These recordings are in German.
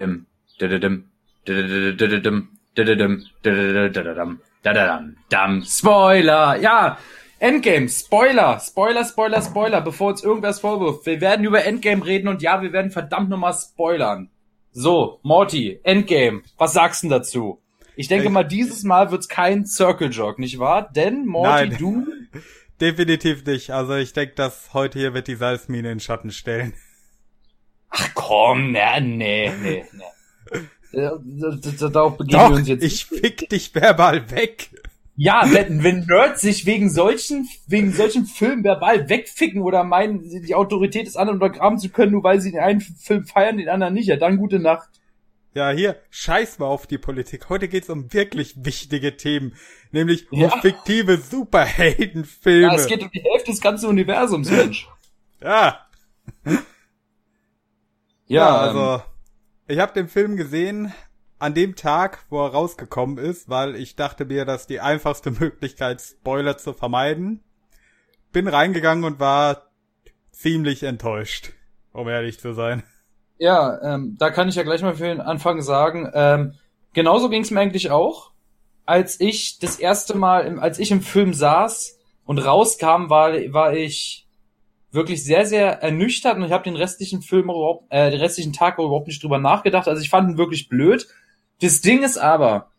Dim, dididim, dididididim, dididim, dididididididam, dadadam, dam. Spoiler! Ja! Endgame, Spoiler, Spoiler, Spoiler, Spoiler, bevor uns irgendwas vorwirft. Wir werden über Endgame reden und ja, wir werden verdammt nochmal spoilern. So, Morty, Endgame, was sagst du dazu? Ich denke mal, dieses Mal wird's kein Circle Jog, nicht wahr? Denn, Morty, Nein, du... Definitiv nicht. Also ich denke, dass heute hier wird die Salzmine in Schatten stellen. Ach komm, ne, nee, nee, nee. Darauf begeben Doch, wir uns jetzt. Ich fick dich verbal weg. Ja, wenn, wenn Nerds sich wegen solchen, wegen solchen Filmen verbal wegficken oder meinen, die Autorität des anderen untergraben zu können, nur weil sie den einen Film feiern, den anderen nicht, ja, dann gute Nacht. Ja, hier, scheiß mal auf die Politik. Heute geht's um wirklich wichtige Themen, nämlich um ja. fiktive Superheldenfilme. Ja, es geht um die Hälfte des ganzen Universums, Mensch. Ja. Ja, ja also, ähm, ich habe den Film gesehen, an dem Tag, wo er rausgekommen ist, weil ich dachte mir, dass die einfachste Möglichkeit, Spoiler zu vermeiden. Bin reingegangen und war ziemlich enttäuscht, um ehrlich zu sein. Ja, ähm, da kann ich ja gleich mal für den Anfang sagen, ähm, genauso ging es mir eigentlich auch. Als ich das erste Mal, im, als ich im Film saß und rauskam, war, war ich wirklich sehr, sehr ernüchtert und ich habe den restlichen Film überhaupt, äh, den restlichen Tag überhaupt nicht drüber nachgedacht. Also ich fand ihn wirklich blöd. Das Ding ist aber,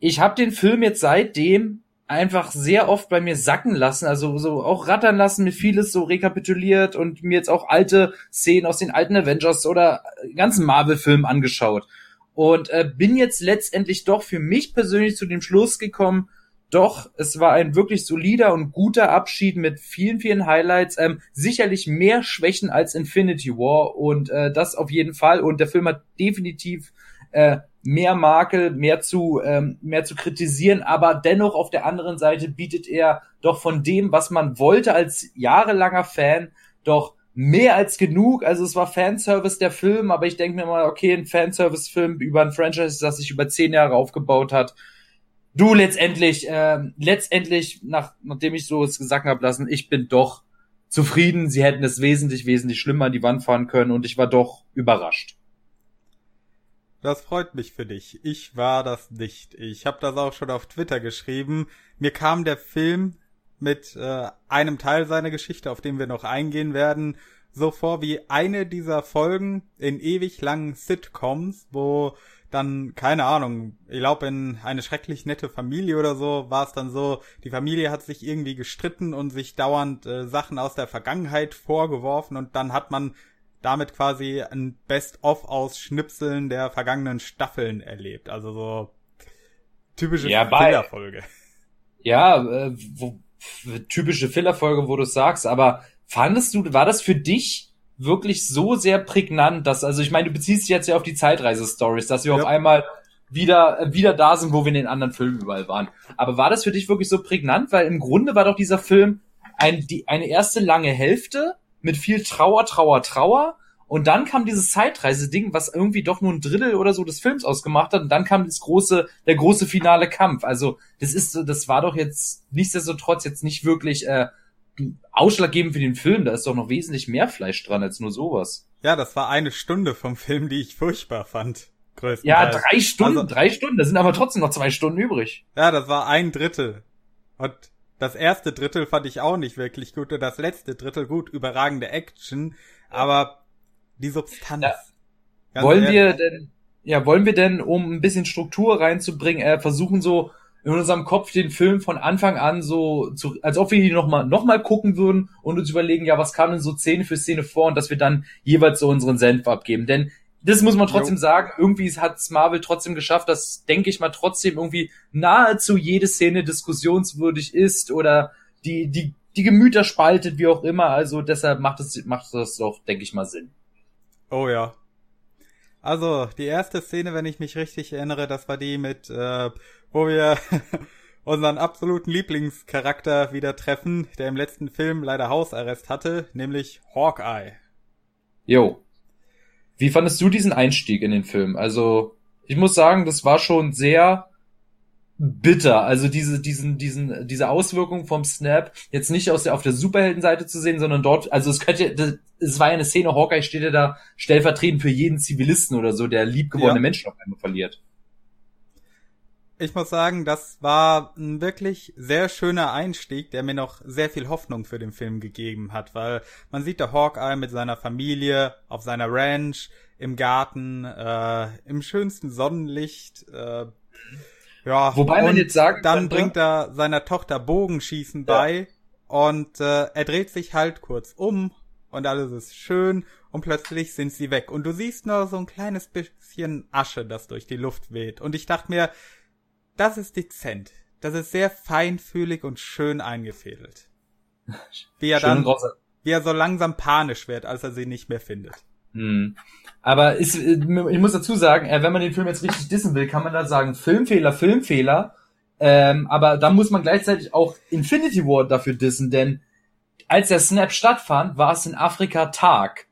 ich habe den Film jetzt seitdem einfach sehr oft bei mir sacken lassen, also so auch rattern lassen, mir vieles so rekapituliert und mir jetzt auch alte Szenen aus den alten Avengers oder ganzen Marvel-Filmen angeschaut. Und äh, bin jetzt letztendlich doch für mich persönlich zu dem Schluss gekommen, doch, es war ein wirklich solider und guter Abschied mit vielen, vielen Highlights. Ähm, sicherlich mehr Schwächen als Infinity War und äh, das auf jeden Fall. Und der Film hat definitiv äh, mehr Makel, mehr zu, ähm, mehr zu kritisieren, aber dennoch auf der anderen Seite bietet er doch von dem, was man wollte als jahrelanger Fan, doch mehr als genug. Also es war Fanservice der Film, aber ich denke mir mal, okay, ein Fanservice-Film über ein Franchise, das sich über zehn Jahre aufgebaut hat. Du letztendlich, äh, letztendlich, nach, nachdem ich so es gesagt habe lassen, ich bin doch zufrieden. Sie hätten es wesentlich, wesentlich schlimmer an die Wand fahren können und ich war doch überrascht. Das freut mich für dich. Ich war das nicht. Ich habe das auch schon auf Twitter geschrieben. Mir kam der Film mit äh, einem Teil seiner Geschichte, auf den wir noch eingehen werden, so vor wie eine dieser Folgen in ewig langen Sitcoms, wo dann, keine Ahnung, ich glaube in eine schrecklich nette Familie oder so, war es dann so, die Familie hat sich irgendwie gestritten und sich dauernd äh, Sachen aus der Vergangenheit vorgeworfen und dann hat man damit quasi ein Best-of aus Schnipseln der vergangenen Staffeln erlebt. Also so typische ja, Fillerfolge. Ja, äh, wo, typische Fillerfolge, wo du sagst, aber fandest du, war das für dich wirklich so sehr prägnant, dass, also ich meine, du beziehst dich jetzt ja auf die Zeitreise-Stories, dass wir ja. auf einmal wieder, äh, wieder da sind, wo wir in den anderen Filmen überall waren. Aber war das für dich wirklich so prägnant? Weil im Grunde war doch dieser Film ein, die, eine erste lange Hälfte mit viel Trauer, Trauer, Trauer. Und dann kam dieses Zeitreise-Ding, was irgendwie doch nur ein Drittel oder so des Films ausgemacht hat. Und dann kam das große, der große finale Kampf. Also das ist, das war doch jetzt nichtsdestotrotz jetzt nicht wirklich äh, ausschlaggebend für den Film. Da ist doch noch wesentlich mehr Fleisch dran als nur sowas. Ja, das war eine Stunde vom Film, die ich furchtbar fand. Ja, drei Stunden, also, drei Stunden. Da sind aber trotzdem noch zwei Stunden übrig. Ja, das war ein Drittel. Und das erste Drittel fand ich auch nicht wirklich gut und das letzte Drittel gut, überragende Action, aber die Substanz. Ja. Wollen ehrlich. wir denn, ja, wollen wir denn, um ein bisschen Struktur reinzubringen, äh, versuchen so in unserem Kopf den Film von Anfang an so, zu, als ob wir ihn nochmal noch mal gucken würden und uns überlegen, ja, was kam denn so Szene für Szene vor und dass wir dann jeweils so unseren Senf abgeben. Denn das muss man trotzdem jo. sagen, irgendwie hat es Marvel trotzdem geschafft, dass, denke ich mal, trotzdem irgendwie nahezu jede Szene diskussionswürdig ist oder die, die, die Gemüter spaltet, wie auch immer. Also deshalb macht es, macht das doch, denke ich mal, Sinn. Oh ja. Also, die erste Szene, wenn ich mich richtig erinnere, das war die mit, äh, wo wir unseren absoluten Lieblingscharakter wieder treffen, der im letzten Film leider Hausarrest hatte, nämlich Hawkeye. Jo. Wie fandest du diesen Einstieg in den Film? Also, ich muss sagen, das war schon sehr bitter. Also diese, diesen, diesen, diese Auswirkung vom Snap jetzt nicht aus der, auf der Superheldenseite zu sehen, sondern dort, also es könnte, das, es war ja eine Szene, Hawkeye steht ja da stellvertretend für jeden Zivilisten oder so, der liebgewordene ja. Menschen auf einmal verliert. Ich muss sagen, das war ein wirklich sehr schöner Einstieg, der mir noch sehr viel Hoffnung für den Film gegeben hat, weil man sieht da Hawkeye mit seiner Familie auf seiner Ranch, im Garten, äh, im schönsten Sonnenlicht, äh, ja, wobei man jetzt sagt, dann bringt er seiner Tochter Bogenschießen ja. bei und äh, er dreht sich halt kurz um und alles ist schön und plötzlich sind sie weg und du siehst nur so ein kleines bisschen Asche, das durch die Luft weht und ich dachte mir, das ist dezent, das ist sehr feinfühlig und schön eingefädelt. Wie er dann, wie er so langsam panisch wird, als er sie nicht mehr findet. Hm. Aber ist, äh, ich muss dazu sagen, äh, wenn man den Film jetzt richtig dissen will, kann man da sagen, Filmfehler, Filmfehler. Ähm, aber da muss man gleichzeitig auch Infinity War dafür dissen, denn als der Snap stattfand, war es in Afrika Tag.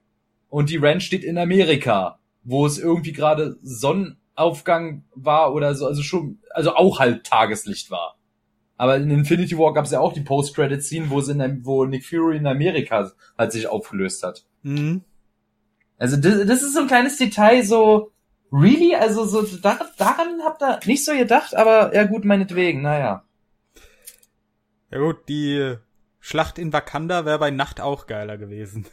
Und die Ranch steht in Amerika, wo es irgendwie gerade Sonnenaufgang war oder so, also schon, also auch halt Tageslicht war. Aber in Infinity War gab es ja auch die Post-Credit-Scene, wo, wo Nick Fury in Amerika halt sich aufgelöst hat. Mhm. Also das, das ist so ein kleines Detail, so really, also so da, daran habt ihr nicht so gedacht, aber ja gut, meinetwegen, naja. Ja gut, die Schlacht in Wakanda wäre bei Nacht auch geiler gewesen.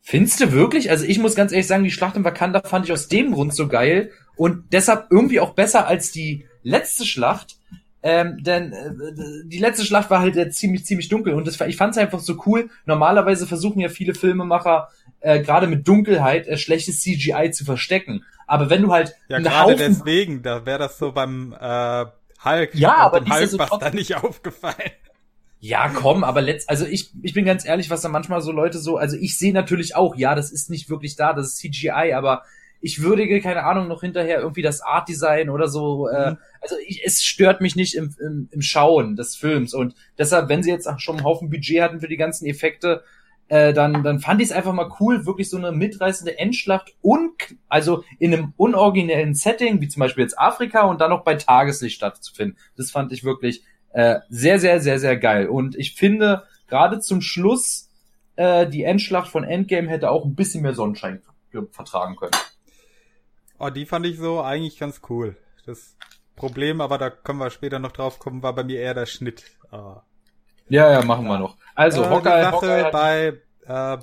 Findest du wirklich? Also ich muss ganz ehrlich sagen, die Schlacht in Wakanda fand ich aus dem Grund so geil und deshalb irgendwie auch besser als die letzte Schlacht, ähm, denn äh, die letzte Schlacht war halt äh, ziemlich, ziemlich dunkel und das, ich fand es einfach so cool. Normalerweise versuchen ja viele Filmemacher, äh, gerade mit Dunkelheit, äh, schlechtes CGI zu verstecken. Aber wenn du halt. Ja, gerade deswegen, da wäre das so beim äh, Hulk. Ja, aber dem Hulk so dann nicht aufgefallen. Ja, komm, aber letzt, also ich, ich bin ganz ehrlich, was da manchmal so Leute so, also ich sehe natürlich auch, ja, das ist nicht wirklich da, das ist CGI, aber ich würdige, keine Ahnung, noch hinterher irgendwie das Art Design oder so. Äh, mhm. also ich, es stört mich nicht im, im, im Schauen des Films. Und deshalb, wenn sie jetzt schon einen Haufen Budget hatten für die ganzen Effekte, äh, dann, dann fand ich es einfach mal cool, wirklich so eine mitreißende Endschlacht und also in einem unoriginellen Setting, wie zum Beispiel jetzt Afrika und dann noch bei Tageslicht stattzufinden. Das fand ich wirklich äh, sehr, sehr, sehr, sehr geil. Und ich finde, gerade zum Schluss, äh, die Endschlacht von Endgame hätte auch ein bisschen mehr Sonnenschein vertragen können. Oh, die fand ich so eigentlich ganz cool. Das Problem, aber da können wir später noch drauf kommen, war bei mir eher der Schnitt. Ah. Ja, ja, machen wir noch. Also, äh, Hawkeye, Sache Hawkeye bei äh,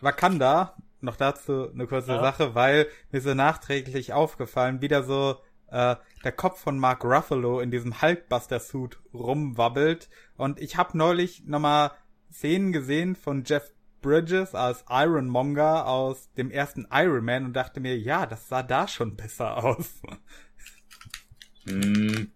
Wakanda, noch dazu eine kurze ja. Sache, weil mir so nachträglich aufgefallen, wieder so äh, der Kopf von Mark Ruffalo in diesem Hulkbuster-Suit rumwabbelt. Und ich habe neulich nochmal Szenen gesehen von Jeff Bridges als Ironmonger aus dem ersten Iron Man und dachte mir, ja, das sah da schon besser aus. Hm,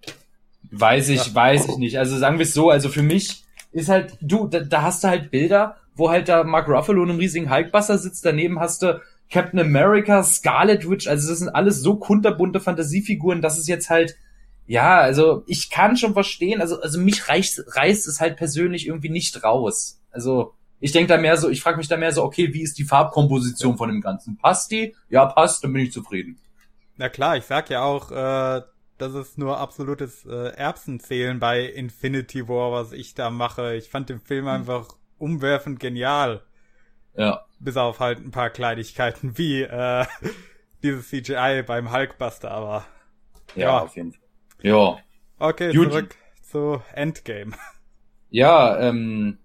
weiß ich, weiß ich nicht. Also sagen wir es so, also für mich ist halt, du, da, da, hast du halt Bilder, wo halt da Mark Ruffalo in einem riesigen Hulkbuster sitzt, daneben hast du Captain America, Scarlet Witch, also das sind alles so kunterbunte Fantasiefiguren, das ist jetzt halt, ja, also ich kann schon verstehen, also, also mich reicht, reißt es halt persönlich irgendwie nicht raus. Also, ich denke da mehr so, ich frage mich da mehr so, okay, wie ist die Farbkomposition von dem Ganzen? Passt die? Ja, passt, dann bin ich zufrieden. Na klar, ich sag ja auch, äh, das ist nur absolutes äh, Erbsenzählen bei Infinity War, was ich da mache. Ich fand den Film einfach umwerfend genial. Ja. Bis auf halt ein paar Kleinigkeiten wie äh, dieses CGI beim Hulkbuster, aber ja, ja. auf jeden Fall. Ja. Okay, Gut. zurück zu Endgame. Ja, ähm,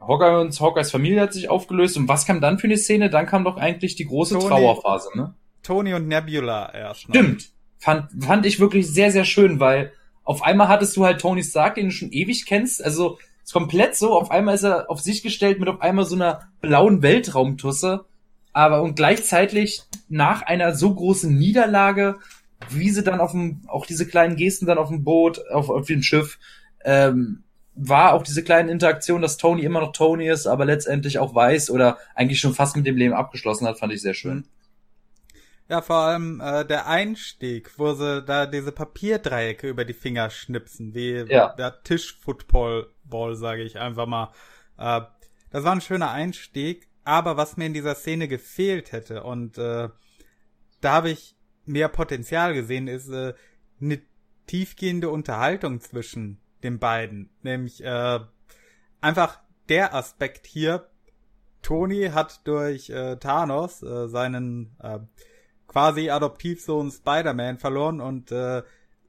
Hawkeye und Hawkeyes Familie hat sich aufgelöst. Und was kam dann für eine Szene? Dann kam doch eigentlich die große Tony, Trauerphase, ne? Tony und Nebula erst. Stimmt. Fand, fand ich wirklich sehr, sehr schön, weil auf einmal hattest du halt Tony Stark, den du schon ewig kennst. Also ist komplett so. Auf einmal ist er auf sich gestellt mit auf einmal so einer blauen Weltraumtusse. Aber und gleichzeitig nach einer so großen Niederlage, wie sie dann auf dem, auch diese kleinen Gesten dann auf dem Boot, auf, auf dem Schiff, ähm, war auch diese kleine Interaktion, dass Tony immer noch Tony ist, aber letztendlich auch weiß oder eigentlich schon fast mit dem Leben abgeschlossen hat, fand ich sehr schön. Ja, vor allem äh, der Einstieg, wo sie da diese Papierdreiecke über die Finger schnipsen, wie ja. der Tischfootball-Ball, sage ich einfach mal. Äh, das war ein schöner Einstieg, aber was mir in dieser Szene gefehlt hätte und äh, da habe ich mehr Potenzial gesehen, ist äh, eine tiefgehende Unterhaltung zwischen den beiden. Nämlich äh, einfach der Aspekt hier. Tony hat durch äh, Thanos äh, seinen äh, quasi Adoptivsohn Spider-Man verloren und äh,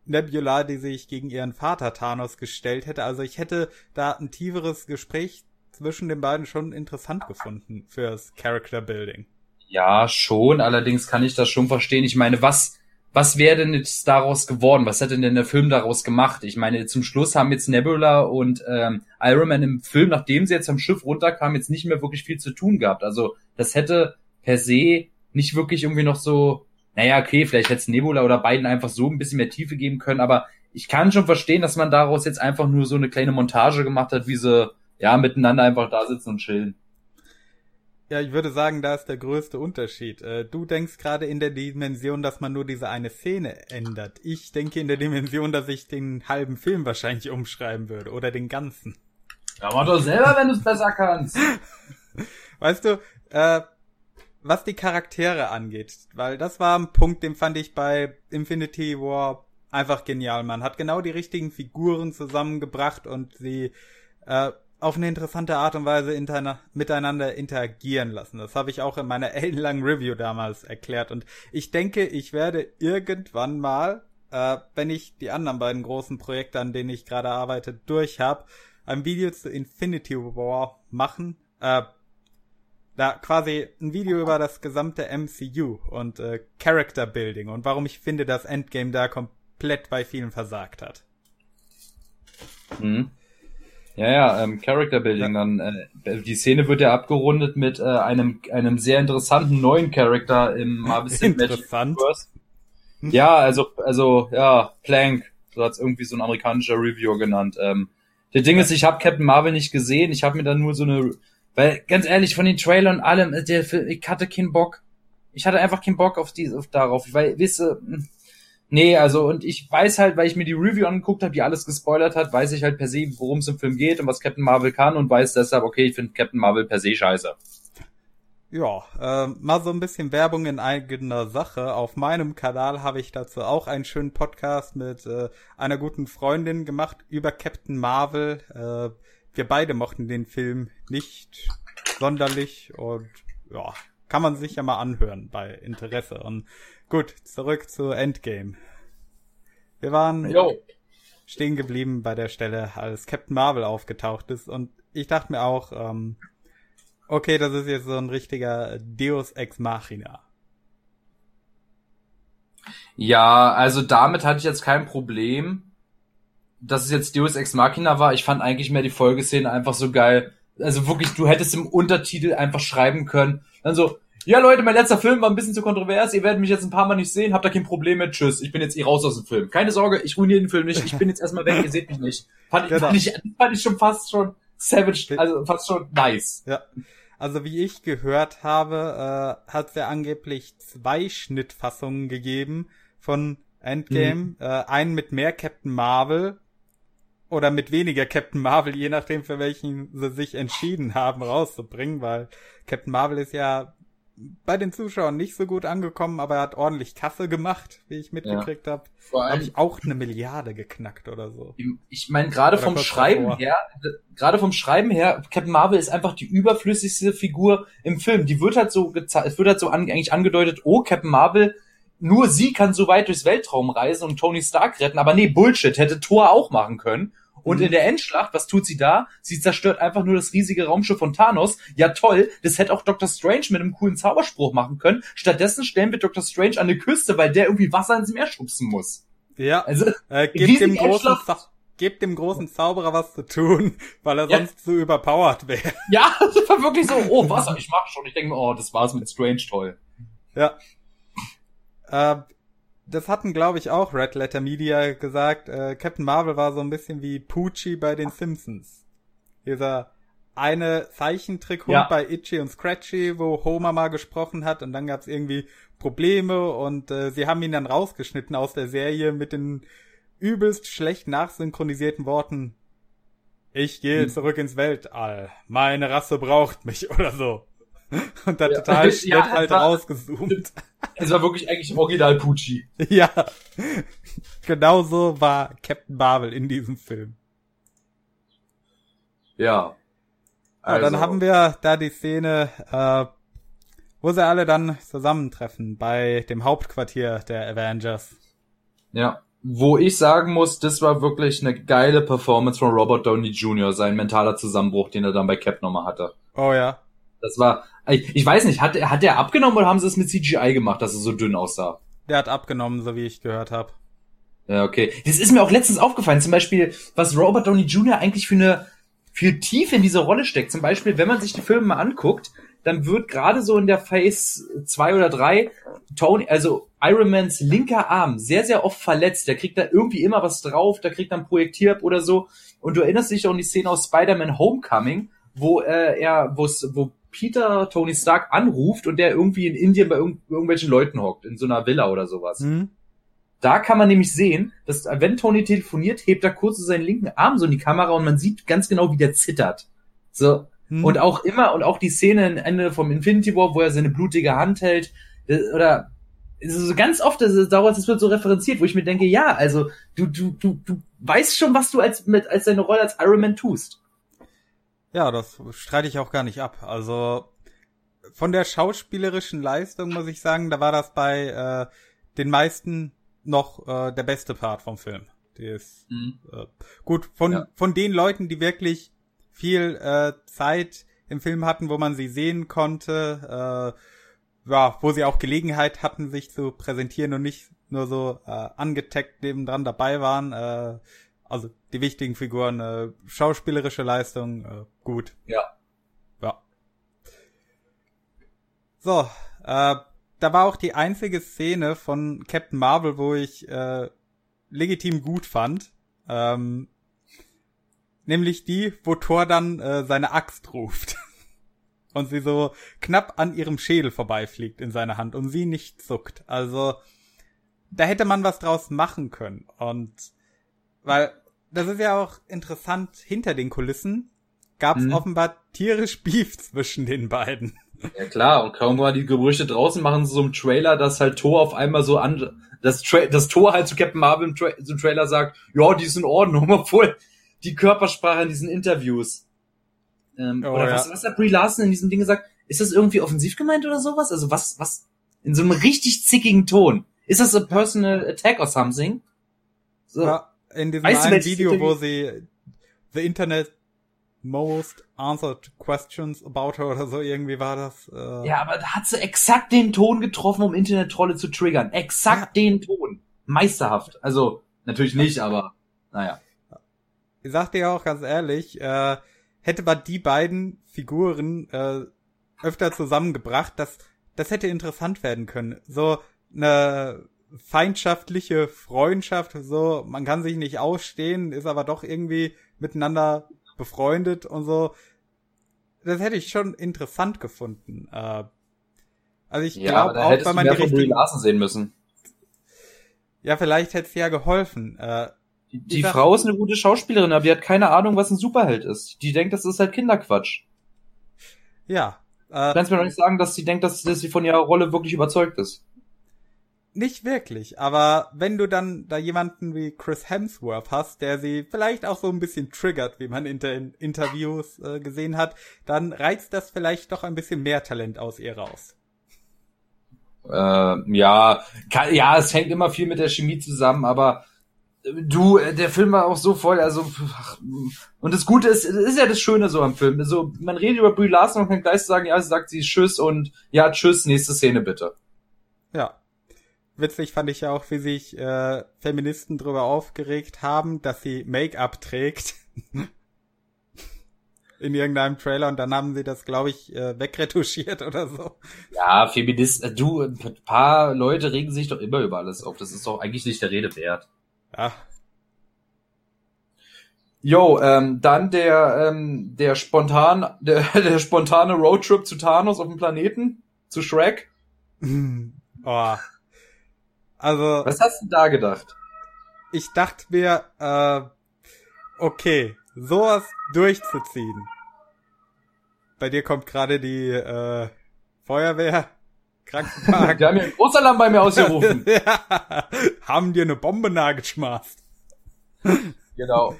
Nebula, die sich gegen ihren Vater Thanos gestellt hätte. Also ich hätte da ein tieferes Gespräch zwischen den beiden schon interessant gefunden fürs Character Building. Ja, schon. Allerdings kann ich das schon verstehen. Ich meine, was, was wäre denn jetzt daraus geworden? Was hätte denn der Film daraus gemacht? Ich meine, zum Schluss haben jetzt Nebula und ähm, Iron Man im Film, nachdem sie jetzt am Schiff runterkamen, jetzt nicht mehr wirklich viel zu tun gehabt. Also das hätte per se nicht wirklich irgendwie noch so, naja, okay, vielleicht hätte es Nebula oder beiden einfach so ein bisschen mehr Tiefe geben können, aber ich kann schon verstehen, dass man daraus jetzt einfach nur so eine kleine Montage gemacht hat, wie sie ja miteinander einfach da sitzen und chillen. Ja, ich würde sagen, da ist der größte Unterschied. Äh, du denkst gerade in der Dimension, dass man nur diese eine Szene ändert. Ich denke in der Dimension, dass ich den halben Film wahrscheinlich umschreiben würde oder den ganzen. Ja, mach doch selber, wenn du es besser kannst. Weißt du, äh, was die Charaktere angeht, weil das war ein Punkt, den fand ich bei Infinity War einfach genial. Man hat genau die richtigen Figuren zusammengebracht und sie äh, auf eine interessante Art und Weise interna miteinander interagieren lassen. Das habe ich auch in meiner ellenlangen Review damals erklärt. Und ich denke, ich werde irgendwann mal, äh, wenn ich die anderen beiden großen Projekte, an denen ich gerade arbeite, durch habe, ein Video zu Infinity War machen. Äh, da quasi ein Video über das gesamte MCU und äh, Character Building und warum ich finde, dass Endgame da komplett bei vielen versagt hat. Mhm. Ja, ja, ähm, Character Building. Ja. Dann äh, die Szene wird ja abgerundet mit äh, einem einem sehr interessanten neuen Charakter im Marvel Cinematic Universe. Ja, also also ja, Plank, so hat's irgendwie so ein amerikanischer Reviewer genannt. Ähm, der Ding ist, ich habe Captain Marvel nicht gesehen. Ich habe mir dann nur so eine, weil ganz ehrlich von den Trailern und allem, äh, der, ich hatte keinen Bock. Ich hatte einfach keinen Bock auf die auf darauf, weil wisse. Hm, Nee, also und ich weiß halt, weil ich mir die Review angeguckt habe, die alles gespoilert hat, weiß ich halt per se, worum es im Film geht und was Captain Marvel kann und weiß deshalb, okay, ich finde Captain Marvel per se scheiße. Ja, äh, mal so ein bisschen Werbung in eigener Sache. Auf meinem Kanal habe ich dazu auch einen schönen Podcast mit äh, einer guten Freundin gemacht über Captain Marvel. Äh, wir beide mochten den Film nicht sonderlich und ja, kann man sich ja mal anhören bei Interesse. Und Gut, zurück zu Endgame. Wir waren Yo. stehen geblieben bei der Stelle, als Captain Marvel aufgetaucht ist und ich dachte mir auch, ähm, okay, das ist jetzt so ein richtiger Deus Ex Machina. Ja, also damit hatte ich jetzt kein Problem, dass es jetzt Deus Ex Machina war. Ich fand eigentlich mehr die Folgeszene einfach so geil. Also wirklich, du hättest im Untertitel einfach schreiben können. Dann so, ja, Leute, mein letzter Film war ein bisschen zu kontrovers. Ihr werdet mich jetzt ein paar Mal nicht sehen. Habt da kein Problem mit. Tschüss. Ich bin jetzt eh raus aus dem Film. Keine Sorge, ich ruiniere den Film nicht. Ich bin jetzt erstmal weg. Ihr seht mich nicht. Fand, genau. fand, ich, fand ich schon fast schon savage, also fast schon nice. Ja. Also wie ich gehört habe, äh, hat es ja angeblich zwei Schnittfassungen gegeben von Endgame. Mhm. Äh, einen mit mehr Captain Marvel oder mit weniger Captain Marvel, je nachdem für welchen sie sich entschieden haben rauszubringen, weil Captain Marvel ist ja bei den Zuschauern nicht so gut angekommen, aber er hat ordentlich Kasse gemacht, wie ich mitgekriegt ja. habe. Habe ich auch eine Milliarde geknackt oder so. Ich meine, gerade vom Schreiben davor. her, gerade vom Schreiben her, Captain Marvel ist einfach die überflüssigste Figur im Film. Die wird halt so es wird halt so an, eigentlich angedeutet, oh, Captain Marvel, nur sie kann so weit durchs Weltraum reisen und Tony Stark retten, aber nee, Bullshit, hätte Thor auch machen können. Und mhm. in der Endschlacht, was tut sie da? Sie zerstört einfach nur das riesige Raumschiff von Thanos. Ja toll, das hätte auch Dr. Strange mit einem coolen Zauberspruch machen können. Stattdessen stellen wir Dr. Strange an eine Küste, weil der irgendwie Wasser ins Meer schubsen muss. Ja, also äh, gebt dem großen gebt dem großen Zauberer was zu tun, weil er ja. sonst zu überpowered wäre. Ja, das war wirklich so, oh, Wasser, ich mach schon. Ich denke mir, oh, das war's mit Strange toll. Ja. Äh, das hatten, glaube ich, auch Red Letter Media gesagt. Äh, Captain Marvel war so ein bisschen wie Poochie bei den Simpsons. Dieser eine Zeichentrickhund ja. bei Itchy und Scratchy, wo Homer mal gesprochen hat und dann gab's irgendwie Probleme und äh, sie haben ihn dann rausgeschnitten aus der Serie mit den übelst schlecht nachsynchronisierten Worten. Ich gehe hm. zurück ins Weltall. Meine Rasse braucht mich oder so. und da ja. total schnell ja, halt war, rausgezoomt. Es war wirklich eigentlich Original Pucci. Ja. Genauso war Captain Marvel in diesem Film. Ja. Also. Ja, dann haben wir da die Szene, äh, wo sie alle dann zusammentreffen bei dem Hauptquartier der Avengers. Ja, wo ich sagen muss, das war wirklich eine geile Performance von Robert Downey Jr., sein mentaler Zusammenbruch, den er dann bei Cap nochmal hatte. Oh ja. Das war, ich, ich weiß nicht, hat, hat der abgenommen oder haben sie es mit CGI gemacht, dass er so dünn aussah? Der hat abgenommen, so wie ich gehört habe. Ja, okay. Das ist mir auch letztens aufgefallen, zum Beispiel, was Robert Downey Jr. eigentlich für eine, für Tiefe in diese Rolle steckt. Zum Beispiel, wenn man sich die Filme mal anguckt, dann wird gerade so in der Phase 2 oder 3 Tony, also Iron Mans linker Arm sehr, sehr oft verletzt. Der kriegt da irgendwie immer was drauf, der kriegt dann Projektier oder so. Und du erinnerst dich doch an die Szene aus Spider-Man Homecoming, wo äh, er, wo Peter Tony Stark anruft und der irgendwie in Indien bei irg irgendwelchen Leuten hockt, in so einer Villa oder sowas. Mhm. Da kann man nämlich sehen, dass wenn Tony telefoniert, hebt er kurz so seinen linken Arm so in die Kamera und man sieht ganz genau, wie der zittert. So, hm. Und auch immer, und auch die Szene am Ende vom Infinity War, wo er seine blutige Hand hält, oder so ganz oft, das, dauert, das wird so referenziert, wo ich mir denke, ja, also du, du, du, du weißt schon, was du als, mit, als deine Rolle als Iron Man tust. Ja, das streite ich auch gar nicht ab. Also von der schauspielerischen Leistung muss ich sagen, da war das bei äh, den meisten noch äh, der beste Part vom Film. Die ist mhm. äh, gut von ja. von den Leuten, die wirklich viel äh, Zeit im Film hatten, wo man sie sehen konnte, äh, ja, wo sie auch Gelegenheit hatten, sich zu präsentieren und nicht nur so äh, angetaggt nebendran dabei waren. Äh, also die wichtigen Figuren, äh, schauspielerische Leistung, äh, gut. Ja. Ja. So, äh, da war auch die einzige Szene von Captain Marvel, wo ich äh, legitim gut fand. Ähm, Nämlich die, wo Thor dann äh, seine Axt ruft. und sie so knapp an ihrem Schädel vorbeifliegt in seiner Hand und sie nicht zuckt. Also, da hätte man was draus machen können. Und weil das ist ja auch interessant, hinter den Kulissen gab es mhm. offenbar tierisch Beef zwischen den beiden. Ja klar, und kaum war die Gerüchte draußen, machen sie so einen Trailer, dass halt Thor auf einmal so an, das, Tra das Thor halt zu Captain Marvel im, Tra im Trailer sagt, ja, die ist in Ordnung, obwohl die Körpersprache in diesen Interviews. Ähm, oh, oder ja. was, was hat Brie Larson in diesem Ding gesagt? Ist das irgendwie offensiv gemeint oder sowas? Also was, was, in so einem richtig zickigen Ton. Ist das a personal attack or something? So. Ja, in diesem weißt einen Video, wo sie The Internet most answered questions about her oder so irgendwie war das. Äh ja, aber da hat sie exakt den Ton getroffen, um Internet-Trolle zu triggern. Exakt ja. den Ton. Meisterhaft. Also, natürlich nicht, aber naja ich sag dir auch ganz ehrlich, äh, hätte man die beiden Figuren äh, öfter zusammengebracht, das, das hätte interessant werden können. So eine feindschaftliche Freundschaft, so man kann sich nicht ausstehen, ist aber doch irgendwie miteinander befreundet und so. Das hätte ich schon interessant gefunden. Äh, also ich ja, glaube auch, weil man die richtigen... sehen müssen. Ja, vielleicht hätte es ja geholfen. Äh, die, die Frau ist eine gute Schauspielerin, aber die hat keine Ahnung, was ein Superheld ist. Die denkt, das ist halt Kinderquatsch. Ja. Äh, du kannst mir doch nicht sagen, dass sie denkt, dass, dass sie von ihrer Rolle wirklich überzeugt ist. Nicht wirklich, aber wenn du dann da jemanden wie Chris Hemsworth hast, der sie vielleicht auch so ein bisschen triggert, wie man in den Interviews äh, gesehen hat, dann reizt das vielleicht doch ein bisschen mehr Talent aus ihr raus. Äh, ja, kann, ja, es hängt immer viel mit der Chemie zusammen, aber Du, äh, der Film war auch so voll, also ach, und das Gute ist, ist ja das Schöne so am Film. Also man redet über Brie Larson und kann gleich sagen, ja, sie sagt sie Tschüss und ja, Tschüss, nächste Szene bitte. Ja. Witzig fand ich ja auch, wie sich äh, Feministen darüber aufgeregt haben, dass sie Make-up trägt. in irgendeinem Trailer und dann haben sie das, glaube ich, äh, wegretuschiert oder so. Ja, Feminist, äh, du, ein paar Leute regen sich doch immer über alles auf. Das ist doch eigentlich nicht der Rede wert. Ja. Jo, ähm, dann der, ähm, der spontan, der, der spontane Roadtrip zu Thanos auf dem Planeten, zu Shrek. oh. Also. Was hast du da gedacht? Ich dachte mir, äh, okay, sowas durchzuziehen. Bei dir kommt gerade die, äh, Feuerwehr, Krankenwagen. Die haben ja einen Großalarm bei mir ausgerufen. ja, haben dir eine Bombe nahegeschmaßt. genau.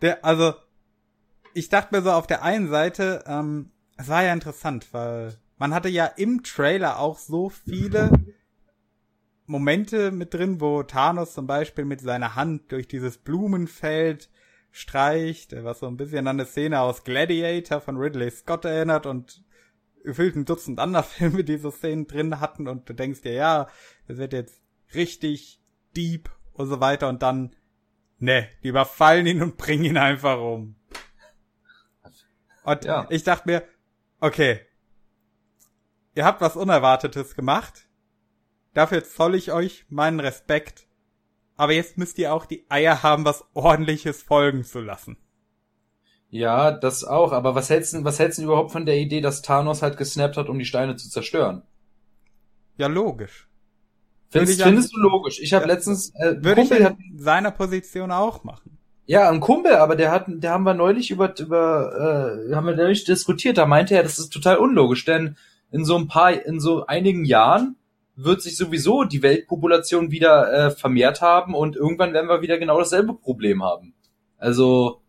Der, also, ich dachte mir so auf der einen Seite, ähm, es war ja interessant, weil man hatte ja im Trailer auch so viele Momente mit drin, wo Thanos zum Beispiel mit seiner Hand durch dieses Blumenfeld streicht, was so ein bisschen an eine Szene aus Gladiator von Ridley Scott erinnert und gefühlt ein Dutzend anderer Filme diese Szenen drin hatten und du denkst dir, ja, das wird jetzt richtig deep und so weiter und dann, ne, die überfallen ihn und bringen ihn einfach um. Und ja. ich dachte mir, okay, ihr habt was Unerwartetes gemacht. Dafür zoll ich euch meinen Respekt. Aber jetzt müsst ihr auch die Eier haben, was ordentliches folgen zu lassen. Ja, das auch. Aber was hältst du, was hältst du überhaupt von der Idee, dass Thanos halt gesnappt hat, um die Steine zu zerstören? Ja, logisch. Findest, findest du logisch? Ich habe ja, letztens äh, würde ich in seiner Position auch machen. Ja, ein Kumpel, aber der hat, der haben wir neulich über, über, äh, haben wir neulich diskutiert. Da meinte er, das ist total unlogisch, denn in so ein paar, in so einigen Jahren wird sich sowieso die Weltpopulation wieder äh, vermehrt haben und irgendwann werden wir wieder genau dasselbe Problem haben. Also,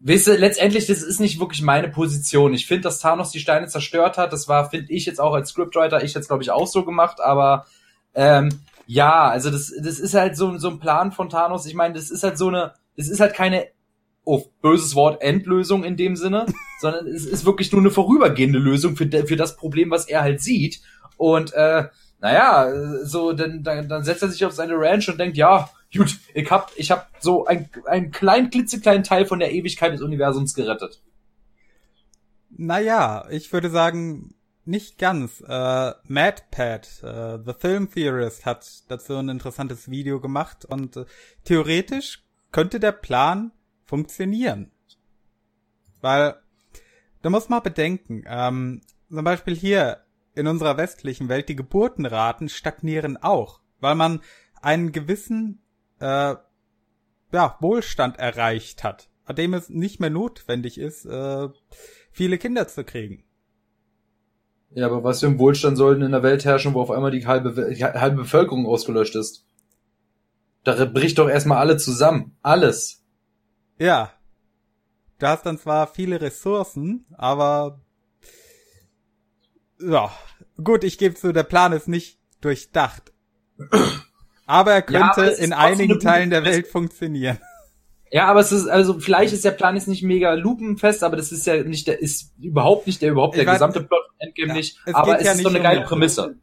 weißt du, letztendlich, das ist nicht wirklich meine Position. Ich finde, dass Thanos die Steine zerstört hat. Das war, finde ich jetzt auch als Scriptwriter, ich jetzt glaube ich auch so gemacht, aber ähm, ja, also das, das ist halt so, so ein Plan von Thanos. Ich meine, das ist halt so eine es ist halt keine, oh, böses Wort, Endlösung in dem Sinne, sondern es ist wirklich nur eine vorübergehende Lösung für, für das Problem, was er halt sieht. Und äh, naja, so, dann, dann, dann setzt er sich auf seine Ranch und denkt, ja, gut, ich hab, ich hab so ein, einen kleinen, klitzekleinen Teil von der Ewigkeit des Universums gerettet. Naja, ich würde sagen, nicht ganz. Äh, MadPad, äh, The Film Theorist, hat dazu ein interessantes Video gemacht und äh, theoretisch könnte der Plan funktionieren. Weil, du musst mal bedenken, ähm, zum Beispiel hier in unserer westlichen Welt, die Geburtenraten stagnieren auch, weil man einen gewissen äh, ja, Wohlstand erreicht hat, an dem es nicht mehr notwendig ist, äh, viele Kinder zu kriegen. Ja, aber was für ein Wohlstand soll denn in der Welt herrschen, wo auf einmal die halbe, die halbe Bevölkerung ausgelöscht ist? Da bricht doch erstmal alle zusammen. Alles. Ja. Du hast dann zwar viele Ressourcen, aber ja. Gut, ich gebe zu, der Plan ist nicht durchdacht. Aber er könnte ja, aber in einigen Teilen der Welt funktionieren. Ja, aber es ist, also vielleicht ist der Plan jetzt nicht mega lupenfest, aber das ist ja nicht der, ist überhaupt nicht der, überhaupt der weiß, gesamte Plot Endgame ja, nicht. Aber es ja ist so eine geile Prämisse.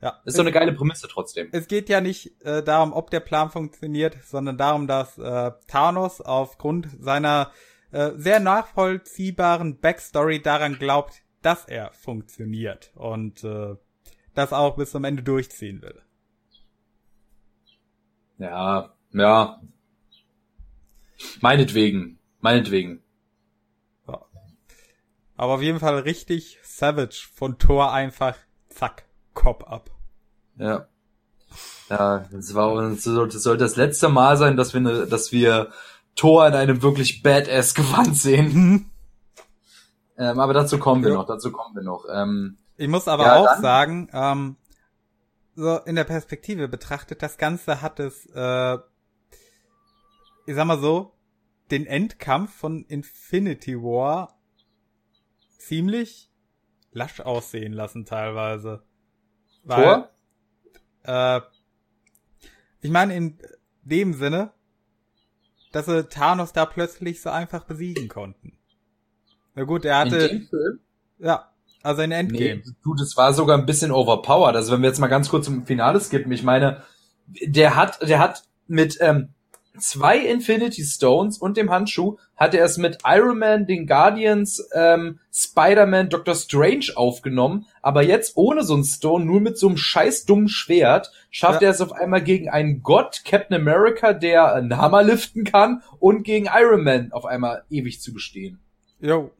Ja. Ist so eine geile Prämisse trotzdem. Es geht ja nicht äh, darum, ob der Plan funktioniert, sondern darum, dass äh, Thanos aufgrund seiner äh, sehr nachvollziehbaren Backstory daran glaubt, dass er funktioniert und äh, das auch bis zum Ende durchziehen will. Ja, ja. Meinetwegen, meinetwegen. Ja. Aber auf jeden Fall richtig savage von Thor einfach zack. Cop ab. Ja. Ja, das war das soll das letzte Mal sein, dass wir ne, dass wir Thor in einem wirklich badass Gewand sehen. Ähm, aber dazu kommen wir ja. noch, dazu kommen wir noch. Ähm, ich muss aber ja, auch sagen, ähm, so in der Perspektive betrachtet, das Ganze hat es, äh, ich sag mal so, den Endkampf von Infinity War ziemlich lasch aussehen lassen teilweise. Weil? Äh, ich meine in dem Sinne, dass sie Thanos da plötzlich so einfach besiegen konnten. Na gut, er hatte. In dem Film? Ja, also in Endgame. Nee, du, das war sogar ein bisschen overpowered. Also wenn wir jetzt mal ganz kurz zum Finale skippen, ich meine, der hat, der hat mit ähm, zwei Infinity Stones und dem Handschuh hat er es mit Iron Man, den Guardians, ähm, Spider-Man, Doctor Strange aufgenommen, aber jetzt ohne so ein Stone, nur mit so einem scheiß dummen Schwert, schafft ja. er es auf einmal gegen einen Gott, Captain America, der einen Hammer liften kann und gegen Iron Man auf einmal ewig zu bestehen. Jo.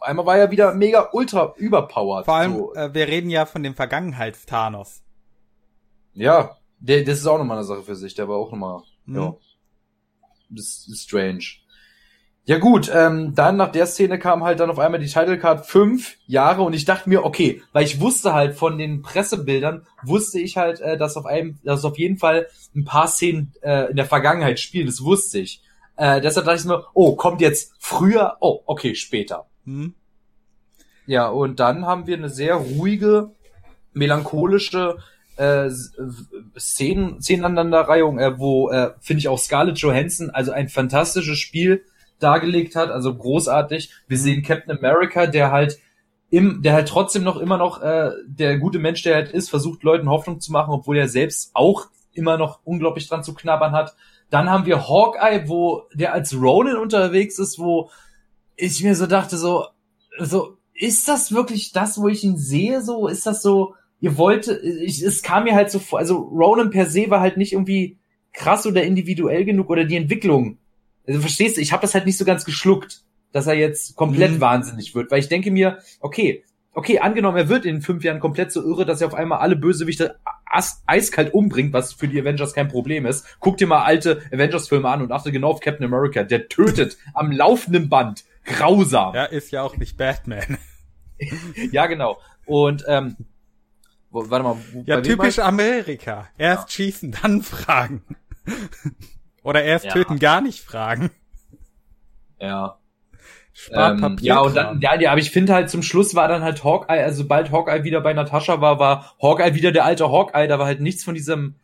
Auf einmal war er wieder mega ultra überpowered. Vor allem, so. äh, wir reden ja von dem Vergangenheits-Thanos. Ja, der, das ist auch nochmal eine Sache für sich, der war auch nochmal, mhm. ja. Das ist strange. Ja gut, ähm, dann nach der Szene kam halt dann auf einmal die Title Card fünf Jahre und ich dachte mir, okay, weil ich wusste halt von den Pressebildern, wusste ich halt, äh, dass auf einem, dass auf jeden Fall ein paar Szenen äh, in der Vergangenheit spielen, das wusste ich. Äh, deshalb dachte ich mir, oh, kommt jetzt früher, oh, okay, später. Hm. Ja, und dann haben wir eine sehr ruhige, melancholische äh, Szenen, Szenenaneinanderreihung, äh, wo, äh, finde ich auch Scarlett Johansson, also ein fantastisches Spiel dargelegt hat, also großartig. Wir mhm. sehen Captain America, der halt im, der halt trotzdem noch immer noch äh, der gute Mensch, der halt ist, versucht Leuten Hoffnung zu machen, obwohl er selbst auch immer noch unglaublich dran zu knabbern hat. Dann haben wir Hawkeye, wo der als Ronin unterwegs ist, wo ich mir so dachte, so, so, ist das wirklich das, wo ich ihn sehe? So, ist das so, ihr wollt, ich, es kam mir halt so vor, also Ronan per se war halt nicht irgendwie krass oder individuell genug oder die Entwicklung also verstehst du, ich habe das halt nicht so ganz geschluckt, dass er jetzt komplett mhm. wahnsinnig wird, weil ich denke mir, okay, okay, angenommen, er wird in fünf Jahren komplett so irre, dass er auf einmal alle Bösewichte eiskalt umbringt, was für die Avengers kein Problem ist. Guck dir mal alte Avengers-Filme an und achte genau auf Captain America. Der tötet am laufenden Band. Grausam. Er ist ja auch nicht Batman. ja, genau. Und ähm, warte mal. Ja, typisch Amerika. Erst ja. schießen, dann fragen. Oder erst ja. töten, gar nicht fragen. Ja. Ähm, ja, und dann, ja, ja, aber ich finde halt zum Schluss war dann halt Hawkeye, also sobald Hawkeye wieder bei Natascha war, war Hawkeye wieder der alte Hawkeye, da war halt nichts von diesem,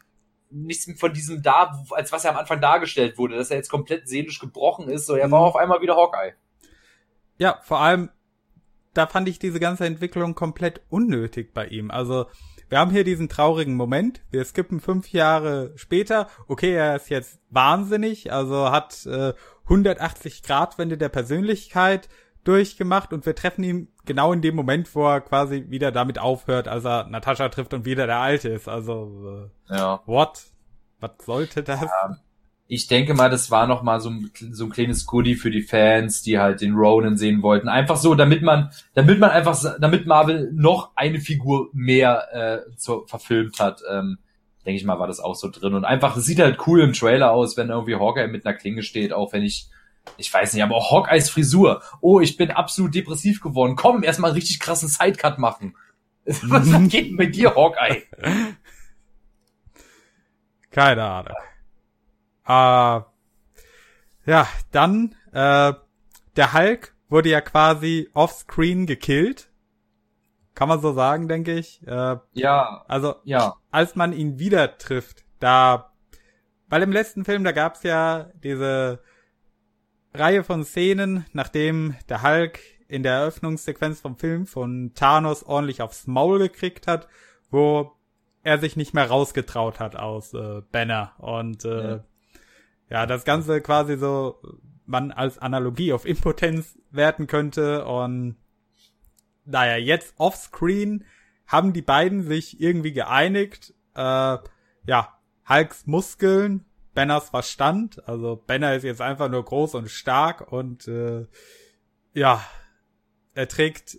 nichts von diesem da, als was er am Anfang dargestellt wurde, dass er jetzt komplett seelisch gebrochen ist, so, er war mhm. auf einmal wieder Hawkeye. Ja, vor allem, da fand ich diese ganze Entwicklung komplett unnötig bei ihm, also, wir haben hier diesen traurigen Moment. Wir skippen fünf Jahre später. Okay, er ist jetzt wahnsinnig, also hat äh, 180 Grad Wende der Persönlichkeit durchgemacht und wir treffen ihn genau in dem Moment, wo er quasi wieder damit aufhört, als er Natascha trifft und wieder der Alte ist. Also, äh, ja. what? Was sollte das? Ja, ich denke mal, das war noch mal so ein, so ein kleines Goodie für die Fans, die halt den Ronan sehen wollten. Einfach so, damit man, damit man einfach, damit Marvel noch eine Figur mehr äh, so verfilmt hat. Ähm, denke ich mal, war das auch so drin. Und einfach, es sieht halt cool im Trailer aus, wenn irgendwie Hawkeye mit einer Klinge steht, auch wenn ich, ich weiß nicht, aber auch Hawkeyes Frisur. Oh, ich bin absolut depressiv geworden. Komm, erstmal richtig krassen Sidecut machen. Was geht mit dir, Hawkeye? Keine Ahnung. Äh, ja, dann, äh, der Hulk wurde ja quasi offscreen gekillt. Kann man so sagen, denke ich. Äh, ja. Also, ja. als man ihn wieder trifft, da, weil im letzten Film, da gab's ja diese Reihe von Szenen, nachdem der Hulk in der Eröffnungssequenz vom Film von Thanos ordentlich aufs Maul gekriegt hat, wo er sich nicht mehr rausgetraut hat aus äh, Banner und äh, ja. Ja, das Ganze quasi so man als Analogie auf Impotenz werten könnte und naja, jetzt offscreen haben die beiden sich irgendwie geeinigt, äh, ja, Hulks Muskeln, Banners Verstand, also Banner ist jetzt einfach nur groß und stark und äh, ja, er trägt,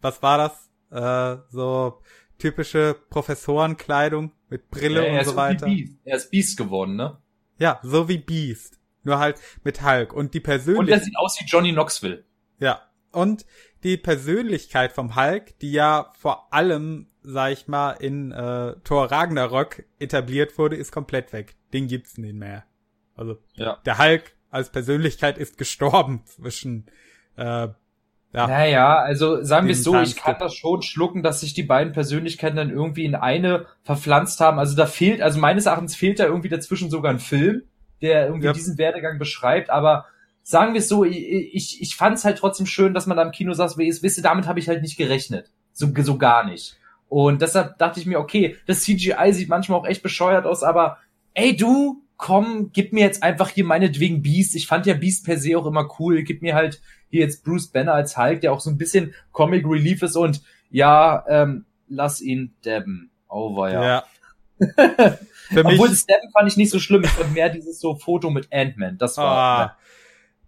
was war das, äh, so typische Professorenkleidung mit Brille ja, und so weiter. Er ist Beast geworden, ne? Ja, so wie Beast. Nur halt mit Hulk. Und die Persönlichkeit. Und er sieht aus wie Johnny Knoxville. Ja. Und die Persönlichkeit vom Hulk, die ja vor allem, sag ich mal, in äh, Thor Ragnarok etabliert wurde, ist komplett weg. Den gibt's nicht mehr. Also ja. der Hulk als Persönlichkeit ist gestorben zwischen äh, ja. Naja, also sagen wir es so, ich kann das schon schlucken, dass sich die beiden Persönlichkeiten dann irgendwie in eine verpflanzt haben. Also da fehlt, also meines Erachtens fehlt da irgendwie dazwischen sogar ein Film, der irgendwie ja. diesen Werdegang beschreibt, aber sagen wir es so, ich, ich, ich fand es halt trotzdem schön, dass man da im Kino sagt, wisst ihr, damit habe ich halt nicht gerechnet. So, so gar nicht. Und deshalb dachte ich mir, okay, das CGI sieht manchmal auch echt bescheuert aus, aber ey du, komm, gib mir jetzt einfach hier meinetwegen Beast. Ich fand ja Beast per se auch immer cool. Gib mir halt hier jetzt Bruce Banner als Hulk, der auch so ein bisschen Comic Relief ist und ja, ähm, lass ihn dabben. Over, ja. ja. Obwohl das Dabben fand ich nicht so schlimm. Ich fand mehr dieses so Foto mit Ant-Man. Das war. Ah, ja.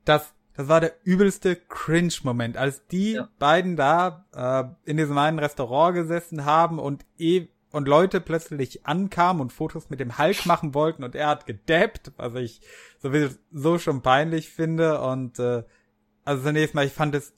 Das, das war der übelste Cringe-Moment, als die ja. beiden da äh, in diesem einen Restaurant gesessen haben und eh und Leute plötzlich ankamen und Fotos mit dem Hulk machen wollten und er hat gedappt, was ich sowieso schon peinlich finde und äh, also zunächst mal, ich fand es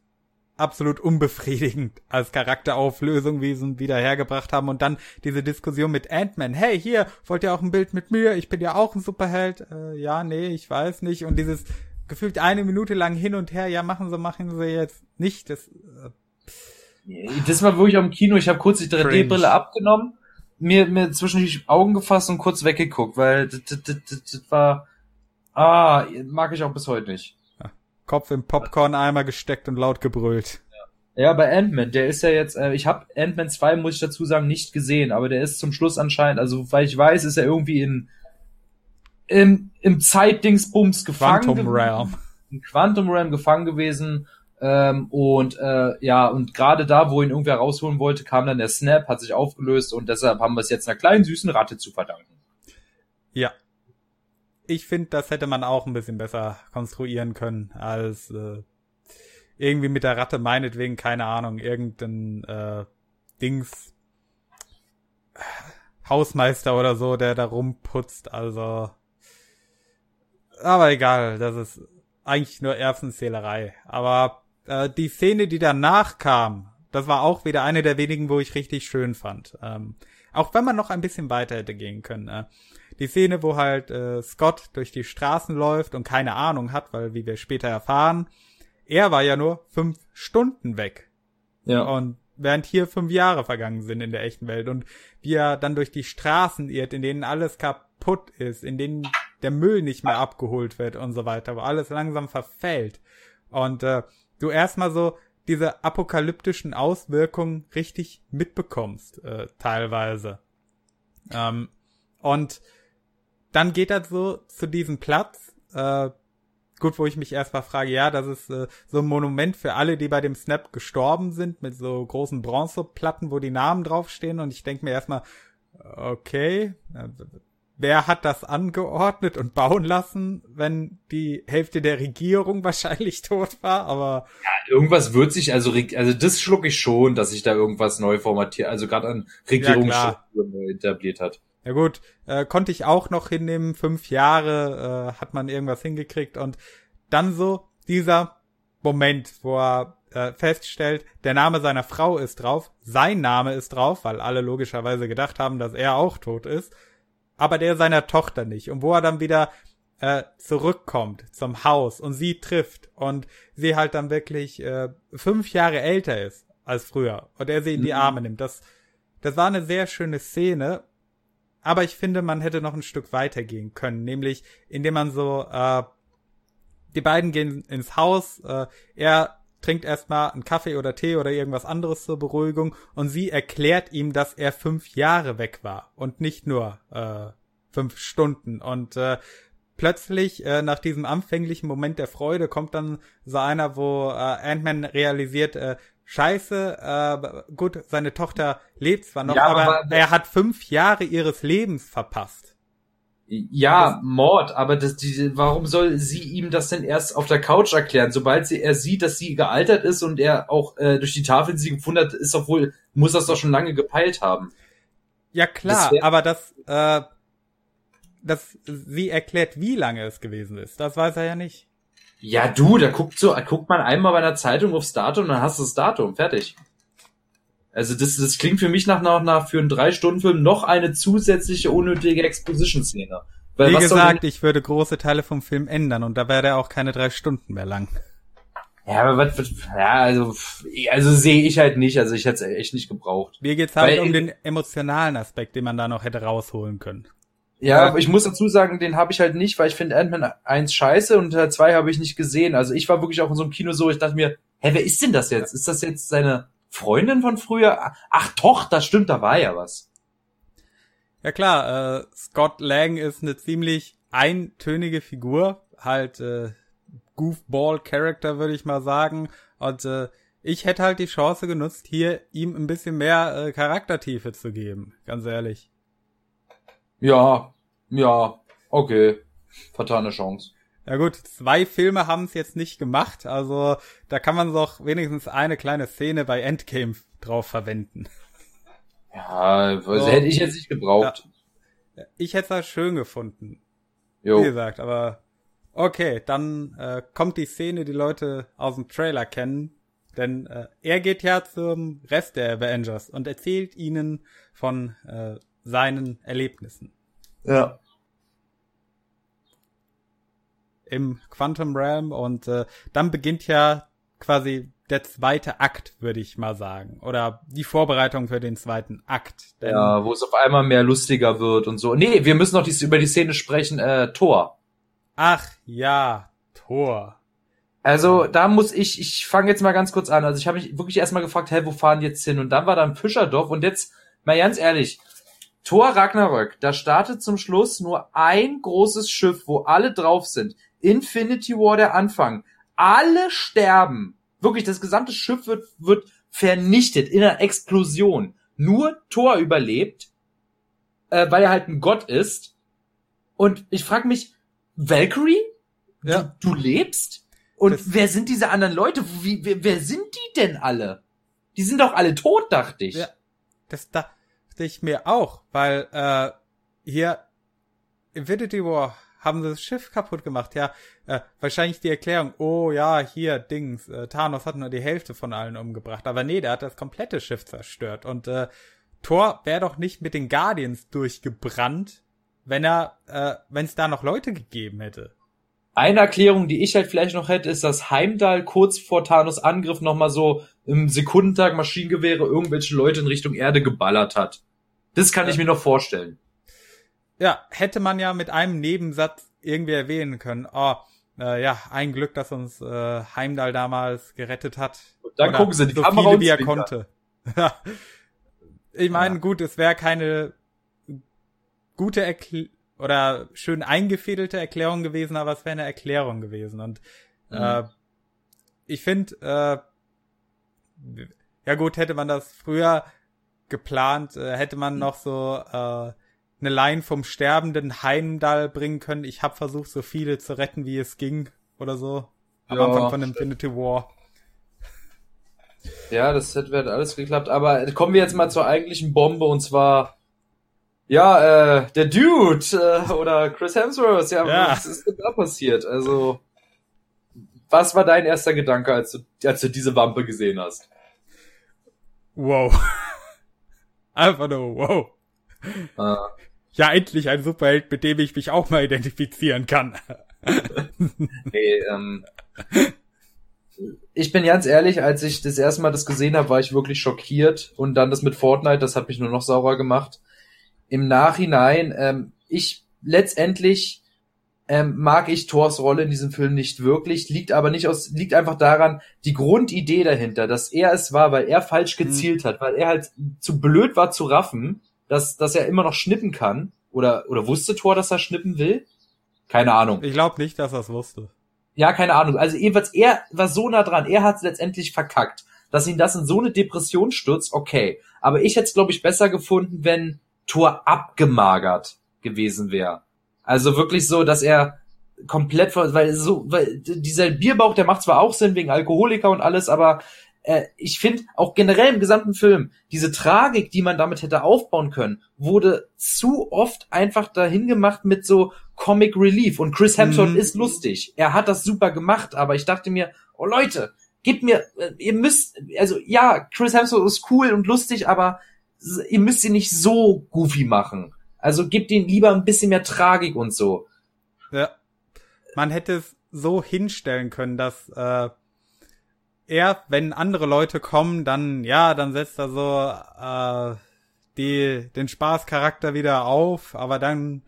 absolut unbefriedigend als Charakterauflösung, wie sie ihn wieder hergebracht haben. Und dann diese Diskussion mit Ant-Man. Hey, hier, wollt ihr auch ein Bild mit mir? Ich bin ja auch ein Superheld. Äh, ja, nee, ich weiß nicht. Und dieses gefühlt eine Minute lang hin und her, ja, machen sie, machen sie jetzt nicht. Das, äh, das war wirklich am Kino. Ich habe kurz die 3D-Brille abgenommen, mir, mir zwischen die Augen gefasst und kurz weggeguckt, weil das, das, das, das war, ah, mag ich auch bis heute nicht. Kopf im Popcorn-Eimer gesteckt und laut gebrüllt. Ja, bei Ant-Man, der ist ja jetzt, äh, ich habe Ant-Man 2, muss ich dazu sagen, nicht gesehen, aber der ist zum Schluss anscheinend, also weil ich weiß, ist er irgendwie in im, im Zeitdingsbums gefangen. Quantum Realm. Im Quantum Realm gefangen gewesen. Ähm, und äh, ja, und gerade da, wo ihn irgendwer rausholen wollte, kam dann der Snap, hat sich aufgelöst und deshalb haben wir es jetzt einer kleinen süßen Ratte zu verdanken. Ja, ich finde, das hätte man auch ein bisschen besser konstruieren können als äh, irgendwie mit der Ratte meinetwegen, keine Ahnung, irgendein äh, Dings Hausmeister oder so, der da rumputzt, also aber egal, das ist eigentlich nur Erbsenzählerei. Aber äh, die Szene, die danach kam, das war auch wieder eine der wenigen, wo ich richtig schön fand. Ähm, auch wenn man noch ein bisschen weiter hätte gehen können. Äh, die Szene, wo halt äh, Scott durch die Straßen läuft und keine Ahnung hat, weil wie wir später erfahren, er war ja nur fünf Stunden weg. Ja. Und während hier fünf Jahre vergangen sind in der echten Welt und wie er dann durch die Straßen irrt, in denen alles kaputt ist, in denen der Müll nicht mehr abgeholt wird und so weiter, wo alles langsam verfällt. Und äh, du erstmal so diese apokalyptischen Auswirkungen richtig mitbekommst, äh, teilweise. Ähm, und dann geht er so zu diesem Platz, äh, gut, wo ich mich erstmal frage, ja, das ist äh, so ein Monument für alle, die bei dem Snap gestorben sind, mit so großen Bronzeplatten, wo die Namen draufstehen. Und ich denke mir erstmal, okay, äh, wer hat das angeordnet und bauen lassen, wenn die Hälfte der Regierung wahrscheinlich tot war, aber. Ja, irgendwas wird sich, also, also das schluck ich schon, dass sich da irgendwas neu formatiert, also gerade an Regierungsstrukturen ja, etabliert hat. Ja gut, äh, konnte ich auch noch hinnehmen. Fünf Jahre äh, hat man irgendwas hingekriegt und dann so dieser Moment, wo er äh, feststellt, der Name seiner Frau ist drauf, sein Name ist drauf, weil alle logischerweise gedacht haben, dass er auch tot ist, aber der seiner Tochter nicht. Und wo er dann wieder äh, zurückkommt zum Haus und sie trifft und sie halt dann wirklich äh, fünf Jahre älter ist als früher und er sie in die mhm. Arme nimmt. Das, das war eine sehr schöne Szene aber ich finde, man hätte noch ein Stück weitergehen können, nämlich indem man so, äh, die beiden gehen ins Haus, äh, er trinkt erstmal einen Kaffee oder Tee oder irgendwas anderes zur Beruhigung und sie erklärt ihm, dass er fünf Jahre weg war und nicht nur äh, fünf Stunden. Und äh, plötzlich, äh, nach diesem anfänglichen Moment der Freude, kommt dann so einer, wo äh, Ant-Man realisiert, äh, scheiße, äh, gut, seine Tochter lebt zwar noch, ja, aber, aber, er hat fünf Jahre ihres Lebens verpasst. Ja, das, Mord, aber das, die, warum soll sie ihm das denn erst auf der Couch erklären? Sobald sie, er sieht, dass sie gealtert ist und er auch äh, durch die Tafel, sie gefunden hat, ist doch wohl, muss das doch schon lange gepeilt haben. Ja klar, das aber das, äh, das, sie erklärt, wie lange es gewesen ist. Das weiß er ja nicht. Ja, du, da guckt so, guckt man einmal bei einer Zeitung aufs Datum, dann hast du das Datum, fertig. Also das, das klingt für mich nach, nach, nach für einen Drei-Stunden-Film noch eine zusätzliche unnötige Exposition-Szene. Wie gesagt, ich würde große Teile vom Film ändern und da wäre er auch keine drei Stunden mehr lang. Ja, aber was, was ja, also, also sehe ich halt nicht, also ich hätte es echt nicht gebraucht. Mir geht's halt Weil, um den emotionalen Aspekt, den man da noch hätte rausholen können. Ja, aber ich muss dazu sagen, den habe ich halt nicht, weil ich finde Ant-Man 1 scheiße und Teil 2 habe ich nicht gesehen. Also ich war wirklich auch in so einem Kino so, ich dachte mir, hä, wer ist denn das jetzt? Ist das jetzt seine Freundin von früher? Ach doch, das stimmt, da war ja was. Ja klar, äh, Scott Lang ist eine ziemlich eintönige Figur, halt äh, Goofball-Character würde ich mal sagen. Und äh, ich hätte halt die Chance genutzt, hier ihm ein bisschen mehr äh, Charaktertiefe zu geben, ganz ehrlich. Ja, ja, okay. Vertane Chance. Ja gut, zwei Filme haben es jetzt nicht gemacht, also da kann man doch wenigstens eine kleine Szene bei Endgame drauf verwenden. Ja, so. hätte ich jetzt nicht gebraucht. Ja. Ich hätte es schön gefunden. Jo. Wie gesagt, aber okay, dann äh, kommt die Szene, die Leute aus dem Trailer kennen. Denn äh, er geht ja zum Rest der Avengers und erzählt ihnen von äh, seinen Erlebnissen. Ja. Im Quantum Realm und äh, dann beginnt ja quasi der zweite Akt, würde ich mal sagen. Oder die Vorbereitung für den zweiten Akt. Ja, wo es auf einmal mehr lustiger wird und so. Nee, wir müssen noch über die Szene sprechen, äh, Tor. Ach ja, Tor. Also da muss ich, ich fange jetzt mal ganz kurz an. Also ich habe mich wirklich erstmal gefragt, hä, wo fahren die jetzt hin? Und dann war da ein Fischerdorf und jetzt, mal ganz ehrlich, Tor Ragnarök, da startet zum Schluss nur ein großes Schiff, wo alle drauf sind. Infinity War der Anfang. Alle sterben. Wirklich, das gesamte Schiff wird, wird vernichtet in einer Explosion. Nur Thor überlebt, äh, weil er halt ein Gott ist. Und ich frage mich, Valkyrie? Ja. Du, du lebst? Und das wer sind diese anderen Leute? Wie, wer, wer sind die denn alle? Die sind doch alle tot, dachte ich. Ja, das dachte ich mir auch, weil äh, hier Infinity War haben sie das Schiff kaputt gemacht. Ja, äh, wahrscheinlich die Erklärung, oh ja, hier, Dings, äh, Thanos hat nur die Hälfte von allen umgebracht. Aber nee, der hat das komplette Schiff zerstört. Und äh, Thor wäre doch nicht mit den Guardians durchgebrannt, wenn er, äh, wenn es da noch Leute gegeben hätte. Eine Erklärung, die ich halt vielleicht noch hätte, ist, dass Heimdall kurz vor Thanos Angriff nochmal so im Sekundentag Maschinengewehre irgendwelche Leute in Richtung Erde geballert hat. Das kann ja. ich mir noch vorstellen. Ja, hätte man ja mit einem Nebensatz irgendwie erwähnen können. Oh, äh, ja, ein Glück, dass uns äh, Heimdall damals gerettet hat. Und dann Oder gucken sie die so Kamera viele, wie er konnte. ich meine, ja. gut, es wäre keine gute Erklärung oder schön eingefädelte Erklärung gewesen, aber es wäre eine Erklärung gewesen. Und mhm. äh, ich finde, äh, ja gut, hätte man das früher geplant, äh, hätte man noch so äh, eine Line vom sterbenden Heimdall bringen können. Ich habe versucht, so viele zu retten, wie es ging oder so. Am ja, Anfang von Infinity War. Ja, das hätte alles geklappt. Aber kommen wir jetzt mal zur eigentlichen Bombe und zwar ja, äh, der Dude äh, oder Chris Hemsworth. Ja, ja, was ist denn da passiert? Also, was war dein erster Gedanke, als du, als du diese Wampe gesehen hast? Wow. Einfach nur wow. Ah ja, endlich ein Superheld, mit dem ich mich auch mal identifizieren kann. nee, ähm, ich bin ganz ehrlich, als ich das erste Mal das gesehen habe, war ich wirklich schockiert. Und dann das mit Fortnite, das hat mich nur noch saurer gemacht. Im Nachhinein, ähm, ich letztendlich ähm, mag ich Thors Rolle in diesem Film nicht wirklich, liegt aber nicht aus, liegt einfach daran, die Grundidee dahinter, dass er es war, weil er falsch mhm. gezielt mhm. hat, weil er halt zu blöd war zu raffen dass, dass er immer noch schnippen kann. Oder, oder wusste Thor, dass er schnippen will? Keine Ahnung. Ich glaube nicht, dass er es wusste. Ja, keine Ahnung. Also jedenfalls, er war so nah dran. Er hat es letztendlich verkackt. Dass ihn das in so eine Depression stürzt, okay. Aber ich hätte es, glaube ich, besser gefunden, wenn Thor abgemagert gewesen wäre. Also wirklich so, dass er komplett, weil so, weil dieser Bierbauch, der macht zwar auch Sinn wegen Alkoholiker und alles, aber äh, ich finde auch generell im gesamten Film, diese Tragik, die man damit hätte aufbauen können, wurde zu oft einfach dahin gemacht mit so Comic Relief. Und Chris Hemsworth mhm. ist lustig. Er hat das super gemacht, aber ich dachte mir, oh Leute, gebt mir, äh, ihr müsst, also ja, Chris Hemsworth ist cool und lustig, aber ihr müsst ihn nicht so goofy machen. Also gebt ihm lieber ein bisschen mehr Tragik und so. Ja. Man hätte es so hinstellen können, dass äh, er, wenn andere Leute kommen, dann, ja, dann setzt er so äh, die, den Spaßcharakter wieder auf, aber dann,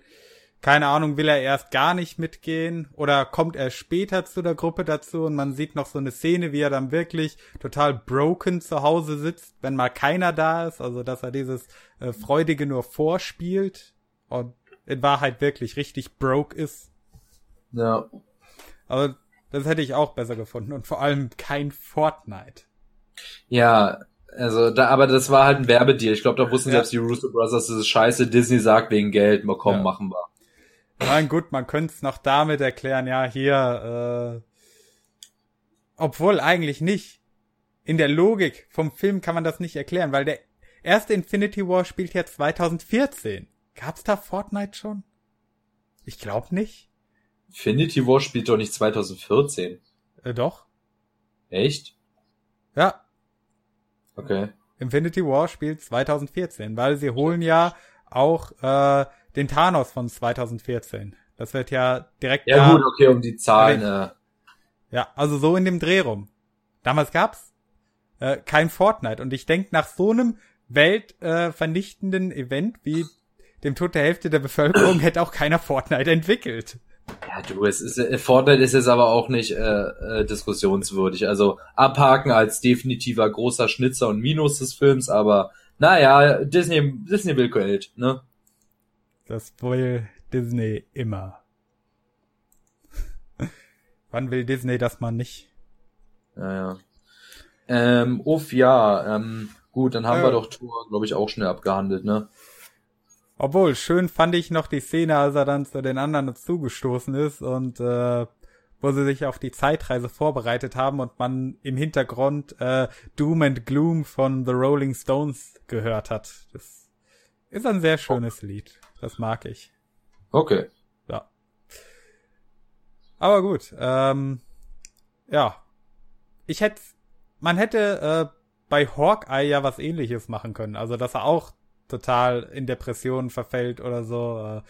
keine Ahnung, will er erst gar nicht mitgehen oder kommt er später zu der Gruppe dazu und man sieht noch so eine Szene, wie er dann wirklich total broken zu Hause sitzt, wenn mal keiner da ist, also dass er dieses äh, Freudige nur vorspielt und in Wahrheit wirklich richtig broke ist. Ja. Aber das hätte ich auch besser gefunden und vor allem kein Fortnite. Ja, also da, aber das war halt ein Werbedeal. Ich glaube, da wussten ja. selbst die Russo Brothers, das ist scheiße. Disney sagt wegen Geld, mal komm, ja. machen wir. Nein, gut, man könnte es noch damit erklären, ja, hier, äh, obwohl eigentlich nicht. In der Logik vom Film kann man das nicht erklären, weil der erste Infinity War spielt ja 2014. Gab's da Fortnite schon? Ich glaube nicht. Infinity War spielt doch nicht 2014. Äh, doch. Echt? Ja. Okay. Infinity War spielt 2014, weil sie holen ja auch äh, den Thanos von 2014. Das wird ja direkt. Ja gut, okay, um die Zahlen. Äh. Ja, also so in dem Dreh rum. Damals gab's äh, kein Fortnite und ich denke nach so einem weltvernichtenden äh, Event wie dem Tod der Hälfte der Bevölkerung hätte auch keiner Fortnite entwickelt. Ja, du, es ist äh, Fortnite ist jetzt aber auch nicht äh, äh, diskussionswürdig. Also abhaken als definitiver großer Schnitzer und Minus des Films, aber naja, Disney, Disney will Geld, ne? Das will Disney immer. Wann will Disney das mal nicht? Ja, ja. Ähm, uff, ja, ähm, gut, dann haben äh, wir doch Tour, glaube ich, auch schnell abgehandelt, ne? Obwohl, schön fand ich noch die Szene, als er dann zu den anderen zugestoßen ist und äh, wo sie sich auf die Zeitreise vorbereitet haben und man im Hintergrund äh, Doom and Gloom von The Rolling Stones gehört hat. Das ist ein sehr schönes oh. Lied. Das mag ich. Okay. Ja. Aber gut. Ähm, ja. Ich hätte, man hätte äh, bei Hawkeye ja was ähnliches machen können. Also, dass er auch total in Depressionen verfällt oder so. Äh,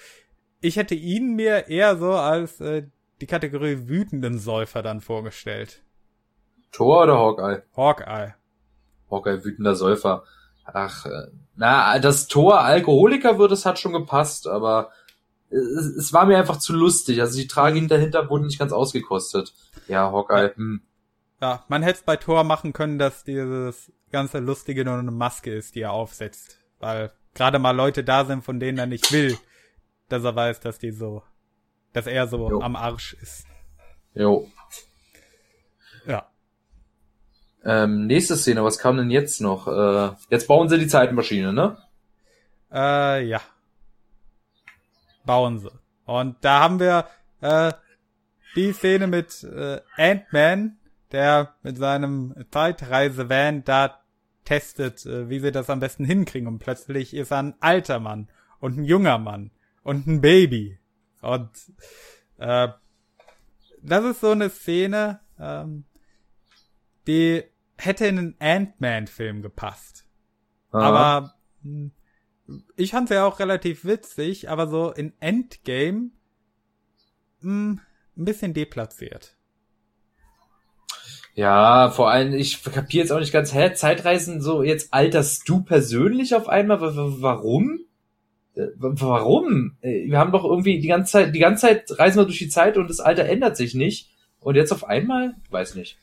ich hätte ihn mir eher so als äh, die Kategorie wütenden Säufer dann vorgestellt. Thor oder Hawkeye? Hawkeye. Hawkeye, wütender Säufer. Ach, äh, na, das Tor Alkoholiker wird, es hat schon gepasst, aber es, es war mir einfach zu lustig. Also die Tragik dahinter wurde nicht ganz ausgekostet. Ja, Hawkeye. Hm. Ja, man hätte es bei Tor machen können, dass dieses ganze Lustige nur eine Maske ist, die er aufsetzt. Weil gerade mal Leute da sind, von denen er nicht will, dass er weiß, dass die so, dass er so jo. am Arsch ist. Jo. Ja. Ähm, nächste Szene, was kam denn jetzt noch? Äh, jetzt bauen sie die Zeitmaschine, ne? Äh, ja. Bauen sie. Und da haben wir äh, die Szene mit äh, Ant-Man, der mit seinem Zeitreise-Van da testet, äh, wie sie das am besten hinkriegen. Und plötzlich ist er ein alter Mann und ein junger Mann und ein Baby. Und äh, das ist so eine Szene, ähm, die hätte in einen Ant-Man-Film gepasst. Aha. Aber hm, ich fand ja auch relativ witzig, aber so in Endgame mh, hm, ein bisschen deplatziert. Ja, vor allem, ich kapiere jetzt auch nicht ganz, hä, Zeitreisen so, jetzt alterst du persönlich auf einmal? Warum? Äh, warum? Äh, wir haben doch irgendwie die ganze Zeit, die ganze Zeit reisen wir durch die Zeit und das Alter ändert sich nicht. Und jetzt auf einmal? Weiß nicht.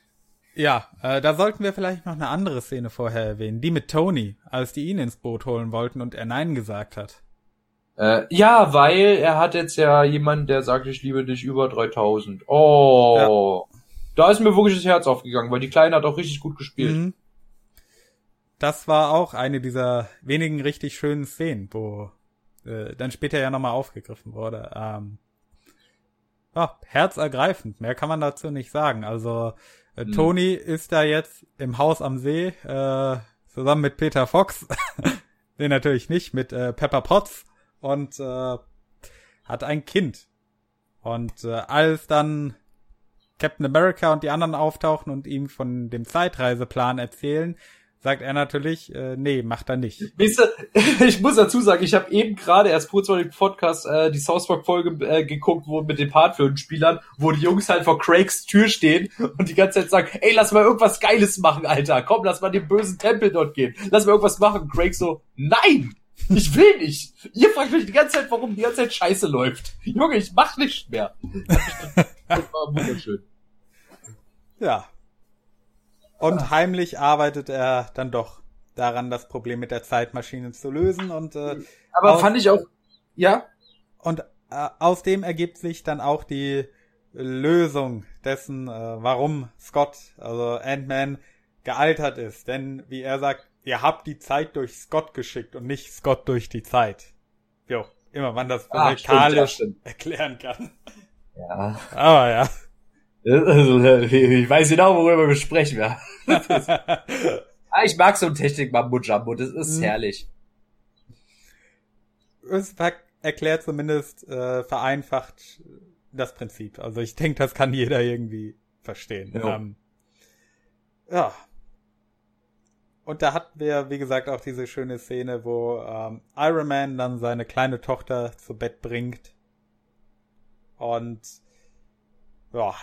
Ja, äh, da sollten wir vielleicht noch eine andere Szene vorher erwähnen. Die mit Tony, als die ihn ins Boot holen wollten und er Nein gesagt hat. Äh, ja, weil er hat jetzt ja jemanden, der sagt, ich liebe dich über 3000. Oh. Ja. Da ist mir wirklich das Herz aufgegangen, weil die Kleine hat auch richtig gut gespielt. Mhm. Das war auch eine dieser wenigen richtig schönen Szenen, wo äh, dann später ja nochmal aufgegriffen wurde. Ähm, oh, herzergreifend, mehr kann man dazu nicht sagen. Also äh, mhm. Tony ist da jetzt im Haus am See, äh, zusammen mit Peter Fox. nee, natürlich nicht, mit äh, Pepper Potts und äh, hat ein Kind. Und äh, als dann Captain America und die anderen auftauchen und ihm von dem Zeitreiseplan erzählen, sagt er natürlich, äh, nee, macht er nicht. Weißt du, ich muss dazu sagen, ich habe eben gerade erst kurz vor dem Podcast äh, die South Park Folge äh, geguckt, wo mit den Partflöten-Spielern, wo die Jungs halt vor Craigs Tür stehen und die ganze Zeit sagen, ey, lass mal irgendwas Geiles machen, Alter, komm, lass mal den bösen Tempel dort gehen, lass mal irgendwas machen. Craig so, nein, ich will nicht. Ihr fragt mich die ganze Zeit, warum die ganze Zeit Scheiße läuft. Junge, ich mach nicht mehr. Das war wunderschön. Ja. Und ah. heimlich arbeitet er dann doch daran, das Problem mit der Zeitmaschine zu lösen. Und äh, aber aus, fand ich auch, ja. Und äh, aus dem ergibt sich dann auch die Lösung dessen, äh, warum Scott, also Ant-Man, gealtert ist. Denn wie er sagt, ihr habt die Zeit durch Scott geschickt und nicht Scott durch die Zeit. Jo, immer man das ah, physikalisch erklären kann. Ja. Aber ja. Also, ich weiß genau, worüber wir sprechen. Ja. Ah, ich mag so ein Technik-Mambo-Jumbo, das ist hm. herrlich. Es erklärt zumindest äh, vereinfacht das Prinzip. Also ich denke, das kann jeder irgendwie verstehen. Ja. Ähm, ja. Und da hatten wir, wie gesagt, auch diese schöne Szene, wo ähm, Iron Man dann seine kleine Tochter zu Bett bringt. Und ja,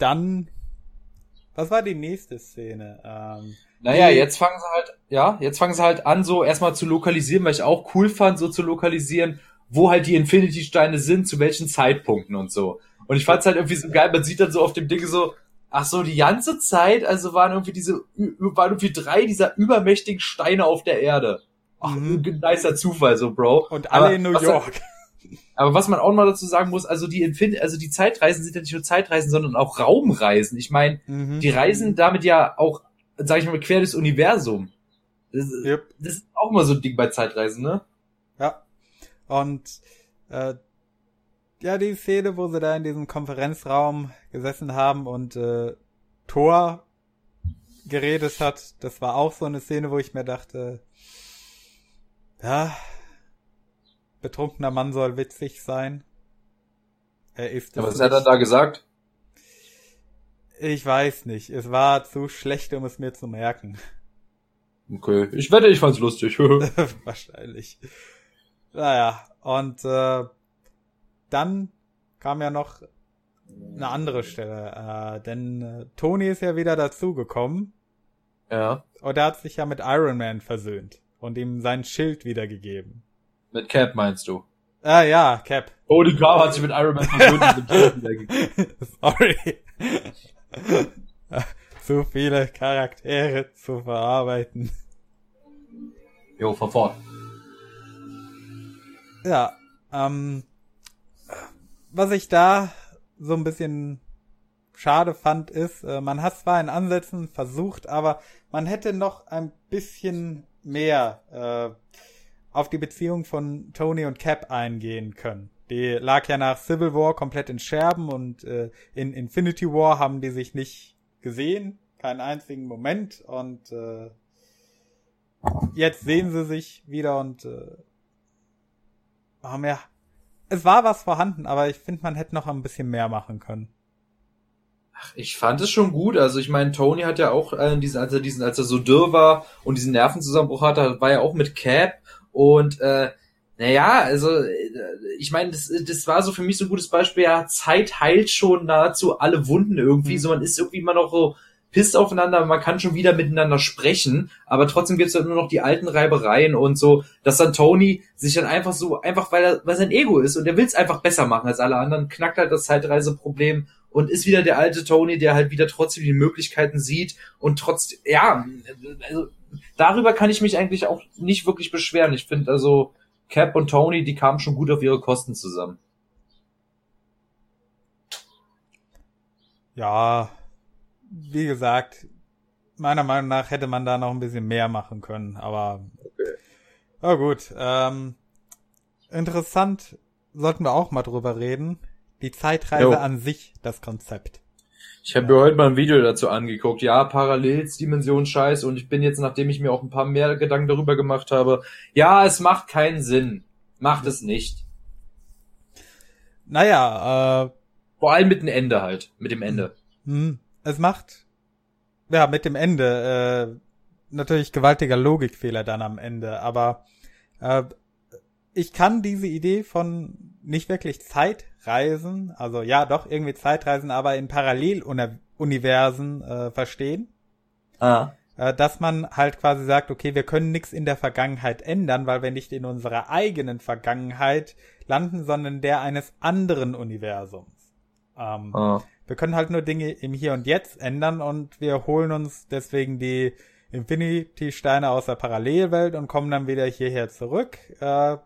dann, was war die nächste Szene? Ähm, naja, jetzt fangen sie halt, ja, jetzt fangen sie halt an, so erstmal zu lokalisieren, weil ich auch cool fand, so zu lokalisieren, wo halt die Infinity-Steine sind, zu welchen Zeitpunkten und so. Und ich fand's halt irgendwie so geil, man sieht dann so auf dem Ding so, ach so, die ganze Zeit, also waren irgendwie diese, waren irgendwie drei dieser übermächtigen Steine auf der Erde. Ach, mhm. ein nicer Zufall, so, Bro. Und alle aber in New York. Aber was man auch mal dazu sagen muss, also die Infin also die Zeitreisen sind ja nicht nur Zeitreisen, sondern auch Raumreisen. Ich meine, mhm. die reisen damit ja auch, sag ich mal, quer durchs Universum. Das, yep. das ist auch mal so ein Ding bei Zeitreisen, ne? Ja. Und äh, ja, die Szene, wo sie da in diesem Konferenzraum gesessen haben und äh, Thor geredet hat, das war auch so eine Szene, wo ich mir dachte, ja, betrunkener Mann soll witzig sein. Er ist es. Was hat er da gesagt? Ich weiß nicht. Es war zu schlecht, um es mir zu merken. Okay. Ich wette, ich fand's lustig. Wahrscheinlich. Naja, und äh, dann kam ja noch eine andere Stelle, äh, denn äh, Tony ist ja wieder dazugekommen. Ja. Und er hat sich ja mit Iron Man versöhnt und ihm sein Schild wiedergegeben. Mit Cap meinst du? Ah ja, Cap. Tony Grau hat sich mit Iron Man versöhnt und. Sorry. zu viele Charaktere zu verarbeiten. Jo, von fort. Ja, ähm, was ich da so ein bisschen schade fand, ist, äh, man hat zwar in Ansätzen versucht, aber man hätte noch ein bisschen mehr äh, auf die Beziehung von Tony und Cap eingehen können. Die lag ja nach Civil War komplett in Scherben und äh, in Infinity War haben die sich nicht gesehen, keinen einzigen Moment und äh, jetzt sehen sie sich wieder und äh, haben ja es war was vorhanden, aber ich finde, man hätte noch ein bisschen mehr machen können. Ach, ich fand es schon gut. Also ich meine, Tony hat ja auch äh, diesen, als er diesen, als er so dürr war und diesen Nervenzusammenbruch hatte, war ja auch mit Cap und äh, naja, also äh, ich meine, das, das war so für mich so ein gutes Beispiel. Ja, Zeit heilt schon nahezu alle Wunden irgendwie. Mhm. So man ist irgendwie immer noch so pisst aufeinander, man kann schon wieder miteinander sprechen, aber trotzdem gibt's halt nur noch die alten Reibereien und so, dass dann Tony sich dann einfach so, einfach weil er, weil sein Ego ist und er will's einfach besser machen als alle anderen, knackt halt das Zeitreiseproblem und ist wieder der alte Tony, der halt wieder trotzdem die Möglichkeiten sieht und trotzdem, ja, also darüber kann ich mich eigentlich auch nicht wirklich beschweren. Ich finde also Cap und Tony, die kamen schon gut auf ihre Kosten zusammen. Ja, wie gesagt, meiner Meinung nach hätte man da noch ein bisschen mehr machen können, aber okay. oh gut. Ähm, interessant sollten wir auch mal drüber reden. Die Zeitreise jo. an sich, das Konzept. Ich habe mir heute mal ein Video dazu angeguckt. Ja, Parallelsdimension Scheiß und ich bin jetzt, nachdem ich mir auch ein paar mehr Gedanken darüber gemacht habe, ja, es macht keinen Sinn. Macht es nicht. Naja, äh. Vor allem mit dem Ende halt. Mit dem Ende. Hm es macht ja mit dem Ende äh, natürlich gewaltiger Logikfehler dann am Ende, aber äh, ich kann diese Idee von nicht wirklich Zeitreisen, also ja doch irgendwie Zeitreisen, aber in Paralleluniversen äh, verstehen. Ah. Äh, dass man halt quasi sagt, okay, wir können nichts in der Vergangenheit ändern, weil wir nicht in unserer eigenen Vergangenheit landen, sondern der eines anderen Universums. Ähm, ah. Wir können halt nur Dinge im Hier und Jetzt ändern und wir holen uns deswegen die Infinity-Steine aus der Parallelwelt und kommen dann wieder hierher zurück. Äh,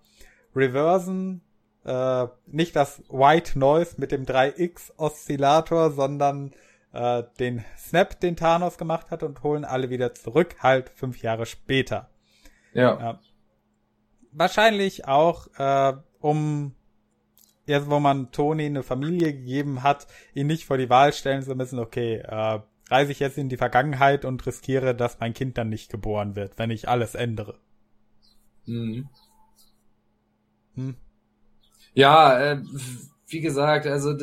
reversen äh, nicht das White Noise mit dem 3X-Oszillator, sondern äh, den Snap, den Thanos gemacht hat und holen alle wieder zurück, halt fünf Jahre später. Ja. Äh, wahrscheinlich auch, äh, um jetzt wo man Tony eine Familie gegeben hat, ihn nicht vor die Wahl stellen zu müssen, okay, äh, reise ich jetzt in die Vergangenheit und riskiere, dass mein Kind dann nicht geboren wird, wenn ich alles ändere. Mhm. Hm. Ja, äh, wie gesagt, also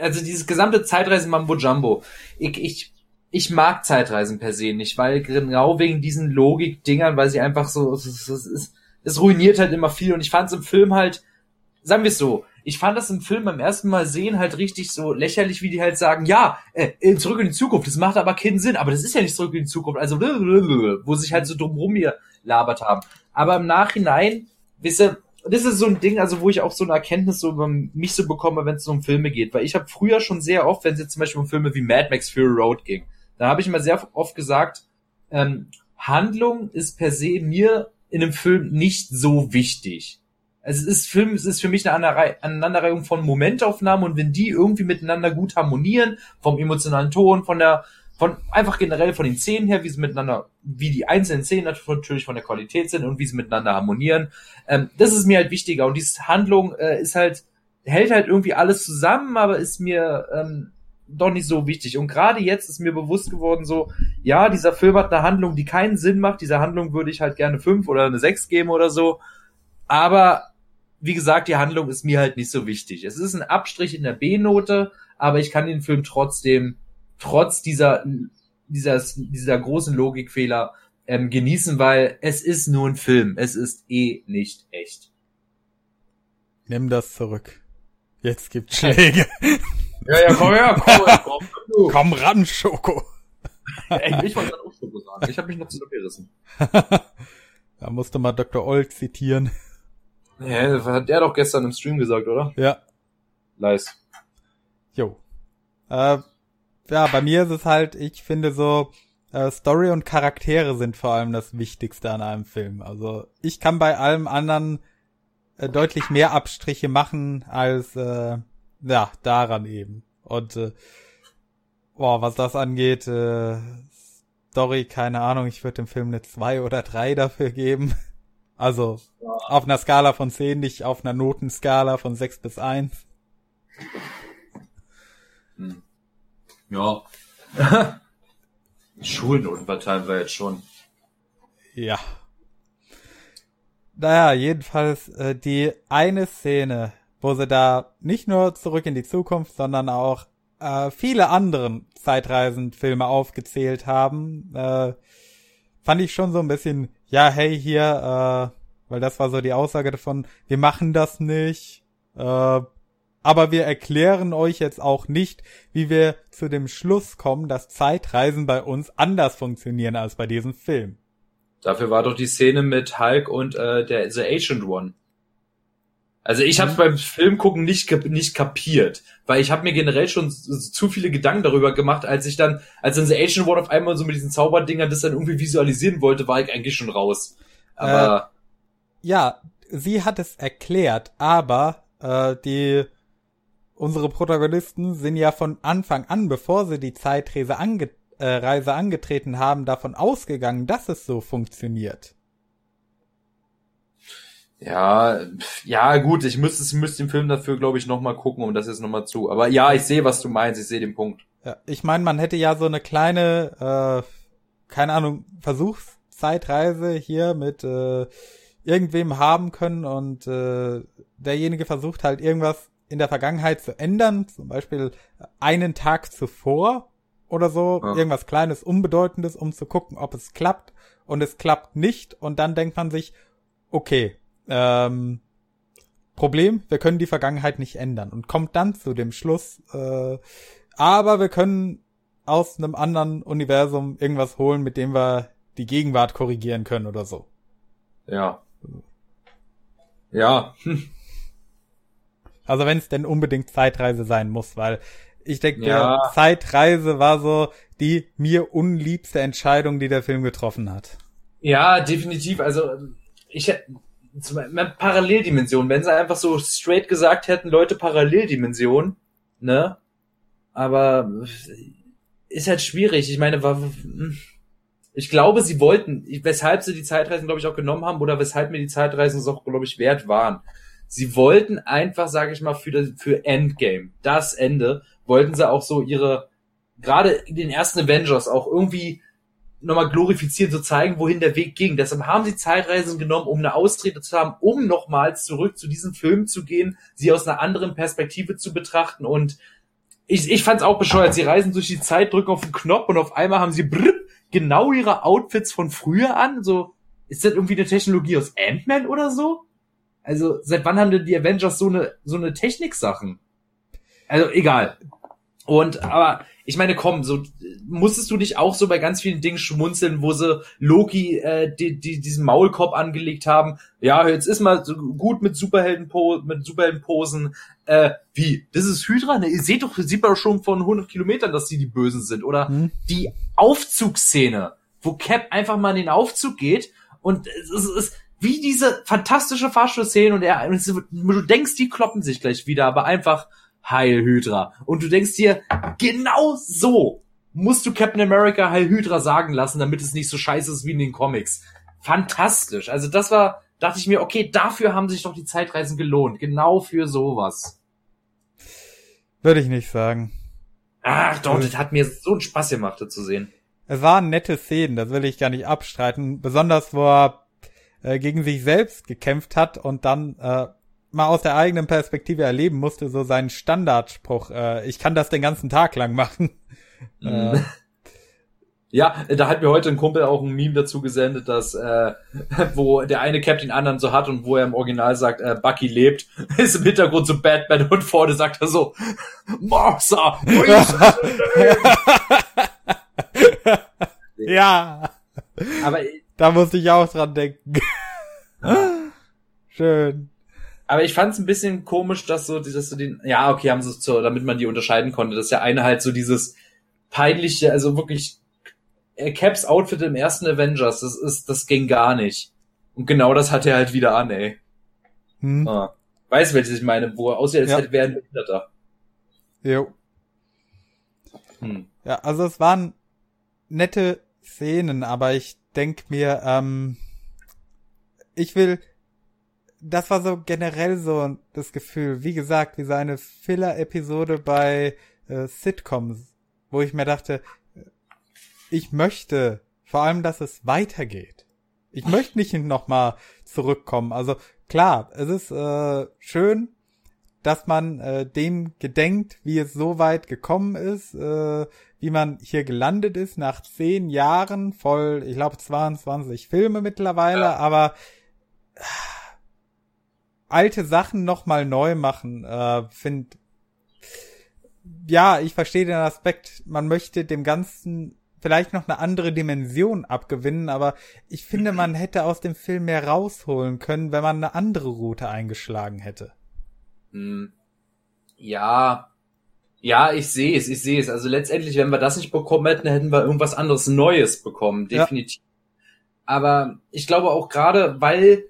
also dieses gesamte Zeitreisen Mambo Jumbo. Ich, ich ich mag Zeitreisen per se nicht, weil genau wegen diesen Logik-Dingern, weil sie einfach so, es, es, es, ruiniert halt immer viel und ich fand es im Film halt, sagen wir es so, ich fand das im Film beim ersten Mal sehen halt richtig so lächerlich, wie die halt sagen, ja, äh, zurück in die Zukunft, das macht aber keinen Sinn, aber das ist ja nicht zurück in die Zukunft, also wo sich halt so drumrum hier labert haben. Aber im Nachhinein, wisse, das ist so ein Ding, also wo ich auch so eine Erkenntnis so über mich so bekomme, wenn es um Filme geht, weil ich habe früher schon sehr oft, wenn es jetzt zum Beispiel um Filme wie Mad Max Fury Road ging, da habe ich immer sehr oft gesagt, ähm, Handlung ist per se mir in einem Film nicht so wichtig. Also es ist Film, es ist für mich eine Aneinanderreihung von Momentaufnahmen und wenn die irgendwie miteinander gut harmonieren, vom emotionalen Ton, von der, von einfach generell von den Szenen her, wie sie miteinander, wie die einzelnen Szenen natürlich von der Qualität sind und wie sie miteinander harmonieren, ähm, das ist mir halt wichtiger und diese Handlung äh, ist halt hält halt irgendwie alles zusammen, aber ist mir ähm, doch nicht so wichtig. Und gerade jetzt ist mir bewusst geworden, so, ja, dieser Film hat eine Handlung, die keinen Sinn macht. Dieser Handlung würde ich halt gerne fünf oder eine sechs geben oder so. Aber wie gesagt, die Handlung ist mir halt nicht so wichtig. Es ist ein Abstrich in der B-Note, aber ich kann den Film trotzdem, trotz dieser, dieser, dieser großen Logikfehler, ähm, genießen, weil es ist nur ein Film. Es ist eh nicht echt. Nimm das zurück. Jetzt gibt's Schläge. Ja, ja, komm her, komm, komm, komm, komm ran, Schoko. Ey, ich wollte gerade auch Schoko sagen. Ich habe mich noch zurückgerissen. da musste mal Dr. Old zitieren. Ja, das hat der doch gestern im Stream gesagt, oder? Ja. Nice. Jo. Äh, ja, bei mir ist es halt, ich finde so, äh, Story und Charaktere sind vor allem das Wichtigste an einem Film. Also ich kann bei allem anderen äh, deutlich mehr Abstriche machen als äh, ja, daran eben. Und äh, boah, was das angeht, äh, Story, keine Ahnung, ich würde dem Film eine zwei oder drei dafür geben. Also auf einer Skala von zehn, nicht auf einer Notenskala von sechs bis eins. Hm. Ja. Schulnoten verteilen wir jetzt schon. Ja. Naja, jedenfalls äh, die eine Szene, wo sie da nicht nur zurück in die Zukunft, sondern auch äh, viele anderen Zeitreisenfilme aufgezählt haben, äh, fand ich schon so ein bisschen, ja, hey, hier, äh, weil das war so die Aussage davon, wir machen das nicht, äh, aber wir erklären euch jetzt auch nicht, wie wir zu dem Schluss kommen, dass Zeitreisen bei uns anders funktionieren als bei diesem Film. Dafür war doch die Szene mit Hulk und äh, der The Agent One. Also ich habe mhm. beim Film gucken nicht nicht kapiert, weil ich habe mir generell schon zu viele Gedanken darüber gemacht, als ich dann, als dann The Agent One auf einmal so mit diesen Zauberdinger das dann irgendwie visualisieren wollte, war ich eigentlich schon raus. Aber äh, ja, sie hat es erklärt, aber äh, die unsere Protagonisten sind ja von Anfang an, bevor sie die Zeitreise ange äh, Reise angetreten haben, davon ausgegangen, dass es so funktioniert. Ja, ja, gut, ich müsste, ich müsste den Film dafür, glaube ich, nochmal gucken, um das jetzt nochmal zu. Aber ja, ich sehe, was du meinst, ich sehe den Punkt. Ja, ich meine, man hätte ja so eine kleine, äh, keine Ahnung, Versuchszeitreise hier mit äh, irgendwem haben können und äh, derjenige versucht halt irgendwas in der Vergangenheit zu ändern, zum Beispiel einen Tag zuvor oder so, ja. irgendwas kleines, unbedeutendes, um zu gucken, ob es klappt und es klappt nicht und dann denkt man sich, okay, ähm, Problem, wir können die Vergangenheit nicht ändern und kommt dann zu dem Schluss, äh, aber wir können aus einem anderen Universum irgendwas holen, mit dem wir die Gegenwart korrigieren können oder so. Ja. Ja. Also wenn es denn unbedingt Zeitreise sein muss, weil ich denke, ja. Zeitreise war so die mir unliebste Entscheidung, die der Film getroffen hat. Ja, definitiv. Also ich Paralleldimension, wenn sie einfach so straight gesagt hätten, Leute, Paralleldimension, ne? Aber ist halt schwierig. Ich meine, war, ich glaube, sie wollten, weshalb sie die Zeitreisen, glaube ich, auch genommen haben oder weshalb mir die Zeitreisen so, glaube ich, wert waren. Sie wollten einfach, sage ich mal, für das, für Endgame, das Ende, wollten sie auch so ihre gerade in den ersten Avengers auch irgendwie nochmal glorifizieren, zu zeigen, wohin der Weg ging. Deshalb haben sie Zeitreisen genommen, um eine Ausrede zu haben, um nochmals zurück zu diesem Film zu gehen, sie aus einer anderen Perspektive zu betrachten und ich, ich fand's auch bescheuert. Sie reisen durch die Zeit, drücken auf den Knopf und auf einmal haben sie brr, genau ihre Outfits von früher an. So, ist das irgendwie eine Technologie aus Ant-Man oder so? Also, seit wann haben denn die Avengers so eine, so eine Techniksachen? Also, egal. Und, aber, ich meine, komm, so, musstest du dich auch so bei ganz vielen Dingen schmunzeln, wo sie Loki, äh, die, die, diesen Maulkorb angelegt haben. Ja, jetzt ist mal so gut mit Superhelden, mit Superheldenposen. Äh, wie? Das ist Hydra? Ne, ihr seht doch, sieht man schon von 100 Kilometern, dass sie die Bösen sind. Oder hm. die Aufzugsszene, wo Cap einfach mal in den Aufzug geht und es ist, wie diese fantastische Fahrstuhlszene und er, und du denkst, die kloppen sich gleich wieder, aber einfach Heil Hydra. Und du denkst dir, genau so musst du Captain America Heil Hydra sagen lassen, damit es nicht so scheiße ist wie in den Comics. Fantastisch. Also das war, dachte ich mir, okay, dafür haben sich doch die Zeitreisen gelohnt. Genau für sowas. Würde ich nicht sagen. Ach doch, das hat mir so einen Spaß gemacht, das zu sehen. Es waren nette Szenen, das will ich gar nicht abstreiten. Besonders, wo er äh, gegen sich selbst gekämpft hat und dann äh, mal aus der eigenen Perspektive erleben musste, so seinen Standardspruch, äh, ich kann das den ganzen Tag lang machen. Mhm. äh. Ja, da hat mir heute ein Kumpel auch ein Meme dazu gesendet, dass äh, wo der eine Cap den anderen so hat und wo er im Original sagt, äh, Bucky lebt, ist im Hintergrund so Batman und vorne sagt er so, Martha, ja. Aber da musste ich auch dran denken. Schön. Aber ich fand es ein bisschen komisch, dass so, dass so den, ja, okay, haben sie es so, damit man die unterscheiden konnte, dass der eine halt so dieses peinliche, also wirklich Caps Outfit im ersten Avengers, das ist, das ging gar nicht. Und genau das hat er halt wieder an, ey. Hm. Ah. Weißt du, welches ich meine, wo er aussieht, als ja. hätte wäre ein Behinderter. Jo. Hm. Ja, also es waren nette Szenen, aber ich denk mir, ähm, ich will, das war so generell so das Gefühl, wie gesagt, wie so eine Filler-Episode bei äh, Sitcoms, wo ich mir dachte, ich möchte vor allem, dass es weitergeht. Ich möchte nicht nochmal zurückkommen. Also klar, es ist äh, schön, dass man äh, dem gedenkt, wie es so weit gekommen ist, äh, wie man hier gelandet ist nach zehn Jahren voll, ich glaube 22 Filme mittlerweile, ja. aber äh, alte Sachen nochmal neu machen, äh, finde ja, ich verstehe den Aspekt, man möchte dem Ganzen vielleicht noch eine andere Dimension abgewinnen, aber ich finde, man hätte aus dem Film mehr rausholen können, wenn man eine andere Route eingeschlagen hätte. Hm. Ja, ja, ich sehe es, ich sehe es. Also letztendlich, wenn wir das nicht bekommen hätten, hätten wir irgendwas anderes Neues bekommen, definitiv. Ja. Aber ich glaube auch gerade, weil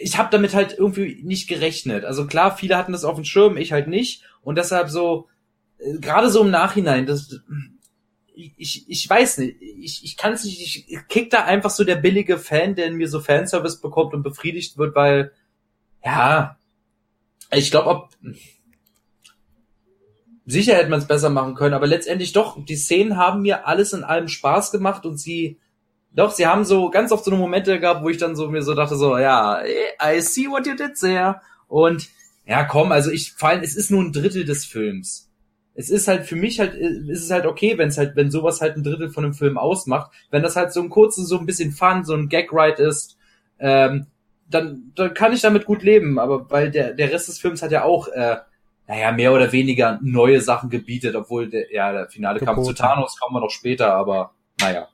ich habe damit halt irgendwie nicht gerechnet. Also klar, viele hatten das auf dem Schirm, ich halt nicht. Und deshalb so, äh, gerade so im Nachhinein, das, ich, ich weiß nicht, ich, ich kann es nicht, ich kick da einfach so der billige Fan, der in mir so Fanservice bekommt und befriedigt wird, weil, ja, ich glaube, ob sicher hätte man es besser machen können, aber letztendlich doch, die Szenen haben mir alles in allem Spaß gemacht und sie doch, sie haben so ganz oft so eine Momente gehabt, wo ich dann so mir so dachte, so, ja, I see what you did there. Und ja, komm, also ich vor allem, es ist nur ein Drittel des Films. Es ist halt für mich halt, ist es halt okay, wenn es halt, wenn sowas halt ein Drittel von einem Film ausmacht. Wenn das halt so ein kurzes, so ein bisschen Fun, so ein Gag-Ride ist, ähm, dann, dann kann ich damit gut leben. Aber weil der, der Rest des Films hat ja auch, äh, naja, mehr oder weniger neue Sachen gebietet, obwohl der, ja, der finale Kampf zu Thanos kommen wir noch später, aber naja.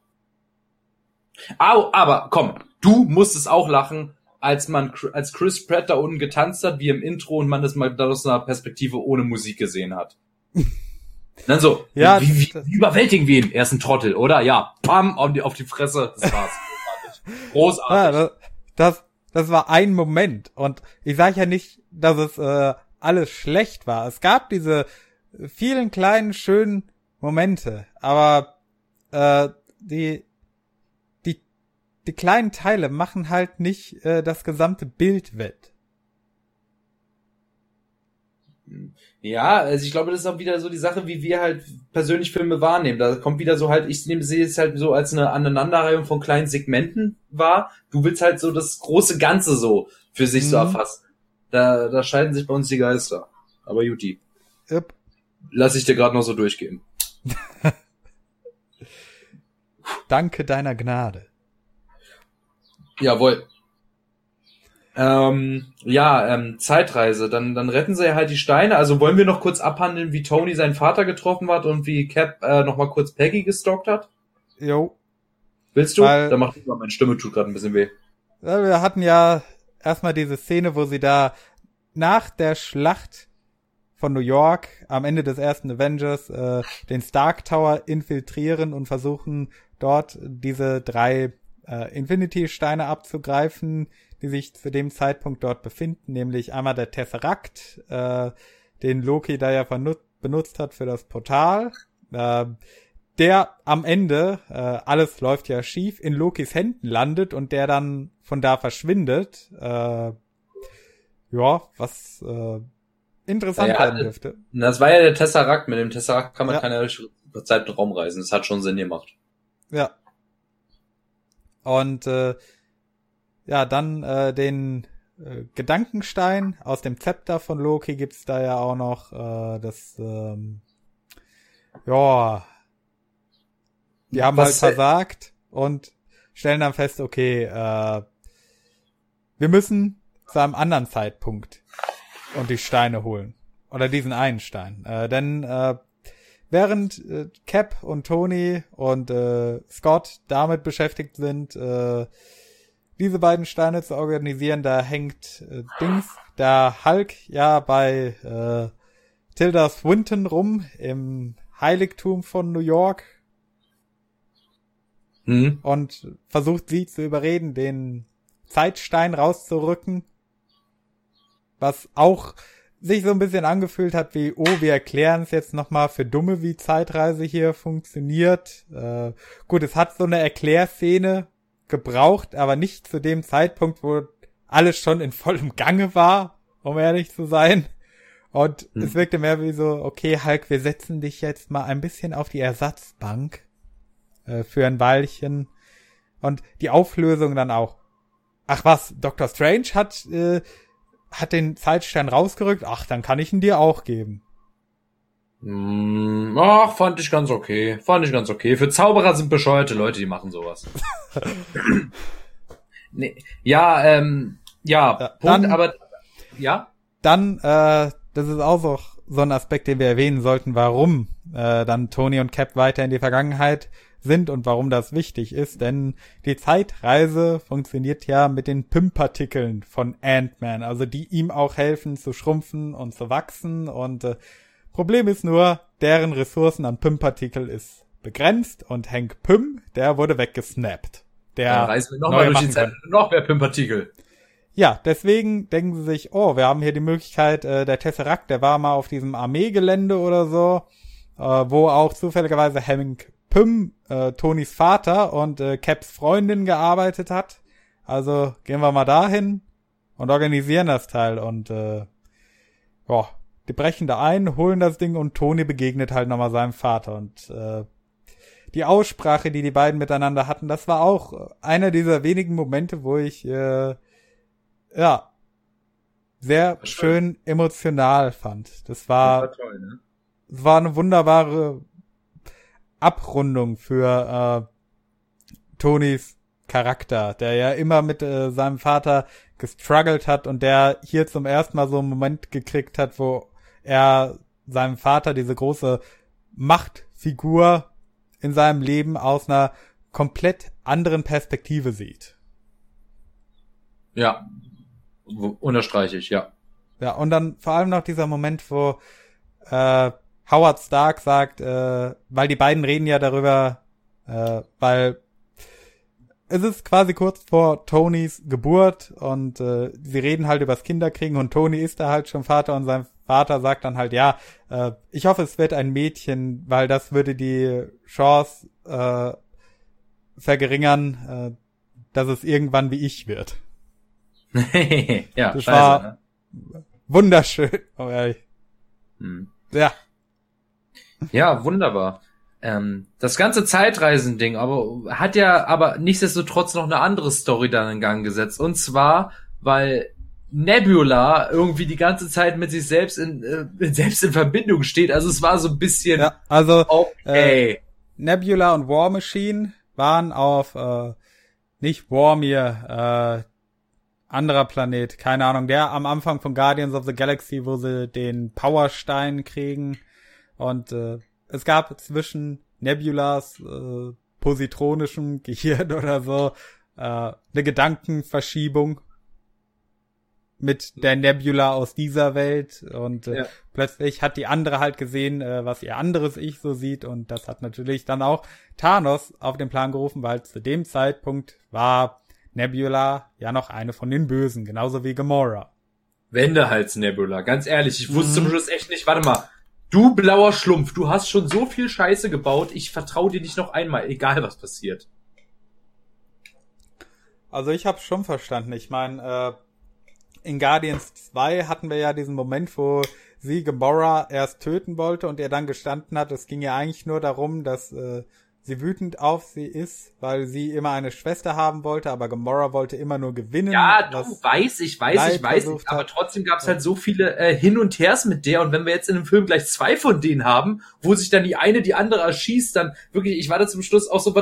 Au, aber komm, du musstest auch lachen, als man als Chris Pratt da unten getanzt hat, wie im Intro und man das mal aus einer Perspektive ohne Musik gesehen hat. Dann so, ja, wie, wie, wie überwältigen wir ihn? Er ist ein Trottel, oder? Ja, pam, auf die, auf die Fresse. Das war's. Großartig. Großartig. Ja, das, das war ein Moment. Und ich sage ja nicht, dass es äh, alles schlecht war. Es gab diese vielen kleinen, schönen Momente. Aber äh, die die kleinen Teile machen halt nicht äh, das gesamte Bild wett. Ja, also ich glaube, das ist auch wieder so die Sache, wie wir halt persönlich Filme wahrnehmen. Da kommt wieder so halt, ich nehme sehe es halt so als eine Aneinanderreihung von kleinen Segmenten wahr. Du willst halt so das große Ganze so für sich mhm. so erfassen. Da, da scheiden sich bei uns die Geister. Aber Juti. Yep. Lass ich dir gerade noch so durchgehen. Danke deiner Gnade. Jawohl. Ähm, ja, ähm, Zeitreise. Dann, dann retten sie ja halt die Steine. Also wollen wir noch kurz abhandeln, wie Tony seinen Vater getroffen hat und wie Cap äh, noch mal kurz Peggy gestalkt hat? Jo. Willst du? Weil, Dann mach ich mal, meine Stimme tut gerade ein bisschen weh. Wir hatten ja erstmal diese Szene, wo sie da nach der Schlacht von New York am Ende des ersten Avengers äh, den Stark Tower infiltrieren und versuchen dort diese drei äh, Infinity-Steine abzugreifen, die sich zu dem Zeitpunkt dort befinden, nämlich einmal der Tesseract, äh, den Loki da ja benutzt hat für das Portal, äh, der am Ende, äh, alles läuft ja schief, in Lokis Händen landet und der dann von da verschwindet. Äh, ja, was äh, interessant ja, werden dürfte. Das war ja der Tesseract. Mit dem Tesseract kann man ja. keine Zeit und Raum reisen. Das hat schon Sinn gemacht. Ja. Und äh, ja, dann äh, den äh, Gedankenstein aus dem Zepter von Loki gibt's da ja auch noch äh, das ähm, ja die haben Was halt versagt und stellen dann fest, okay, äh, wir müssen zu einem anderen Zeitpunkt und die Steine holen. Oder diesen einen Stein. Äh, denn äh, während äh, Cap und Tony und äh, Scott damit beschäftigt sind, äh, diese beiden Steine zu organisieren, da hängt äh, Dings, der Hulk ja bei äh, Tilda Swinton rum im Heiligtum von New York mhm. und versucht sie zu überreden, den Zeitstein rauszurücken, was auch sich so ein bisschen angefühlt hat wie, oh, wir erklären es jetzt nochmal für Dumme, wie Zeitreise hier funktioniert. Äh, gut, es hat so eine Erklärszene gebraucht, aber nicht zu dem Zeitpunkt, wo alles schon in vollem Gange war, um ehrlich zu sein. Und hm. es wirkte mehr wie so, okay, Hulk, wir setzen dich jetzt mal ein bisschen auf die Ersatzbank äh, für ein Weilchen. Und die Auflösung dann auch. Ach was, Dr. Strange hat äh, hat den Zeitstern rausgerückt, ach, dann kann ich ihn dir auch geben. Mm, ach, fand ich ganz okay. Fand ich ganz okay. Für Zauberer sind bescheuerte Leute, die machen sowas. nee, ja, ähm, ja, ja Punkt, dann, aber ja. Dann, äh, das ist auch so, so ein Aspekt, den wir erwähnen sollten, warum äh, dann Tony und Cap weiter in die Vergangenheit sind und warum das wichtig ist, denn die Zeitreise funktioniert ja mit den PIM-Partikeln von Ant-Man, also die ihm auch helfen zu schrumpfen und zu wachsen und äh, Problem ist nur, deren Ressourcen an PIM-Partikel ist begrenzt und Hank Pym, der wurde weggesnappt. Der Dann reisen wir nochmal durch die Zeit, noch mehr PIM-Partikel. Ja, deswegen denken sie sich, oh, wir haben hier die Möglichkeit, äh, der Tesseract, der war mal auf diesem Armeegelände oder so, äh, wo auch zufälligerweise Hank Pym, äh, Tonys Vater und äh, Caps Freundin gearbeitet hat. Also gehen wir mal dahin und organisieren das Teil und äh, ja, die brechen da ein, holen das Ding und Tony begegnet halt nochmal seinem Vater und äh, die Aussprache, die die beiden miteinander hatten, das war auch einer dieser wenigen Momente, wo ich äh, ja sehr schön emotional fand. Das war, das war, toll, ne? das war eine wunderbare Abrundung für äh, Tonys Charakter, der ja immer mit äh, seinem Vater gestruggelt hat und der hier zum ersten Mal so einen Moment gekriegt hat, wo er seinem Vater diese große Machtfigur in seinem Leben aus einer komplett anderen Perspektive sieht. Ja, unterstreiche ich, ja. Ja, und dann vor allem noch dieser Moment, wo äh, Howard Stark sagt, äh, weil die beiden reden ja darüber, äh, weil es ist quasi kurz vor Tonys Geburt und äh, sie reden halt übers Kinderkriegen und Tony ist da halt schon Vater und sein Vater sagt dann halt, ja, äh, ich hoffe, es wird ein Mädchen, weil das würde die Chance äh, verringern, äh, dass es irgendwann wie ich wird. ja, das scheiße, war ne? wunderschön, oh ehrlich. Hm. Ja. Ja, wunderbar. Ähm, das ganze Zeitreisending, aber hat ja aber nichtsdestotrotz noch eine andere Story dann in Gang gesetzt. Und zwar, weil Nebula irgendwie die ganze Zeit mit sich selbst in, äh, selbst in Verbindung steht. Also es war so ein bisschen Ja, also okay. Äh, Nebula und War Machine waren auf äh, nicht Warmir, äh, anderer Planet, keine Ahnung, der am Anfang von Guardians of the Galaxy, wo sie den Powerstein kriegen und äh, es gab zwischen Nebulas äh, positronischem Gehirn oder so äh, eine Gedankenverschiebung mit der Nebula aus dieser Welt und äh, Ja. plötzlich hat die andere halt gesehen, äh, was ihr anderes Ich so sieht und das hat natürlich dann auch Thanos auf den Plan gerufen, weil zu dem Zeitpunkt war Nebula ja noch eine von den Bösen, genauso wie Gamora. Wendehals Nebula, ganz ehrlich, ich wusste Mhm. zum Schluss echt nicht, warte mal. Du blauer Schlumpf, du hast schon so viel Scheiße gebaut, ich vertraue dir nicht noch einmal, egal was passiert. Also ich habe schon verstanden. Ich meine, äh, in Guardians 2 hatten wir ja diesen Moment, wo sie Gamora erst töten wollte und er dann gestanden hat, es ging ja eigentlich nur darum, dass äh, sie wütend auf sie ist, weil sie immer eine Schwester haben wollte, aber Gamora wollte immer nur gewinnen. Ja, du was- weiß, ich weiß, Leid ich weiß, versucht aber trotzdem gab es halt so viele äh, Hin und Hers mit der und wenn wir jetzt in dem Film gleich zwei von denen haben, wo sich dann die eine die andere erschießt, dann wirklich, ich war da zum Schluss auch so,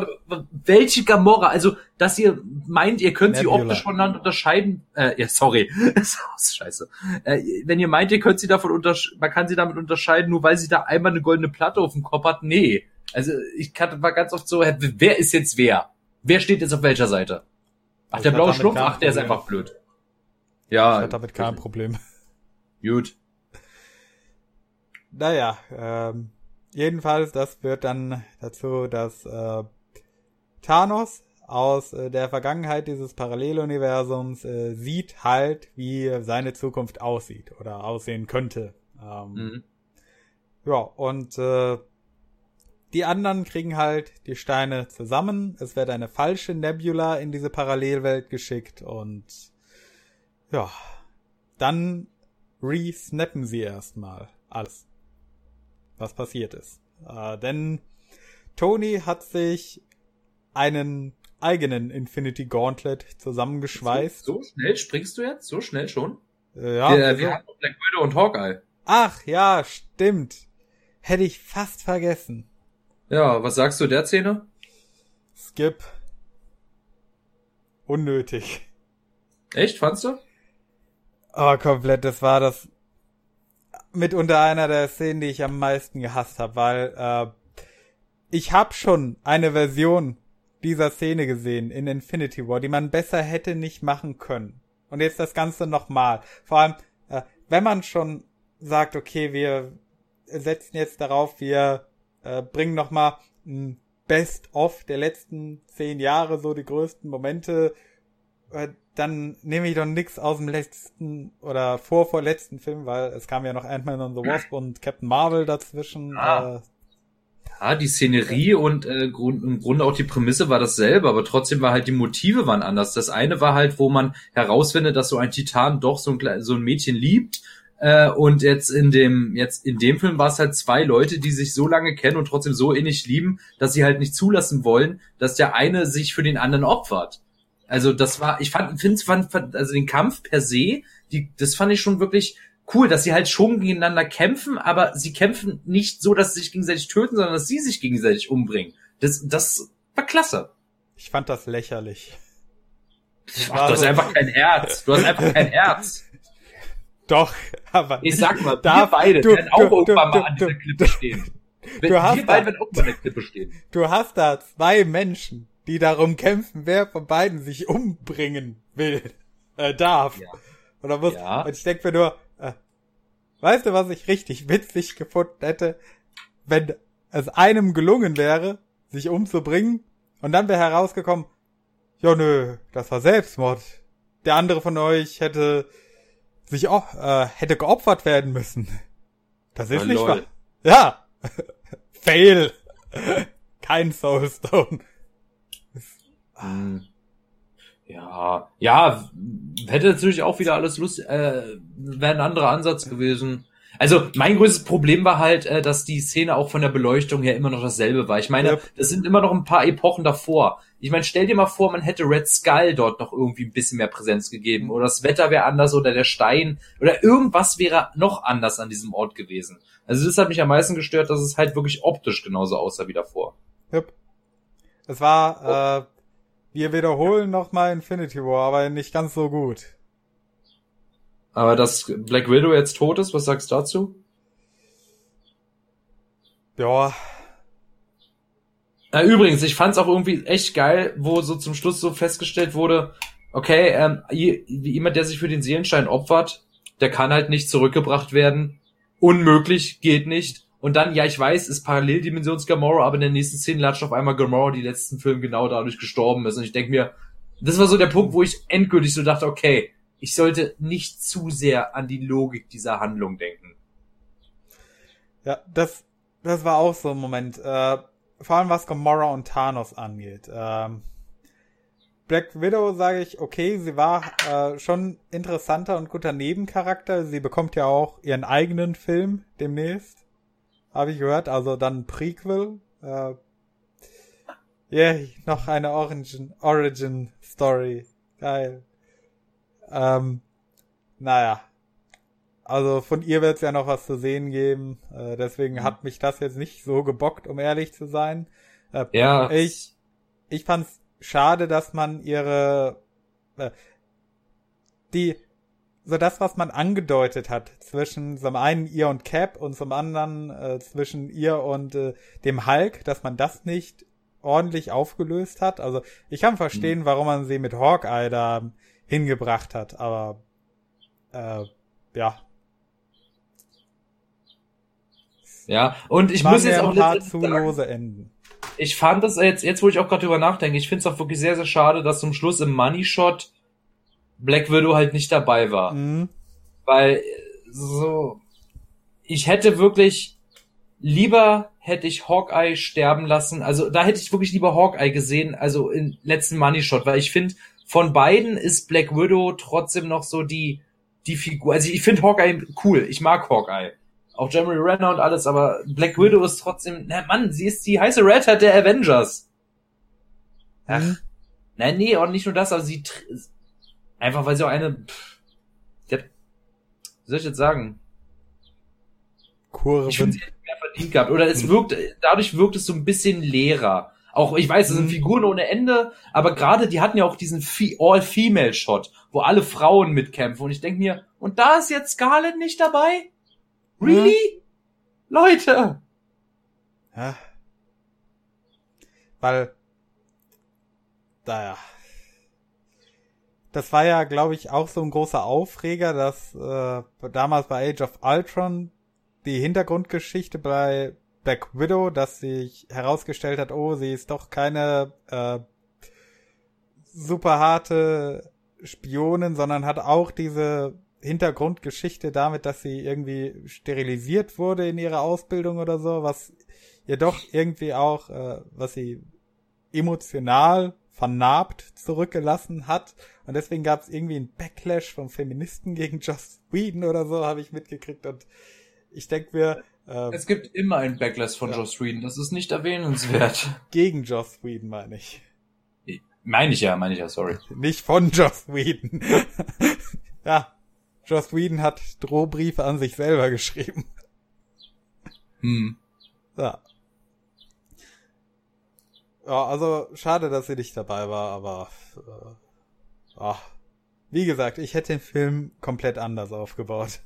welche Gamora, also, dass ihr meint, ihr könnt sie Nebula. optisch voneinander unterscheiden, äh, ja, sorry, das ist scheiße. Äh, wenn ihr meint, ihr könnt sie davon unterscheiden, man kann sie damit unterscheiden, nur weil sie da einmal eine goldene Platte auf dem Kopf hat, nee. Also, ich kann, war ganz oft so, wer ist jetzt wer? Wer steht jetzt auf welcher Seite? Ach, Ich der blaue Schlumpf? Ach, der ist einfach blöd. ich Ja, hatte damit kein Problem. gut. Naja, ähm, jedenfalls, das führt dann dazu, dass äh, Thanos aus äh, der Vergangenheit dieses Paralleluniversums äh, sieht halt, wie seine Zukunft aussieht oder aussehen könnte. Ähm, Mhm. Ja, und äh, die anderen kriegen halt die Steine zusammen. Es wird eine falsche Nebula in diese Parallelwelt geschickt und ja, dann re-snappen sie erstmal alles, was passiert ist. Äh, denn Tony hat sich einen eigenen Infinity Gauntlet zusammengeschweißt. So, so schnell springst du jetzt? So schnell schon? Äh, ja, wir, wir hatten noch Black Widow und Hawkeye. Ach ja, stimmt. Hätte ich fast vergessen. Ja, was sagst du der Szene? Skip. Unnötig. Echt, fandst du? Oh, komplett. Das war das mitunter einer der Szenen, die ich am meisten gehasst habe, weil äh, ich habe schon eine Version dieser Szene gesehen in Infinity War, die man besser hätte nicht machen können. Und jetzt das Ganze nochmal. Vor allem, äh, wenn man schon sagt, okay, wir setzen jetzt darauf, wir äh, bringen nochmal ein Best-of der letzten zehn Jahre, so die größten Momente, äh, dann nehme ich doch nix aus dem letzten oder vorvorletzten Film, weil es kam ja noch Ant-Man and the Wasp und Captain Marvel dazwischen. Ah. Äh, Ja, die Szenerie und äh, Grund, im Grunde auch die Prämisse war dasselbe, aber trotzdem war halt die Motive waren anders. Das eine war halt, wo man herausfindet, dass so ein Titan doch so ein, so ein Mädchen liebt. Äh, und jetzt in dem, jetzt in dem Film war es halt zwei Leute, die sich so lange kennen und trotzdem so innig lieben, dass sie halt nicht zulassen wollen, dass der eine sich für den anderen opfert. Also das war, ich fand, finde, fand, fand, also den Kampf per se, die, das fand ich schon wirklich cool, dass sie halt schon gegeneinander kämpfen, aber sie kämpfen nicht so, dass sie sich gegenseitig töten, sondern dass sie sich gegenseitig umbringen. Das, das war klasse. ich fand das lächerlich. Ach, du hast einfach kein Herz. Du hast einfach kein Herz. Doch, aber Ich sag mal, Da- wir beide du- werden auch irgendwann mal an dieser Klippe stehen. Wenn, du hast wir beide da- werden auch mal an der Klippe stehen. du hast da zwei Menschen, die darum kämpfen, wer von beiden sich umbringen will, äh, darf. Ja. Oder muss. Ja. Und ich denke mir nur, äh, weißt du, was ich richtig witzig gefunden hätte, wenn es einem gelungen wäre, sich umzubringen, und dann wäre herausgekommen, ja nö, das war Selbstmord. Der andere von euch hätte sich auch, äh, hätte geopfert werden müssen. Das ist Oh, nicht wahr. Ja. Fail. Kein Soulstone. Hm. Ja, ja, hätte natürlich auch wieder alles lustig, äh, wäre ein anderer Ansatz gewesen. Also mein größtes Problem war halt, äh, dass die Szene auch von der Beleuchtung her immer noch dasselbe war. Ich meine, yep. das sind immer noch ein paar Epochen davor. Ich meine, stell dir mal vor, man hätte Red Skull dort noch irgendwie ein bisschen mehr Präsenz gegeben oder das Wetter wäre anders oder der Stein oder irgendwas wäre noch anders an diesem Ort gewesen. Also das hat mich am meisten gestört, dass es halt wirklich optisch genauso aussah wie davor. Yep. Es war, äh, wir wiederholen nochmal Infinity War, aber nicht ganz so gut. Aber dass Black Widow jetzt tot ist, was sagst du dazu? Ja. Äh, übrigens, ich fand's auch irgendwie echt geil, wo so zum Schluss so festgestellt wurde, okay, ähm, jemand, der sich für den Seelenstein opfert, der kann halt nicht zurückgebracht werden. Unmöglich, geht nicht. Und dann, ja, ich weiß, ist Paralleldimensions Gamora, aber in der nächsten Szene latscht auf einmal Gamora, die letzten Film genau dadurch gestorben ist. Und ich denke mir, das war so der Punkt, wo ich endgültig so dachte, okay, ich sollte nicht zu sehr an die Logik dieser Handlung denken. Ja, das, das war auch so ein Moment. Äh, vor allem was Gamora und Thanos angeht. Ähm, Black Widow sage ich, okay, sie war äh, schon interessanter und guter Nebencharakter. Sie bekommt ja auch ihren eigenen Film demnächst. Habe ich gehört. Also dann Prequel. Äh, yeah, noch eine Origin, Origin Story. Geil. Ähm, naja. Also von ihr wird es ja noch was zu sehen geben. Äh, deswegen mhm. hat mich das jetzt nicht so gebockt, um ehrlich zu sein. Äh, ja. Ich, ich fand's schade, dass man ihre äh, die so das, was man angedeutet hat zwischen zum einen ihr und Cap und zum anderen äh, zwischen ihr und äh, dem Hulk, dass man das nicht ordentlich aufgelöst hat. Also ich kann verstehen, mhm. warum man sie mit Hawkeye da hingebracht hat. Aber äh, ja. Ja, und ich muss jetzt auch paar zu lose enden. Ich fand das jetzt, jetzt wo ich auch gerade drüber nachdenke, ich finde es auch wirklich sehr, sehr schade, dass zum Schluss im Money Shot Black Widow halt nicht dabei war. Mhm. Weil so, ich hätte wirklich lieber hätte ich Hawkeye sterben lassen. Also da hätte ich wirklich lieber Hawkeye gesehen, also im letzten Money Shot, weil ich finde, von beiden ist Black Widow trotzdem noch so die, die Figur. Also ich finde Hawkeye cool. Ich mag Hawkeye. Auch Jeremy Renner und alles, aber Black Widow ist trotzdem, na Mann, sie ist die heiße Red Hat der Avengers. Ach, mhm. nein, nee, und nicht nur das, aber sie, einfach weil sie auch eine, pff, wie soll ich jetzt sagen? Kurven. Ich finde, sie hätte mehr verdient gehabt. Oder es wirkt, dadurch wirkt es so ein bisschen leerer. Auch, ich weiß, es sind mhm. Figuren ohne Ende, aber gerade die hatten ja auch diesen All-Female-Shot, wo alle Frauen mitkämpfen. Und ich denke mir, und da ist jetzt Scarlett nicht dabei? Really? Ja. Leute! Ja. Weil, naja. Das war ja, glaube ich, auch so ein großer Aufreger, dass äh, damals bei Age of Ultron die Hintergrundgeschichte bei Black Widow, dass sich herausgestellt hat, oh, sie ist doch keine äh, super harte Spionin, sondern hat auch diese Hintergrundgeschichte damit, dass sie irgendwie sterilisiert wurde in ihrer Ausbildung oder so, was ihr doch irgendwie auch, äh, was sie emotional vernarbt zurückgelassen hat. Und deswegen gab es irgendwie einen Backlash von Feministen gegen Joss Whedon oder so, habe ich mitgekriegt. Und ich denke mir, ähm, es gibt immer einen Backlash von ja. Joss Whedon, das ist nicht erwähnenswert. Gegen Joss Whedon meine ich. Meine ich ja, meine ich ja, sorry. Nicht von Joss Whedon. ja, Joss Whedon hat Drohbriefe an sich selber geschrieben. Hm. Ja. Ja, also schade, dass sie nicht dabei war, aber äh, oh. wie gesagt, ich hätte den Film komplett anders aufgebaut.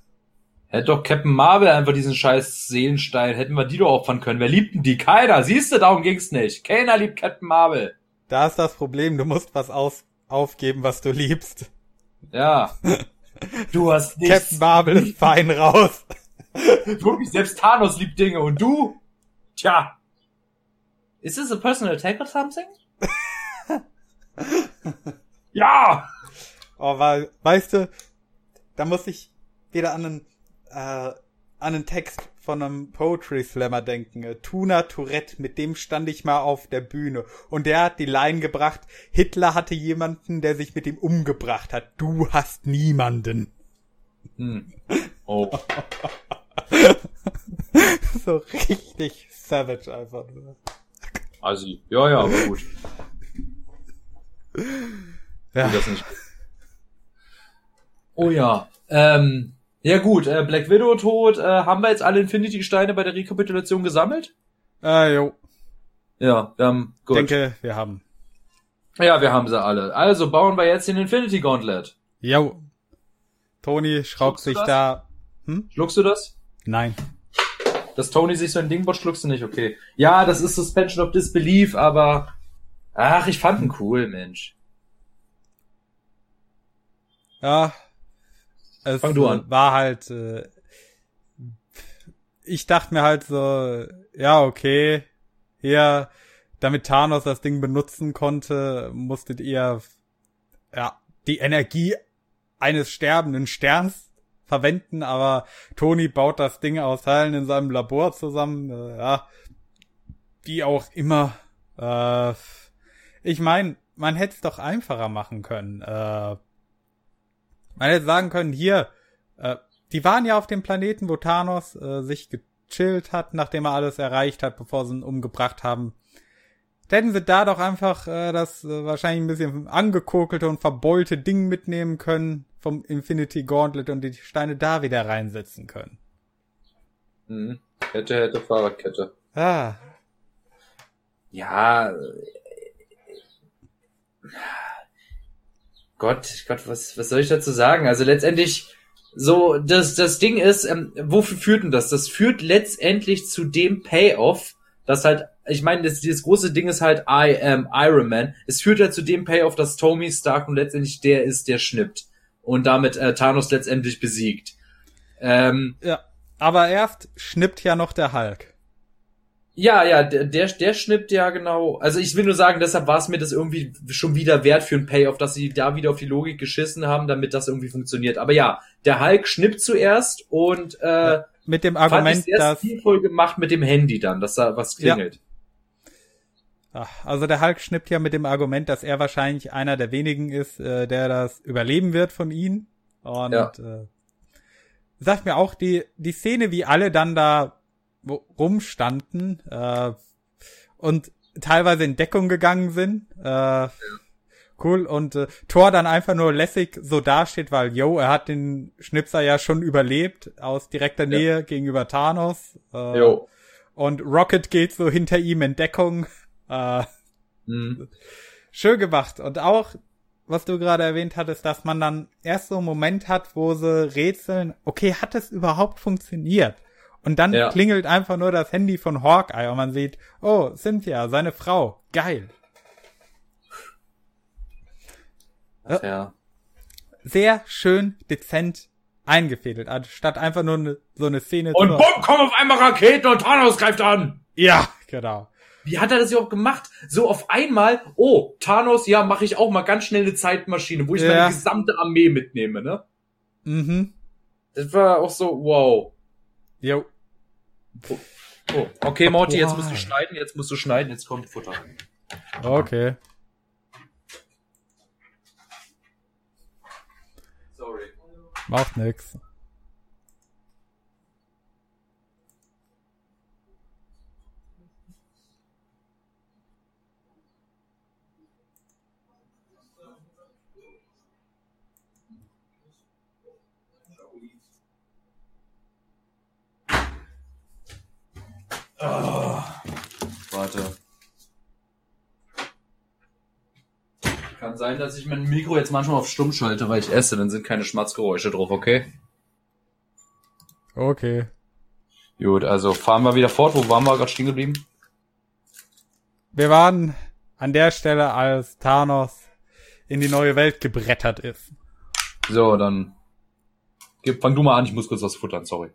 Hätte doch Captain Marvel einfach diesen scheiß Seelenstein, hätten wir die doch opfern können. Wer liebt denn die? Keiner. Siehst du, darum ging's nicht. Keiner liebt Captain Marvel. Da ist das Problem, du musst was aus aufgeben, was du liebst. Ja. Du hast nichts. Captain Marvel ist fein raus. Wirklich, selbst Thanos liebt Dinge und du? Tja. Is this a personal attack or something? ja! Oh, weil, weißt du, da muss ich wieder an einen äh, an einen Text von einem Poetry Slammer denken. Äh, Tuna Tourette, mit dem stand ich mal auf der Bühne. Und der hat die Line gebracht, Hitler hatte jemanden, der sich mit ihm umgebracht hat. Du hast niemanden. Hm. Oh. so richtig savage einfach nur. Also, ja, ja, aber gut. Ja. Das nicht. Oh ja. Ähm, ja gut, äh, Black Widow tot. Äh, haben wir jetzt alle Infinity-Steine bei der Rekapitulation gesammelt? Äh, jo. Ja, wir haben gut. Denke, wir haben. ja, wir haben sie alle. Also bauen wir jetzt den Infinity Gauntlet. Jo. Tony schraubt sich das? da. Hm? Schluckst du das? Nein. Dass Tony sich so ein Ding baut, schluckst du nicht, okay. Ja, das ist Suspension of Disbelief, aber ach, ich fand ihn cool, Mensch. Ja. Es Fang du an. war halt. Äh, ich dachte mir halt so, ja, okay. Hier, damit Thanos das Ding benutzen konnte, musstet ihr ja die Energie eines sterbenden Sterns verwenden, aber Tony baut das Ding aus Teilen in seinem Labor zusammen. Äh, ja, wie auch immer. Äh, ich meine, man hätte es doch einfacher machen können. Äh, man hätte sagen können, hier, äh, die waren ja auf dem Planeten, wo Thanos äh, sich gechillt hat, nachdem er alles erreicht hat, bevor sie ihn umgebracht haben. Da hätten sie da doch einfach äh, das äh, wahrscheinlich ein bisschen angekokelte und verbeulte Ding mitnehmen können vom Infinity Gauntlet und die Steine da wieder reinsetzen können. Mhm. Hätte, hätte, Fahrradkette. Ah, Ja. äh, Gott, Gott, was, was soll ich dazu sagen? Also letztendlich, so, das, das Ding ist, ähm, wofür führt denn das? Das führt letztendlich zu dem Payoff, das halt, ich meine, das, dieses große Ding ist halt I am Iron Man. Es führt ja zu dem Payoff, dass Tony Stark und letztendlich der ist, der schnippt. Und damit äh, Thanos letztendlich besiegt. Ähm, ja. Aber erst schnippt ja noch der Hulk. Ja, ja, der, der, der schnippt ja genau. Also ich will nur sagen, deshalb war es mir das irgendwie schon wieder wert für ein Payoff, dass sie da wieder auf die Logik geschissen haben, damit das irgendwie funktioniert. Aber ja, der Hulk schnippt zuerst und äh, Ja, Mit dem fand Argument, ich sehr dass stilvoll gemacht mit dem Handy dann, dass da was klingelt. Ach, Also der Hulk schnippt ja mit dem Argument, dass er wahrscheinlich einer der wenigen ist, äh, der das überleben wird von ihnen. Und Ja. äh, sagt mir auch die die Szene, wie alle dann da rumstanden äh, und teilweise in Deckung gegangen sind. Äh, Cool. Und äh, Thor dann einfach nur lässig so dasteht, weil, yo, er hat den Schnipser ja schon überlebt aus direkter Nähe gegenüber Thanos. Äh, Jo. Und Rocket geht so hinter ihm in Deckung. Äh, Mhm. schön gemacht. Und auch, was du gerade erwähnt hattest, dass man dann erst so einen Moment hat, wo sie rätseln, okay, hat es überhaupt funktioniert? Und dann Ja. klingelt einfach nur das Handy von Hawkeye und man sieht, oh, Cynthia, seine Frau. Geil. Ach, ja. Sehr schön dezent eingefädelt, anstatt einfach nur ne, so eine Szene Und zu- bumm, kommen auf einmal Raketen und Thanos greift an. Ja, genau. Wie hat er das überhaupt gemacht? So auf einmal, oh, Thanos, ja, mache ich auch mal ganz schnell eine Zeitmaschine, wo ich Ja. meine gesamte Armee mitnehme, ne? Mhm. Das war auch so, wow. Jo. Oh, okay, Morty, jetzt musst du schneiden, jetzt musst du schneiden, jetzt kommt Futter. Okay. Sorry. Macht nix. Warte. Kann sein, dass ich mein Mikro jetzt manchmal auf stumm schalte, weil ich esse, dann sind keine Schmatzgeräusche drauf, okay? Okay. Gut, also fahren wir wieder fort. Wo waren wir gerade stehen geblieben? Wir waren an der Stelle, als Thanos in die neue Welt gebrettert ist. So, dann gib, fang du mal an, ich muss kurz was futtern, sorry.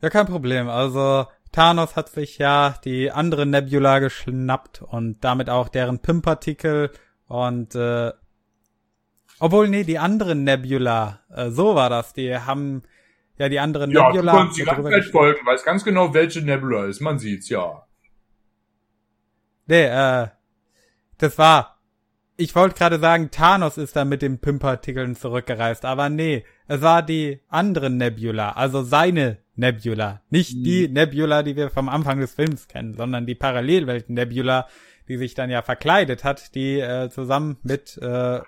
Ja, kein Problem. Also Thanos hat sich ja die andere Nebula geschnappt und damit auch deren PIM-Partikel und äh, obwohl, nee, die andere Nebula, äh, so war das, die haben ja die andere Nebula darüber gesch- folgen, weiß ganz genau, welche Nebula ist, man sieht's, ja. Nee, äh, das war. Ich wollte gerade sagen, Thanos ist da mit den PIM-Partikeln zurückgereist, aber nee, es war die andere Nebula, also seine Nebula. Nicht mhm. die Nebula, die wir vom Anfang des Films kennen, sondern die Parallelwelt Nebula, die sich dann ja verkleidet hat, die äh, zusammen mit äh,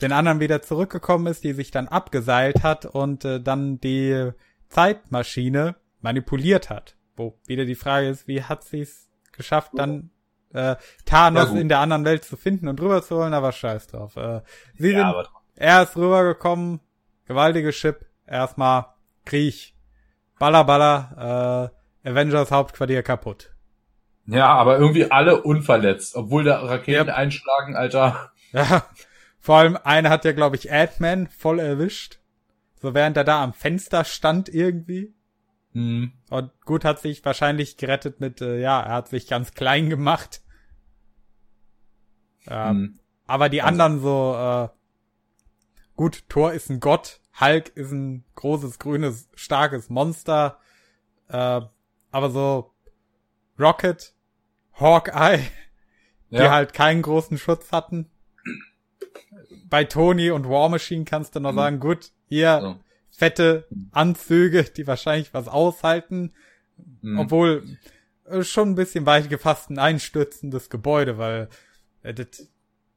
den anderen wieder zurückgekommen ist, die sich dann abgeseilt hat und äh, dann die Zeitmaschine manipuliert hat. Wo wieder die Frage ist, wie hat sie es geschafft, dann äh, Thanos ja, in der anderen Welt zu finden und rüberzuholen, aber scheiß drauf. Äh, sie ja, sind, er ist rübergekommen, gewaltige Chip, erstmal Krieg, Baller, Baller, äh, Avengers Hauptquartier kaputt. Ja, aber irgendwie alle unverletzt, obwohl da Raketen yep. einschlagen, Alter. Ja, vor allem einer hat ja, glaube ich, Ant-Man voll erwischt. So während er da am Fenster stand irgendwie. Mhm. Und gut hat sich wahrscheinlich gerettet mit, äh, ja, er hat sich ganz klein gemacht. Ähm, mhm. Aber die also. anderen so, äh, gut, Thor ist ein Gott, Hulk ist ein großes, grünes, starkes Monster. Äh, aber so Rocket, Hawkeye, ja. die halt keinen großen Schutz hatten. Bei Tony und War Machine kannst du noch mhm. sagen, gut, hier so. fette Anzüge, die wahrscheinlich was aushalten. Mhm. Obwohl äh, schon ein bisschen weit gefasst ein einstürzendes Gebäude, weil äh, das,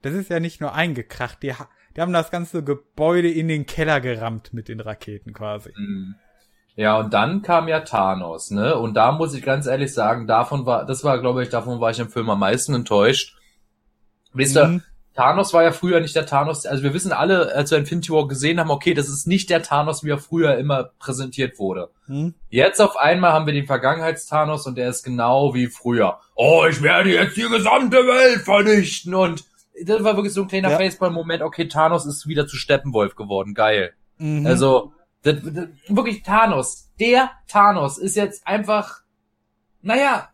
das ist ja nicht nur eingekracht, die, die haben das ganze Gebäude in den Keller gerammt mit den Raketen quasi. Mhm. Ja, und dann kam ja Thanos, ne? Und da muss ich ganz ehrlich sagen, davon war, das war, glaube ich, davon war ich im Film am meisten enttäuscht. Wisst ihr, mhm. Thanos war ja früher nicht der Thanos, also wir wissen alle, als wir Infinity War gesehen haben, okay, das ist nicht der Thanos, wie er früher immer präsentiert wurde. Mhm. Jetzt auf einmal haben wir den Vergangenheits-Thanos und der ist genau wie früher. Oh, ich werde jetzt die gesamte Welt vernichten und das war wirklich so ein kleiner ja. Facepalm-Moment, okay, Thanos ist wieder zu Steppenwolf geworden, geil. Mhm. Also, das, das, wirklich Thanos, der Thanos ist jetzt einfach, naja,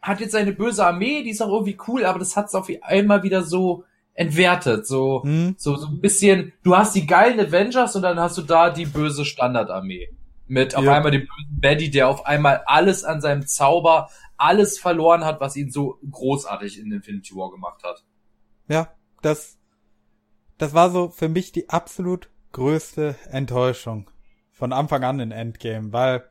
hat jetzt seine böse Armee, die ist auch irgendwie cool, aber das hat's auf einmal wieder so entwertet, so, hm. so, so ein bisschen, du hast die geilen Avengers und dann hast du da die böse Standardarmee. Mit auf ja. einmal dem bösen Baddy, der auf einmal alles an seinem Zauber, alles verloren hat, was ihn so großartig in Infinity War gemacht hat. Ja, das, das war so für mich die absolut größte Enttäuschung von Anfang an in Endgame, weil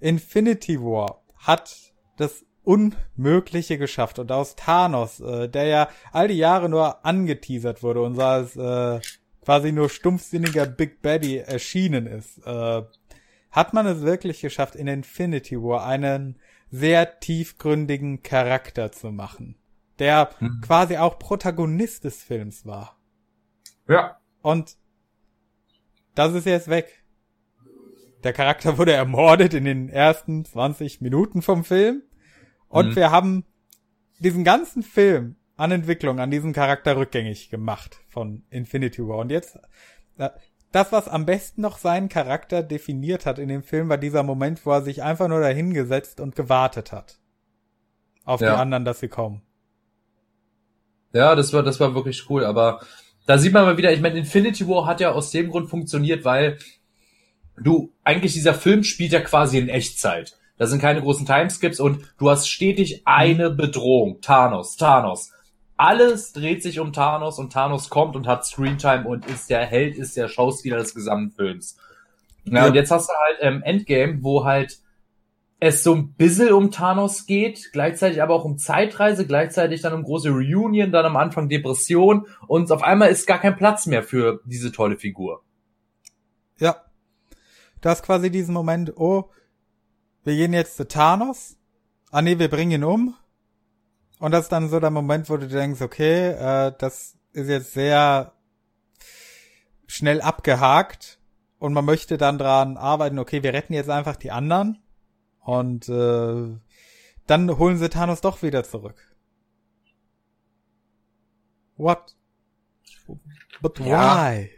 Infinity War hat das Unmögliche geschafft und aus Thanos, äh, der ja all die Jahre nur angeteasert wurde und so als äh, quasi nur stumpfsinniger Big Baddy erschienen ist, äh, hat man es wirklich geschafft, in Infinity War einen sehr tiefgründigen Charakter zu machen, der hm. quasi auch Protagonist des Films war. Ja. Und das ist jetzt weg. Der Charakter wurde ermordet in den ersten 20 Minuten vom Film. Und mhm. wir haben diesen ganzen Film an Entwicklung, an diesem Charakter rückgängig gemacht von Infinity War. Und jetzt, äh, das, was am besten noch seinen Charakter definiert hat in dem Film, war dieser Moment, wo er sich einfach nur dahingesetzt und gewartet hat. Auf ja. die anderen, dass sie kommen. Ja, das war, das war wirklich cool, aber da sieht man mal wieder, ich meine, Infinity War hat ja aus dem Grund funktioniert, weil du, eigentlich dieser Film spielt ja quasi in Echtzeit. Da sind keine großen Timeskips und du hast stetig eine Bedrohung. Thanos, Thanos. Alles dreht sich um Thanos und Thanos kommt und hat Screentime und ist der Held, ist der Schauspieler des gesamten Films. Ja, ja. und jetzt hast du halt ähm, Endgame, wo halt es so ein bisschen um Thanos geht, gleichzeitig aber auch um Zeitreise, gleichzeitig dann um große Reunion, dann am Anfang Depression und auf einmal ist gar kein Platz mehr für diese tolle Figur. Ja, Du hast quasi diesen Moment, oh, wir gehen jetzt zu Thanos. Ah nee, wir bringen ihn um. Und das ist dann so der Moment, wo du denkst, okay, äh, das ist jetzt sehr schnell abgehakt und man möchte dann dran arbeiten, okay, wir retten jetzt einfach die anderen und äh, dann holen sie Thanos doch wieder zurück. What? But why?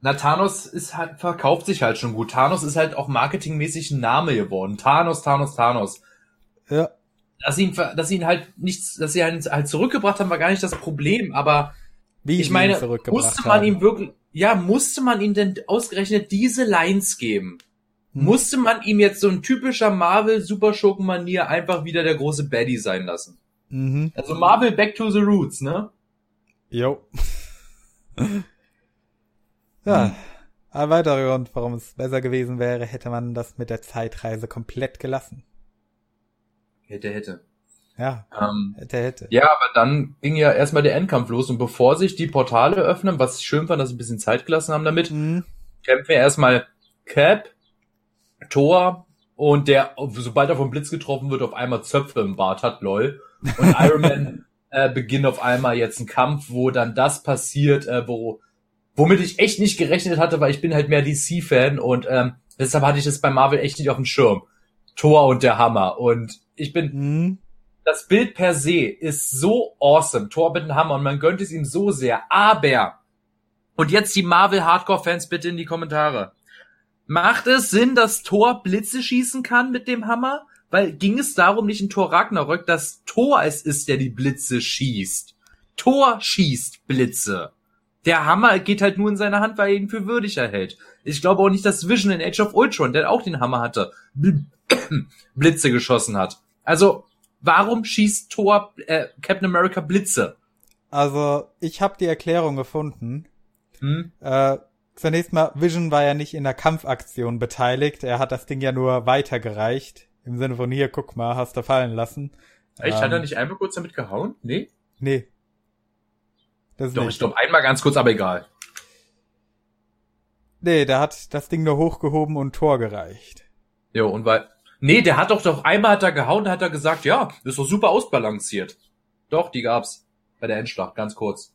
Na, Thanos ist halt, verkauft sich halt schon gut. Thanos ist halt auch marketingmäßig ein Name geworden. Thanos, Thanos, Thanos. Ja. Dass ihn, dass ihn halt nichts, dass sie ihn halt zurückgebracht haben, war gar nicht das Problem, aber Wie ich meine, musste man haben. ihm wirklich, ja, musste man ihm denn ausgerechnet diese Lines geben? Hm. Musste man ihm jetzt so ein typischer Marvel Superschurken-Manier einfach wieder der große Baddy sein lassen? Mhm. Also Marvel Back to the Roots, ne? Jo. Ja, Ein weiterer Grund, warum es besser gewesen wäre, hätte man das mit der Zeitreise komplett gelassen. Hätte, hätte. Ja, Ähm, hätte, hätte. ja, aber dann ging ja erstmal der Endkampf los und bevor sich die Portale öffnen, was ich schön fand, dass sie ein bisschen Zeit gelassen haben damit, Hm, kämpfen wir erstmal Cap, Thor und der, sobald er vom Blitz getroffen wird, auf einmal Zöpfe im Bart hat, lol. Und Iron Man äh, beginnt auf einmal jetzt einen Kampf, wo dann das passiert, äh, wo womit ich echt nicht gerechnet hatte, weil ich bin halt mehr DC-Fan und ähm, deshalb hatte ich das bei Marvel echt nicht auf dem Schirm. Thor und der Hammer. Und ich bin hm, das Bild per se ist so awesome. Thor mit dem Hammer und man gönnt es ihm so sehr. Aber, und jetzt die Marvel Hardcore-Fans bitte in die Kommentare. Macht es Sinn, dass Thor Blitze schießen kann mit dem Hammer? Weil ging es darum nicht in Thor Ragnarök, dass Thor es ist, der die Blitze schießt? Thor schießt Blitze. Der Hammer geht halt nur in seine Hand, weil er ihn für würdig erhält. Ich glaube auch nicht, dass Vision in Age of Ultron, der auch den Hammer hatte, Bl- Blitze geschossen hat. Also, warum schießt Thor äh, Captain America Blitze? also, ich habe die Erklärung gefunden. Hm? Äh, zunächst mal, Vision war ja nicht in der Kampfaktion beteiligt. Er hat das Ding ja nur weitergereicht. Im Sinne von, hier, guck mal, hast du fallen lassen. Echt? Hat er Ähm, nicht einmal kurz damit gehauen? Nee? Nee. Das Doch, nicht. ich glaube einmal ganz kurz, aber egal. Nee, der hat das Ding nur hochgehoben und Tor gereicht. Jo, und weil. Nee, der hat doch doch einmal hat er gehauen, da hat er gesagt, ja, ist doch super ausbalanciert. Doch, die gab's. Bei der Endschlacht, ganz kurz.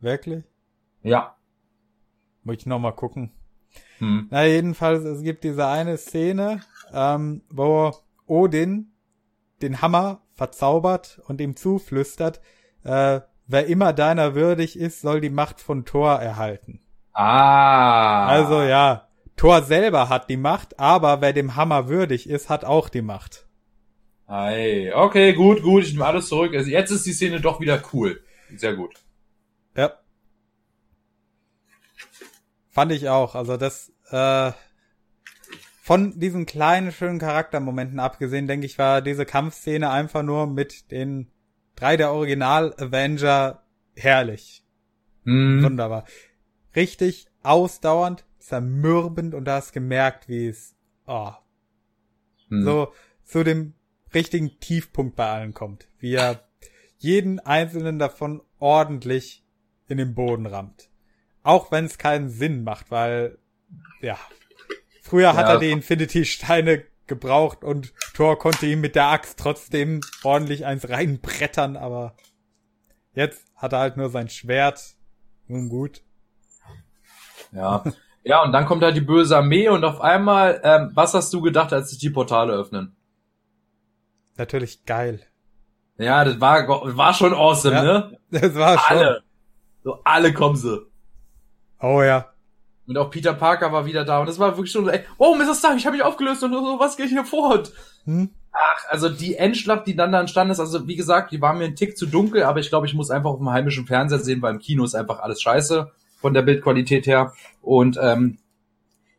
Wirklich? Ja. Muss ich noch mal gucken. Hm. Na, jedenfalls, es gibt diese eine Szene, ähm, wo Odin den Hammer verzaubert und ihm zuflüstert, äh, wer immer deiner würdig ist, soll die Macht von Thor erhalten. Ah. Also ja, Thor selber hat die Macht, aber wer dem Hammer würdig ist, hat auch die Macht. Hey, okay, gut, gut, ich nehme alles zurück. Also jetzt ist die Szene doch wieder cool. Sehr gut. Ja. Fand ich auch. Also das, äh, von diesen kleinen, schönen Charaktermomenten abgesehen, denke ich, war diese Kampfszene einfach nur mit den drei der Original-Avenger herrlich. Hm. Wunderbar. Richtig ausdauernd, zermürbend und du hast gemerkt, wie es, oh, Hm. so zu dem richtigen Tiefpunkt bei allen kommt. Wie er jeden einzelnen davon ordentlich in den Boden rammt. Auch wenn es keinen Sinn macht, weil, ja, früher hat Ja. er die Infinity-Steine gebraucht und Thor konnte ihm mit der Axt trotzdem ordentlich eins reinbrettern, aber jetzt hat er halt nur sein Schwert. Nun gut. Ja. Ja, und dann kommt halt die böse Armee und auf einmal, ähm, was hast du gedacht, als sich die Portale öffnen? Natürlich geil. Ja, das war, war schon awesome, Ja. ne? Das war schon. Alle. So, alle kommen sie. Oh ja. Und auch Peter Parker war wieder da und das war wirklich schon so, ey, oh, Mr. Stark, ich habe mich aufgelöst und so, was geht hier vor? Und Hm? Ach, also die Endschlacht, die dann da entstanden ist, also wie gesagt, die war mir ein Tick zu dunkel, aber ich glaube, ich muss einfach auf dem heimischen Fernseher sehen, weil im Kino ist einfach alles scheiße von der Bildqualität her. Und ähm,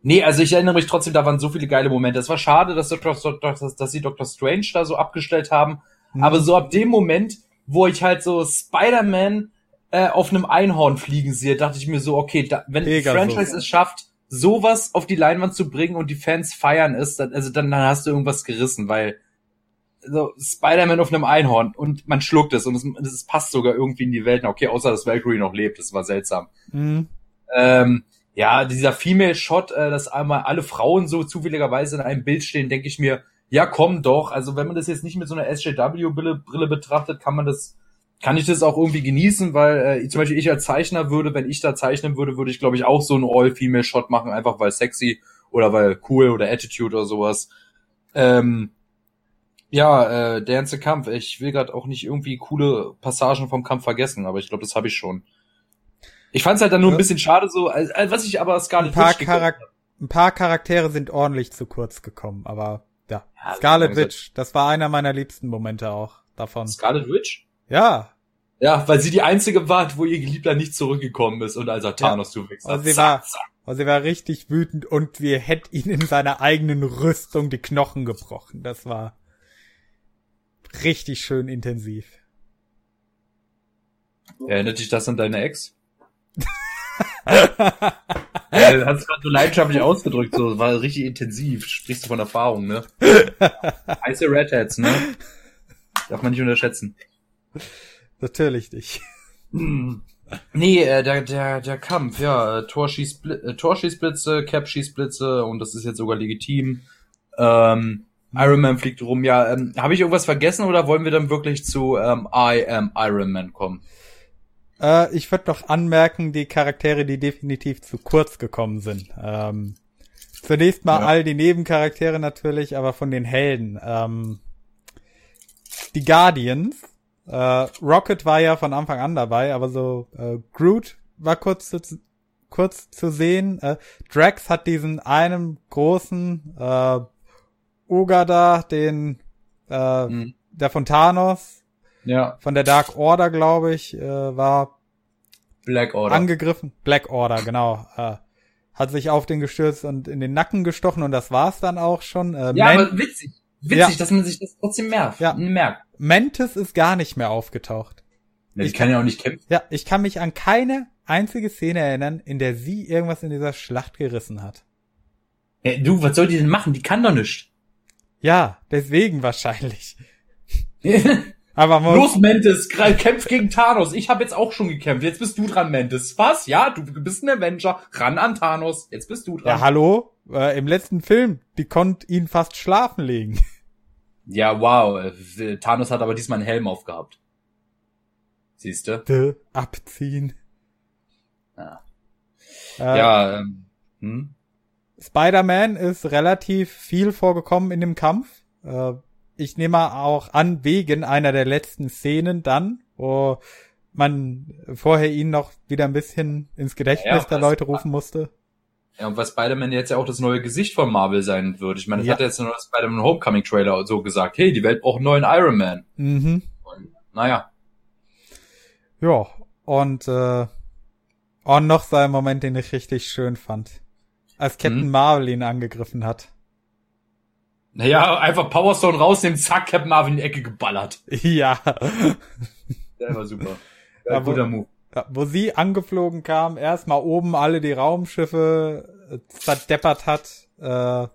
nee, also ich erinnere mich trotzdem, da waren so viele geile Momente. Es war schade, dass, dass, dass sie Dr. Strange da so abgestellt haben, Hm. aber so ab dem Moment, wo ich halt so Spider-Man äh, auf einem Einhorn fliegen sehe, dachte ich mir so, okay, da, wenn Pegasus. Franchise es schafft, sowas auf die Leinwand zu bringen und die Fans feiern es, dann, also dann, dann hast du irgendwas gerissen, weil so Spider-Man auf einem Einhorn und man schluckt es und es, es passt sogar irgendwie in die Welt. Okay, außer dass Valkyrie noch lebt, das war seltsam. Hm. Ähm, ja, dieser Female Shot, äh, dass einmal alle Frauen so zufälligerweise in einem Bild stehen, denke ich mir, ja, komm doch. Also wenn man das jetzt nicht mit so einer SJW-Brille Brille betrachtet, kann man das, kann ich das auch irgendwie genießen, weil äh, zum Beispiel ich als Zeichner würde, wenn ich da zeichnen würde, würde ich glaube ich auch so einen All-Female-Shot machen, einfach weil sexy oder weil cool oder Attitude oder sowas. Ähm, ja, äh, der ganze Kampf. Ich will gerade auch nicht irgendwie coole Passagen vom Kampf vergessen, aber ich glaube, das habe ich schon. Ich fand es halt dann nur ein bisschen schade, so, als, als was ich aber Ein Scarlet paar, Witch gegönnt Charak ein paar Charaktere sind ordentlich zu kurz gekommen, aber ja. Ja, Scarlet gesagt- Witch, das war einer meiner liebsten Momente auch davon. Scarlet Witch? Ja, Ja, weil sie die einzige war, wo ihr Geliebter nicht zurückgekommen ist und als er Thanos du Wichser. Also sie Zack, war- zack. also er war richtig wütend und wir hätten ihn in seiner eigenen Rüstung die Knochen gebrochen. Das war richtig schön intensiv. Erinnert dich das an deine Ex? ja, du hast gerade so leidenschaftlich ausgedrückt, so war richtig intensiv. Sprichst du von Erfahrung, ne? Heiße Red Hats, ne? Darf man nicht unterschätzen. Natürlich nicht. Nee, äh, der, der, der Kampf, ja, äh, Torschießblitze, äh, Torschießblitze, Cap-Schießblitze und das ist jetzt sogar legitim. Ähm, Iron Man fliegt rum, ja. Ähm, Habe ich irgendwas vergessen oder wollen wir dann wirklich zu ähm, I am Iron Man kommen? Äh, ich würde noch anmerken, die Charaktere, die definitiv zu kurz gekommen sind. Ähm, zunächst mal ja. all die Nebencharaktere natürlich, aber von den Helden. Ähm, die Guardians äh, Rocket war ja von Anfang an dabei, aber so äh, Groot war kurz zu, kurz zu sehen. Äh, Drax hat diesen einen großen äh, Uga da, den äh, mhm. der von Thanos, ja. von der Dark Order, glaube ich, äh, war Black Order angegriffen. Black Order, genau. Äh, hat sich auf den gestürzt und in den Nacken gestochen und das war's dann auch schon. Äh, ja, Man aber witzig. Witzig, ja. dass man sich das trotzdem merkt. Ja. merkt. Mantis ist gar nicht mehr aufgetaucht. Ja, ich kann ja auch nicht kämpfen. Ja, ich kann mich an keine einzige Szene erinnern, in der sie irgendwas in dieser Schlacht gerissen hat. Ja, du, was soll die denn machen? Die kann doch nicht. Ja, deswegen wahrscheinlich. Aber Los, Mantis, kämpf gegen Thanos. Ich habe jetzt auch schon gekämpft. Jetzt bist du dran, Mantis. Was? Ja, du bist ein Avenger. Ran an Thanos. Jetzt bist du dran. Ja, hallo? Äh, Im letzten Film, die konnte ihn fast schlafen legen. Ja, wow. Äh, Thanos hat aber diesmal einen Helm aufgehabt. Siehste? De, abziehen. Ja. Äh, ja, ähm, hm? Spider-Man ist relativ viel vorgekommen in dem Kampf. Äh, ich nehme auch an, wegen einer der letzten Szenen dann, wo man vorher ihn noch wieder ein bisschen ins Gedächtnis ja, der Leute rufen musste. Ja, und was Spider-Man jetzt ja auch das neue Gesicht von Marvel sein wird. Ich meine, das ja. hat jetzt nur Spider-Man Homecoming Trailer so gesagt. Hey, die Welt braucht einen neuen Iron Man. Mhm. Und, naja. Ja, und, äh, und noch so ein Moment, den ich richtig schön fand. Als Captain mhm. Marvel ihn angegriffen hat. Naja, einfach Powerstone rausnehmen, zack, Captain Marvel in die Ecke geballert. Ja. Der war super. Ja, guter Move. Ja, wo sie angeflogen kam, erstmal oben alle die Raumschiffe äh, zerdeppert hat, äh,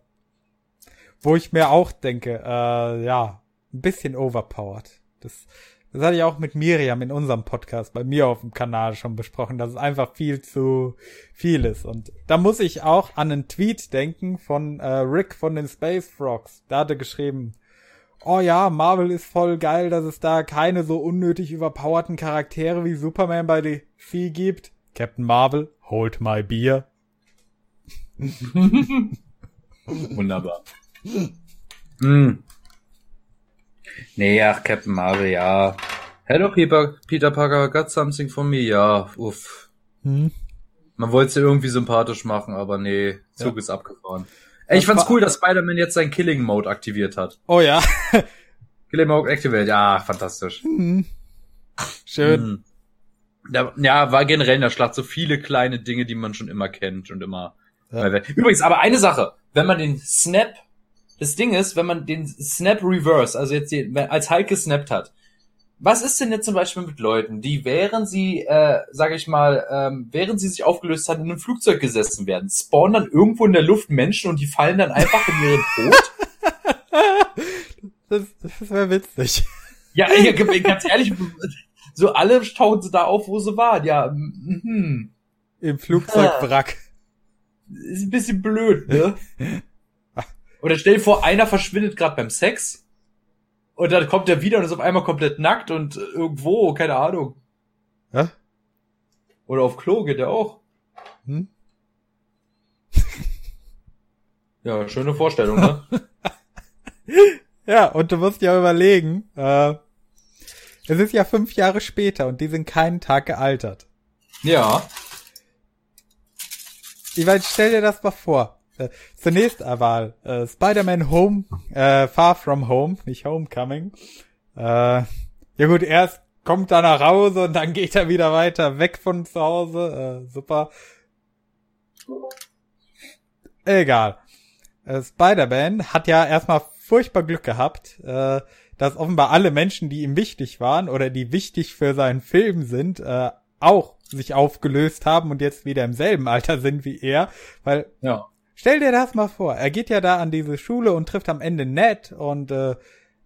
wo ich mir auch denke, äh, ja, ein bisschen overpowered. Das, das hatte ich auch mit Miriam in unserem Podcast bei mir auf dem Kanal schon besprochen, dass es einfach viel zu viel ist. Und da muss ich auch an einen Tweet denken von äh, Rick von den Space Frogs. Da hatte geschrieben, oh ja, Marvel ist voll geil, dass es da keine so unnötig überpowerten Charaktere wie Superman bei DC gibt. Captain Marvel, hold my beer. Wunderbar. Hm. Nee, ach, Captain Marvel, ja. Hello, Peter, Peter Parker, got something for me, ja, uff. Hm. Man wollte es ja irgendwie sympathisch machen, aber nee, Zug ja. ist abgefahren. Ey, ich fand's cool, dass Spider-Man jetzt seinen Killing Mode aktiviert hat. Oh ja. Killing Mode aktiviert, ja, fantastisch. Mhm. Schön. Mhm. Ja, war generell in der Schlacht so viele kleine Dinge, die man schon immer kennt und immer. Ja. Übrigens, aber eine Sache, wenn man den Snap, das Ding ist, wenn man den Snap Reverse, also jetzt die, als Hulk gesnappt hat, was ist denn jetzt zum Beispiel mit Leuten, die während sie, äh, sage ich mal, ähm, während sie sich aufgelöst haben, in einem Flugzeug gesessen werden, spawnen dann irgendwo in der Luft Menschen und die fallen dann einfach in ihren Tod? das das wäre witzig. Ja, ja, ganz ehrlich, so alle tauchen sie da auf, wo sie waren, ja. Mhm. Im Flugzeugwrack. Ist ein bisschen blöd, ne? Oder stell dir vor, einer verschwindet gerade beim Sex und dann kommt er wieder und ist auf einmal komplett nackt und irgendwo, keine Ahnung. Ja? Oder auf Klo geht er auch. Hm? ja, schöne Vorstellung, ne? ja, und du musst ja überlegen, äh, es ist ja fünf Jahre später und die sind keinen Tag gealtert. Ja. Ich weiß, stell dir das mal vor. Äh, zunächst aber äh, Spider-Man Home, äh, Far From Home, nicht Homecoming. Äh, ja gut, erst kommt er nach Hause und dann geht er wieder weiter weg von zu Hause. Äh, super. Egal. Äh, Spider-Man hat ja erstmal furchtbar Glück gehabt, äh, dass offenbar alle Menschen, die ihm wichtig waren oder die wichtig für seinen Film sind, äh, auch sich aufgelöst haben und jetzt wieder im selben Alter sind wie er, weil ja. Stell dir das mal vor, er geht ja da an diese Schule und trifft am Ende Ned und äh,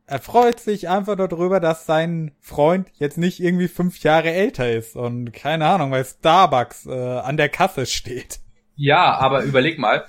er freut sich einfach darüber, dass sein Freund jetzt nicht irgendwie fünf Jahre älter ist und keine Ahnung, weil Starbucks äh, an der Kasse steht. Ja, aber überleg mal,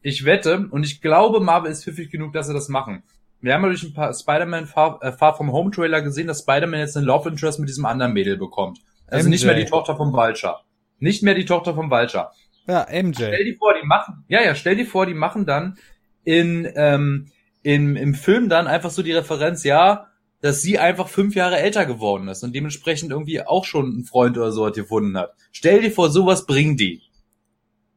ich wette und ich glaube, Marvel ist pfiffig genug, dass sie das machen. Wir haben ja durch ein paar Spider-Man Far, äh, Far From Home Trailer gesehen, dass Spider-Man jetzt einen Love Interest mit diesem anderen Mädel bekommt. Also MJ. nicht mehr die Tochter vom Vulture. Nicht mehr die Tochter vom Vulture. Ja, MJ. Stell dir vor, die machen, ja, ja, stell dir vor, die machen dann in, ähm, in, im Film dann einfach so die Referenz, ja, dass sie einfach fünf Jahre älter geworden ist und dementsprechend irgendwie auch schon einen Freund oder so gefunden hat. Stell dir vor, sowas bringen die.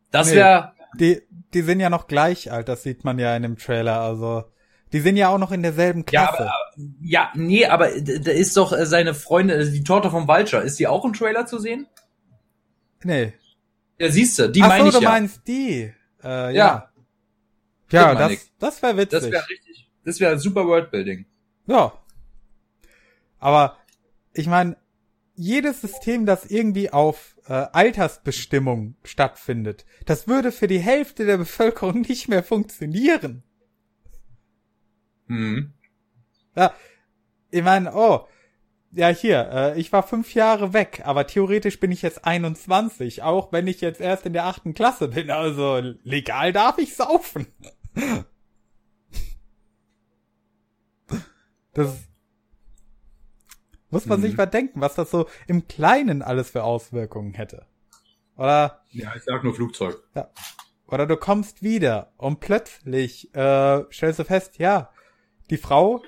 Das nee, wäre. Die, die sind ja noch gleich alt, das sieht man ja in dem Trailer, also. Die sind ja auch noch in derselben Klasse. Ja, aber, ja nee, aber da ist doch äh, seine Freundin, also die Tochter vom Vulture, ist die auch im Trailer zu sehen? Nee. Ja, siehst du, die Ach meine so, ich du ja. meinst die. Äh, ja. Ja, ja das, das wäre witzig. Das wäre richtig. Das wäre super Worldbuilding. Ja. Aber ich meine, jedes System, das irgendwie auf äh, Altersbestimmung stattfindet, das würde für die Hälfte der Bevölkerung nicht mehr funktionieren. Mhm. Ja, ich meine, oh, ja hier, äh, ich war fünf Jahre weg, aber theoretisch bin ich jetzt 21, auch wenn ich jetzt erst in der achten Klasse bin. Also legal darf ich saufen. Das muss man mhm. sich mal denken, was das so im Kleinen alles für Auswirkungen hätte. Oder? Ja, ich sag nur Flugzeug. Ja. Oder du kommst wieder und plötzlich äh, stellst du fest, ja, die Frau,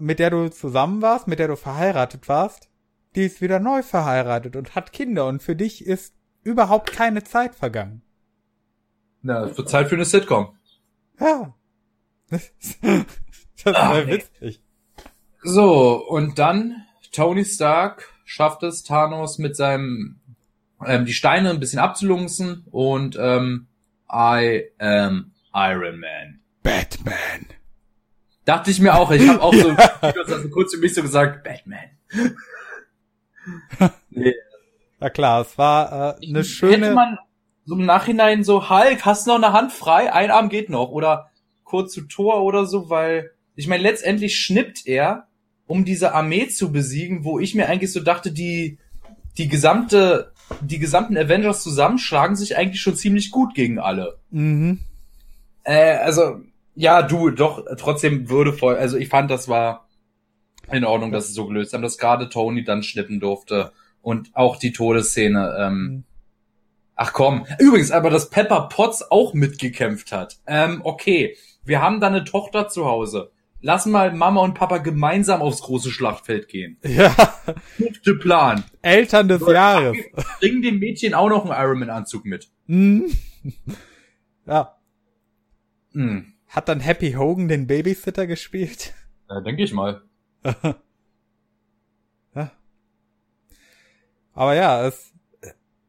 mit der du zusammen warst, mit der du verheiratet warst, die ist wieder neu verheiratet und hat Kinder und für dich ist überhaupt keine Zeit vergangen. Na, es wird Zeit für eine Sitcom. Ja. das wäre witzig. So, und dann Tony Stark schafft es, Thanos mit seinem ähm, die Steine ein bisschen abzulunzen und ähm, I am Iron Man. Batman. Dachte ich mir auch. Ich habe auch so, also kurz für mich so gesagt, Batman. nee. Na klar, es war äh, eine schöne. Hätte man so im Nachhinein so, Hulk, hast du noch eine Hand frei? Ein Arm geht noch. Oder kurz zu Tor oder so, weil ich meine, letztendlich schnippt er, um diese Armee zu besiegen, wo ich mir eigentlich so dachte, die, die gesamte, die gesamten Avengers zusammenschlagen sich eigentlich schon ziemlich gut gegen alle. Mhm. Äh, also, ja, du, doch, trotzdem würdevoll. Also ich fand, das war in Ordnung, dass es so gelöst haben, dass gerade Tony dann schnippen durfte und auch die Todesszene. Ähm, mhm. Ach komm, übrigens, aber dass Pepper Potts auch mitgekämpft hat. Ähm, okay, wir haben da eine Tochter zu Hause. Lass mal Mama und Papa gemeinsam aufs große Schlachtfeld gehen. Ja. Fünfte Plan. Eltern des so, Jahres. Bringen dem Mädchen auch noch einen Ironman-Anzug mit. Mhm. Ja. Mhm. Hat dann Happy Hogan den Babysitter gespielt? Ja, denke ich mal. ja. Aber ja, es,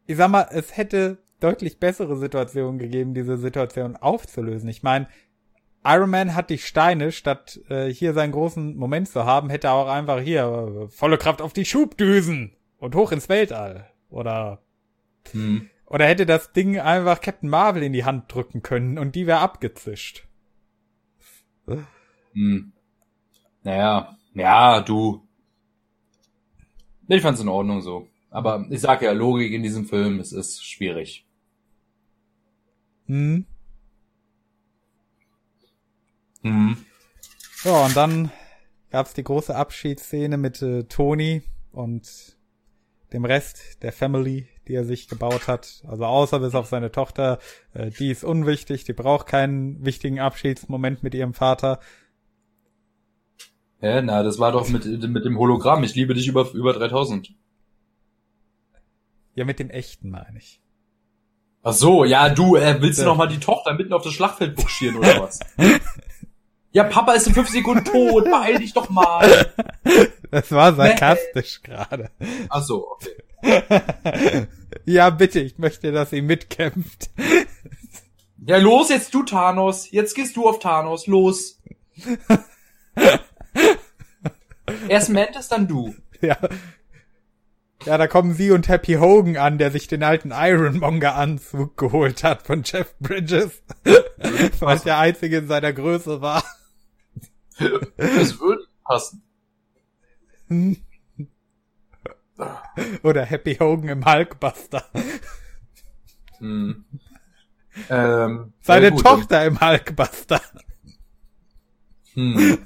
ich sag mal, es hätte deutlich bessere Situationen gegeben, diese Situation aufzulösen. Ich meine, Iron Man hat die Steine, statt äh, hier seinen großen Moment zu haben, hätte er auch einfach hier äh, volle Kraft auf die Schubdüsen und hoch ins Weltall. Oder hm. oder hätte das Ding einfach Captain Marvel in die Hand drücken können und die wäre abgezischt. Hm. Naja, ja, du. Ich fand's in Ordnung so. Aber ich sag ja, Logik in diesem Film, es ist schwierig. Hm. Hm. Ja, und dann gab's die große Abschiedsszene mit äh, Tony und dem Rest der Family, die er sich gebaut hat. Also außer bis auf seine Tochter, äh, die ist unwichtig, die braucht keinen wichtigen Abschiedsmoment mit ihrem Vater. Hä, na, das war doch mit, mit dem Hologramm. Ich liebe dich über, über 3000. Ja, mit dem echten meine ich. Ach so, ja, du, äh, willst du noch mal die Tochter mitten auf das Schlachtfeld buxieren oder was? ja, Papa ist in fünf Sekunden tot, beeil dich doch mal. Das war sarkastisch nee. gerade. Ach so, okay. ja, bitte, ich möchte, dass sie mitkämpft. Ja, los jetzt du, Thanos. Jetzt gehst du auf Thanos. Los. Erst Mantis, dann du. Ja. Ja, da kommen sie und Happy Hogan an, der sich den alten Ironmonger-Anzug geholt hat von Jeff Bridges. Was der einzige in seiner Größe war. Das würde passen. Oder Happy Hogan im Hulkbuster. Hm. Ähm, Seine gut, Tochter im Hulkbuster. Hm.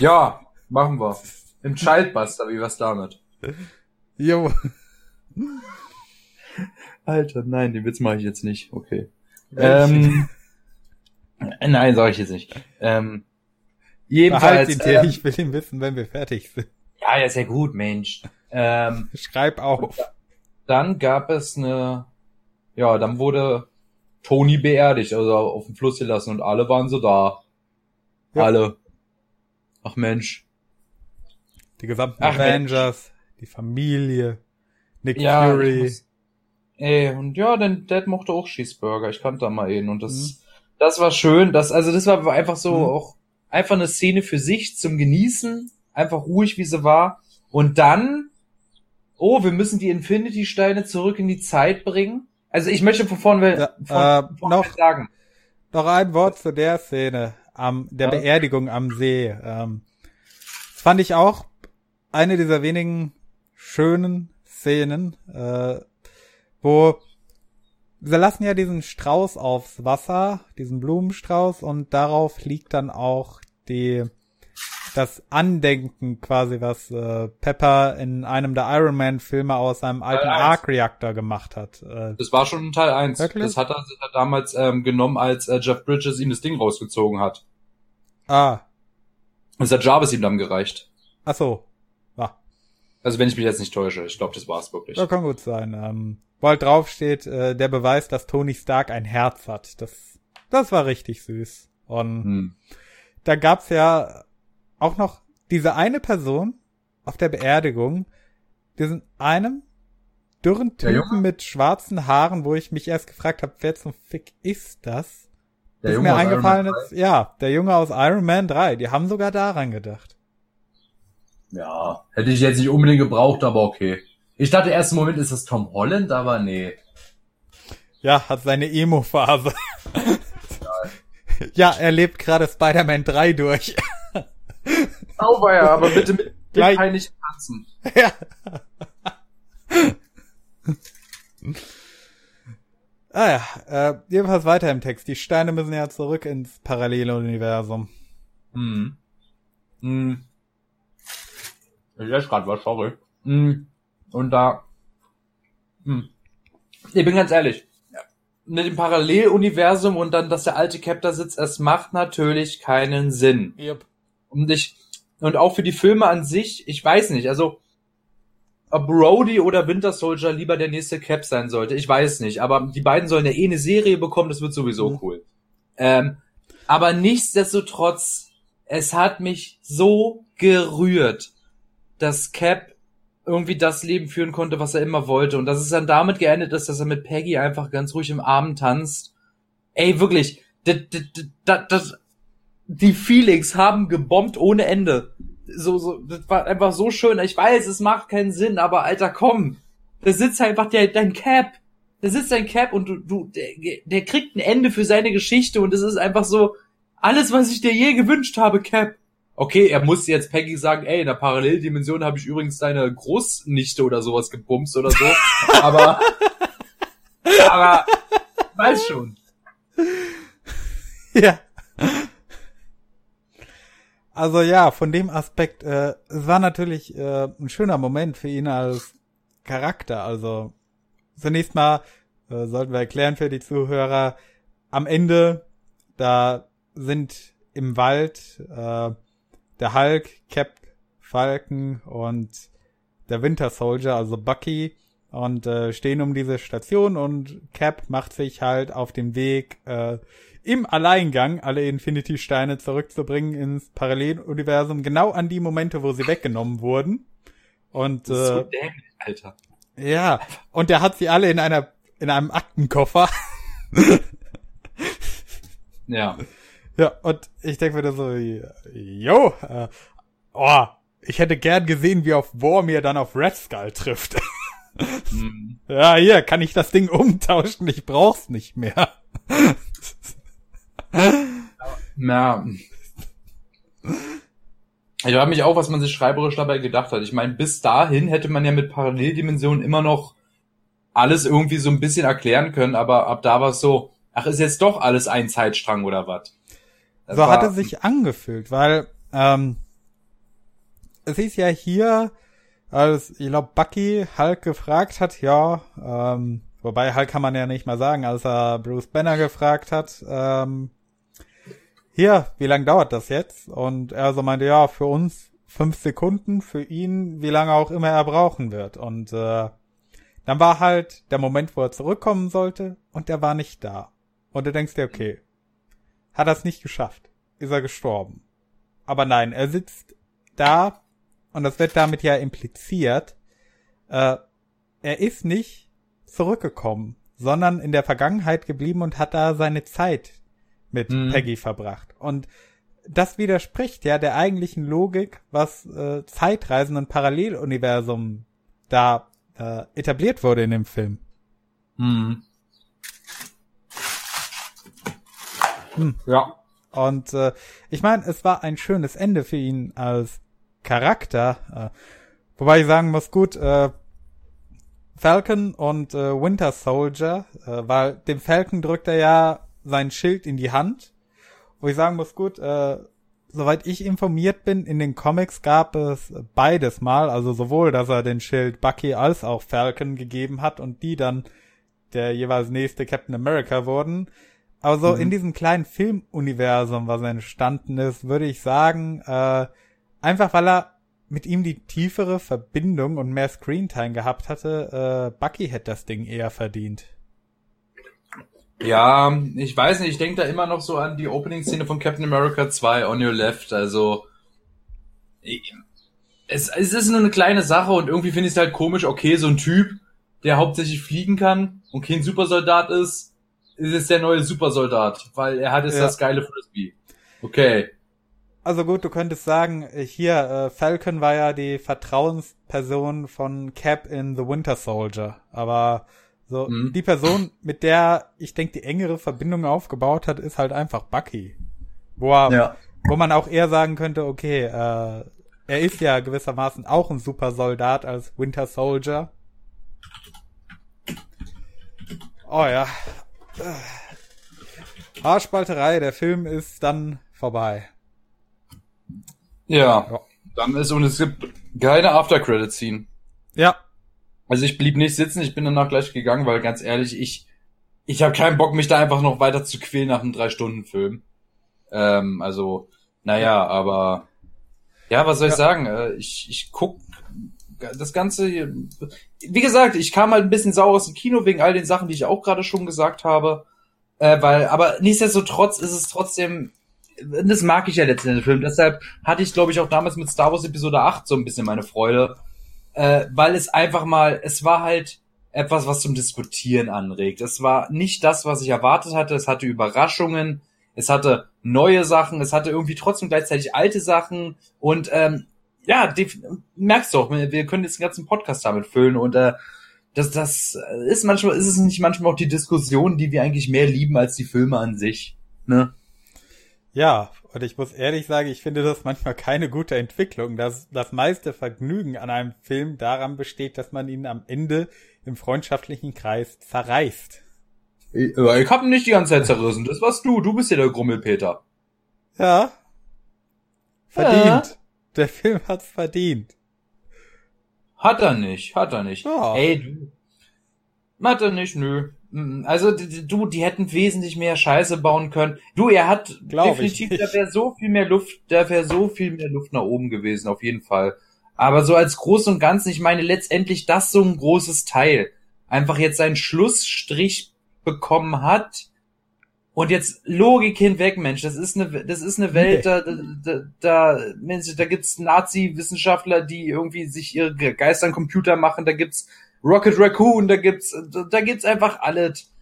Ja, machen wir. Im Childbuster, wie was damit? Jo. Alter, nein, den Witz mache ich jetzt nicht. Okay. Ähm, nein, sage ich jetzt nicht. Ähm, jedenfalls. ihn dir, ähm, ich will ihn wissen, wenn wir fertig sind. ja, ja, sehr gut, Mensch. Ähm, Schreib auf. dann gab es eine, ja, dann wurde Tony beerdigt, also auf den Fluss gelassen und alle waren so da. Ja. Alle. Ach Mensch. Die gesamten Ach, Avengers, die Familie, Nick Ja, Fury. muss- Ey, und ja, denn Dad mochte auch Cheeseburger. Ich kannte da mal ihn und das, Mhm. das war schön. Das, also das war einfach so Mhm. auch einfach eine Szene für sich zum Genießen. Einfach ruhig, wie sie war. Und dann, oh, wir müssen die Infinity-Steine zurück in die Zeit bringen. Also ich möchte von vorne, Ja, äh, von noch- sagen. Noch ein Wort zu der Szene, am, der Ja. Beerdigung am See. Ähm, das fand ich auch eine dieser wenigen schönen Szenen, äh, wo sie lassen ja diesen Strauß aufs Wasser, diesen Blumenstrauß, und darauf liegt dann auch die das Andenken quasi, was äh, Pepper in einem der Iron Man Filme aus seinem alten. Arc Reactor gemacht hat. Äh, Das war schon in Teil 1. Wirklich? Das hat er, sich er damals ähm, genommen, als äh, Jeff Bridges ihm das Ding rausgezogen hat. ah, Das hat Jarvis ihm dann gereicht. ach so. Ah, Also wenn ich mich jetzt nicht täusche. Ich glaube, das war es wirklich. Ja, kann gut sein. Ähm, wo halt drauf steht, äh, der Beweis, dass Tony Stark ein Herz hat. Das, das war richtig süß. Und Hm. Da gab's ja auch noch diese eine Person auf der Beerdigung, diesen einem dürren? Typen mit schwarzen Haaren, wo ich mich erst gefragt habe, wer zum Fick ist das? Der Bis Junge mir aus Iron eingefallen Man ist, ja, der Junge aus Iron Man 3. Die haben sogar daran gedacht. Ja, hätte ich jetzt nicht unbedingt gebraucht, aber okay. Ich dachte erst im Moment, ist das Tom Holland, aber nee. Ja, hat seine Emo-Phase. ja, er lebt gerade Spider-Man 3 durch. Auweia, aber bitte mit Gleich- dem peinlichen Tanzen. ja. ah ja, äh, jedenfalls weiter im Text. Die Steine müssen ja zurück ins parallele Universum. Hm. Hm. Ich esse gerade was, sorry. Hm. Und da. Hm. Ich bin ganz ehrlich. Mit dem Paralleluniversum und dann, dass der alte Cap da sitzt, es macht natürlich keinen Sinn. Yep. Und ich, und auch für die Filme an sich, ich weiß nicht, also, ob Brody oder Winter Soldier lieber der nächste Cap sein sollte, ich weiß nicht, aber die beiden sollen ja eh eine Serie bekommen, das wird sowieso Mhm. cool. Ähm, aber nichtsdestotrotz, es hat mich so gerührt, dass Cap irgendwie das Leben führen konnte, was er immer wollte. Und dass es dann damit geendet ist, dass er mit Peggy einfach ganz ruhig im Abend tanzt. Ey, wirklich, das, das, das, das, die Feelings haben gebombt ohne Ende. So, so, das war einfach so schön. Ich weiß, es macht keinen Sinn, aber Alter, komm. Da sitzt einfach der, dein Cap. Da sitzt dein Cap und du, du, der, der kriegt ein Ende für seine Geschichte und es ist einfach so, alles, was ich dir je gewünscht habe, Cap. Okay, er muss jetzt Peggy sagen, ey, in der Paralleldimension habe ich übrigens deine Großnichte oder sowas gebumst oder so. aber, aber, weiß schon. Ja. Also ja, von dem Aspekt, äh, es war natürlich äh, ein schöner Moment für ihn als Charakter. Also zunächst mal äh, sollten wir erklären für die Zuhörer, am Ende, da sind im Wald äh, der Hulk, Cap, Falcon und der Winter Soldier, also Bucky, und äh, stehen um diese Station und Cap macht sich halt auf den Weg, äh, im Alleingang alle Infinity-Steine zurückzubringen ins Paralleluniversum, genau an die Momente, wo sie weggenommen wurden. Und Das ist so äh, dämlich, Alter. ja, und der hat sie alle in einer in einem Aktenkoffer. Ja. Ja, und ich denke mir da so, jo, äh, oh, ich hätte gern gesehen, wie auf Bormir dann auf Red Skull trifft. hm. Ja, hier, kann ich das Ding umtauschen? Ich brauch's nicht mehr. Na. Ich frage mich auch, was man sich schreiberisch dabei gedacht hat. Ich meine, bis dahin hätte man ja mit Paralleldimensionen immer noch alles irgendwie so ein bisschen erklären können, aber ab da war es so, ach, ist jetzt doch alles ein Zeitstrang oder was? So war, hat er sich angefühlt, weil ähm, es ist ja hier, als ich glaube Bucky Hulk gefragt hat, ja, ähm, wobei Hulk kann man ja nicht mal sagen, als er Bruce Banner gefragt hat, ähm, hier, wie lange dauert das jetzt? Und er so meinte, ja, für uns fünf Sekunden, für ihn, wie lange auch immer er brauchen wird. Und äh, dann war halt der Moment, wo er zurückkommen sollte, und er war nicht da. Und du denkst dir, okay, hat er es nicht geschafft, ist er gestorben. Aber nein, er sitzt da, und das wird damit ja impliziert, äh, er ist nicht zurückgekommen, sondern in der Vergangenheit geblieben und hat da seine Zeit mit mhm. Peggy verbracht. Und das widerspricht ja der eigentlichen Logik, was äh, Zeitreisen und Paralleluniversum da äh, etabliert wurde in dem Film. Mhm. Hm. Ja. Und äh, ich meine, es war ein schönes Ende für ihn als Charakter. Äh, wobei ich sagen muss, gut, äh, Falcon und äh, Winter Soldier, äh, weil dem Falcon drückt er ja sein Schild in die Hand. Wo ich sagen muss, gut, äh, soweit ich informiert bin, in den Comics gab es beides mal, also sowohl, dass er den Schild Bucky als auch Falcon gegeben hat und die dann der jeweils nächste Captain America wurden. Aber so mhm. in diesem kleinen Filmuniversum, was entstanden ist, würde ich sagen, äh, einfach weil er mit ihm die tiefere Verbindung und mehr Screentime gehabt hatte, äh, Bucky hätte das Ding eher verdient. Ja, ich weiß nicht, ich denke da immer noch so an die Opening-Szene von Captain America 2, On Your Left, also es, es ist nur eine kleine Sache und irgendwie finde ich es halt komisch, okay, so ein Typ, der hauptsächlich fliegen kann und kein Supersoldat ist, ist es der neue Supersoldat, weil er hat jetzt ja. das geile Frisbee. Okay. Also gut, du könntest sagen, hier, äh, Falcon war ja die Vertrauensperson von Cap in The Winter Soldier, aber so, mhm. die Person, mit der ich denke, die engere Verbindung aufgebaut hat, ist halt einfach Bucky. Wo, er, ja. wo man auch eher sagen könnte, okay, äh, er ist ja gewissermaßen auch ein super Soldat als Winter Soldier. Oh ja. Haarspalterei, der Film ist dann vorbei. Ja, ja. dann ist und es gibt keine After-Credit-Scene. Ja, also ich blieb nicht sitzen, ich bin danach gleich gegangen, weil ganz ehrlich, ich ich habe keinen Bock, mich da einfach noch weiter zu quälen nach einem drei Stunden Film. Ähm, also naja, aber ja, was soll ich sagen? Äh, ich ich guck das Ganze. Wie gesagt, ich kam halt ein bisschen sauer aus dem Kino wegen all den Sachen, die ich auch gerade schon gesagt habe. Äh, weil, aber nichtsdestotrotz ist es trotzdem das mag ich ja letztendlich Film. Deshalb hatte ich, glaube ich, auch damals mit Star Wars Episode 8 so ein bisschen meine Freude, äh, weil es einfach mal, es war halt etwas, was zum Diskutieren anregt. Es war nicht das, was ich erwartet hatte. Es hatte Überraschungen, es hatte neue Sachen, es hatte irgendwie trotzdem gleichzeitig alte Sachen und ähm, ja, die, merkst doch, wir können jetzt den ganzen Podcast damit füllen und äh, das, das ist manchmal, ist es nicht manchmal auch die Diskussion, die wir eigentlich mehr lieben als die Filme an sich, ne? Ja, und ich muss ehrlich sagen, ich finde das manchmal keine gute Entwicklung. dass das meiste Vergnügen an einem Film daran besteht, dass man ihn am Ende im freundschaftlichen Kreis zerreißt. Ich, ich hab ihn nicht die ganze Zeit zerrissen. Das warst du. Du bist ja der Grummelpeter. Ja. Verdient. Ja. Der Film hat's verdient. Hat er nicht, hat er nicht. Ja. Ey, du. Hat er nicht, nö. Mm, also du, die hätten wesentlich mehr Scheiße bauen können. Du, er hat Glaub definitiv, da wäre so viel mehr Luft, da wäre so viel mehr Luft nach oben gewesen, auf jeden Fall. Aber so als Groß und Ganzen, ich meine letztendlich das so ein großes Teil, einfach jetzt seinen Schlussstrich bekommen hat und jetzt Logik hinweg, Mensch, das ist eine, das ist eine Welt, da, da, da, Mensch, da gibt's Nazi-Wissenschaftler, die irgendwie sich ihre Geister an Computer machen, da gibt's Rocket Raccoon, da gibt's, da gibt's einfach alles.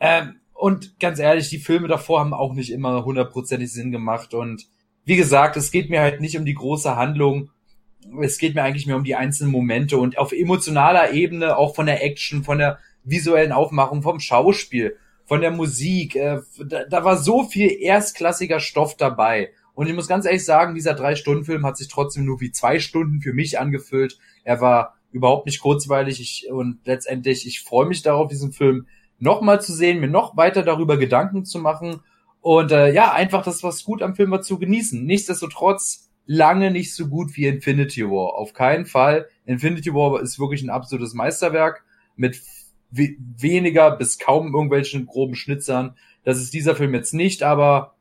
Ähm, und ganz ehrlich, die Filme davor haben auch nicht immer hundertprozentig Sinn gemacht. Und wie gesagt, es geht mir halt nicht um die große Handlung. es geht mir eigentlich mehr um die einzelnen Momente und auf emotionaler Ebene, auch von der Action, von der visuellen Aufmachung, vom Schauspiel, von der Musik. Äh, da, da war so viel erstklassiger Stoff dabei. Und ich muss ganz ehrlich sagen, dieser Drei-Stunden-Film hat sich trotzdem nur wie zwei Stunden für mich angefühlt. Er war überhaupt nicht kurzweilig ich, und letztendlich, ich freue mich darauf, diesen Film nochmal zu sehen, mir noch weiter darüber Gedanken zu machen und äh, ja, einfach das, was gut am Film war, zu genießen. Nichtsdestotrotz lange nicht so gut wie Infinity War. Auf keinen Fall. Infinity War ist wirklich ein absolutes Meisterwerk mit weniger bis kaum irgendwelchen groben Schnitzern. Das ist dieser Film jetzt nicht, aber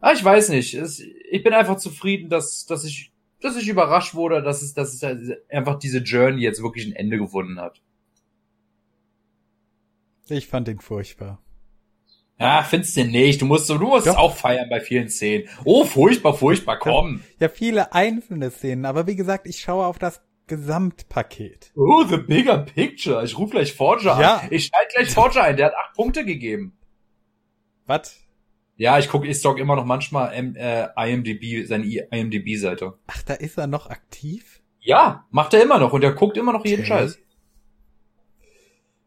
ah, ich weiß nicht. Es, ich bin einfach zufrieden, dass, dass ich dass ich überrascht wurde, dass es, dass es einfach diese Journey jetzt wirklich ein Ende gefunden hat. Ich fand ihn furchtbar. Ja, findest du nicht. Du musst, du musst Doch. auch feiern bei vielen Szenen. Oh, furchtbar, furchtbar, komm. Ja, viele einzelne Szenen, aber wie gesagt, ich schaue auf das Gesamtpaket. Oh, the bigger picture. Ich rufe gleich Forger ja. an. Ich schalte gleich Forger ein. Der hat acht Punkte gegeben. Was? Ja, ich gucke, ich stalk immer noch manchmal ähm, äh, IMDb, seine IMDb-Seite. Ach, da ist er noch aktiv? Ja, macht er immer noch und er guckt immer noch jeden okay. Scheiß.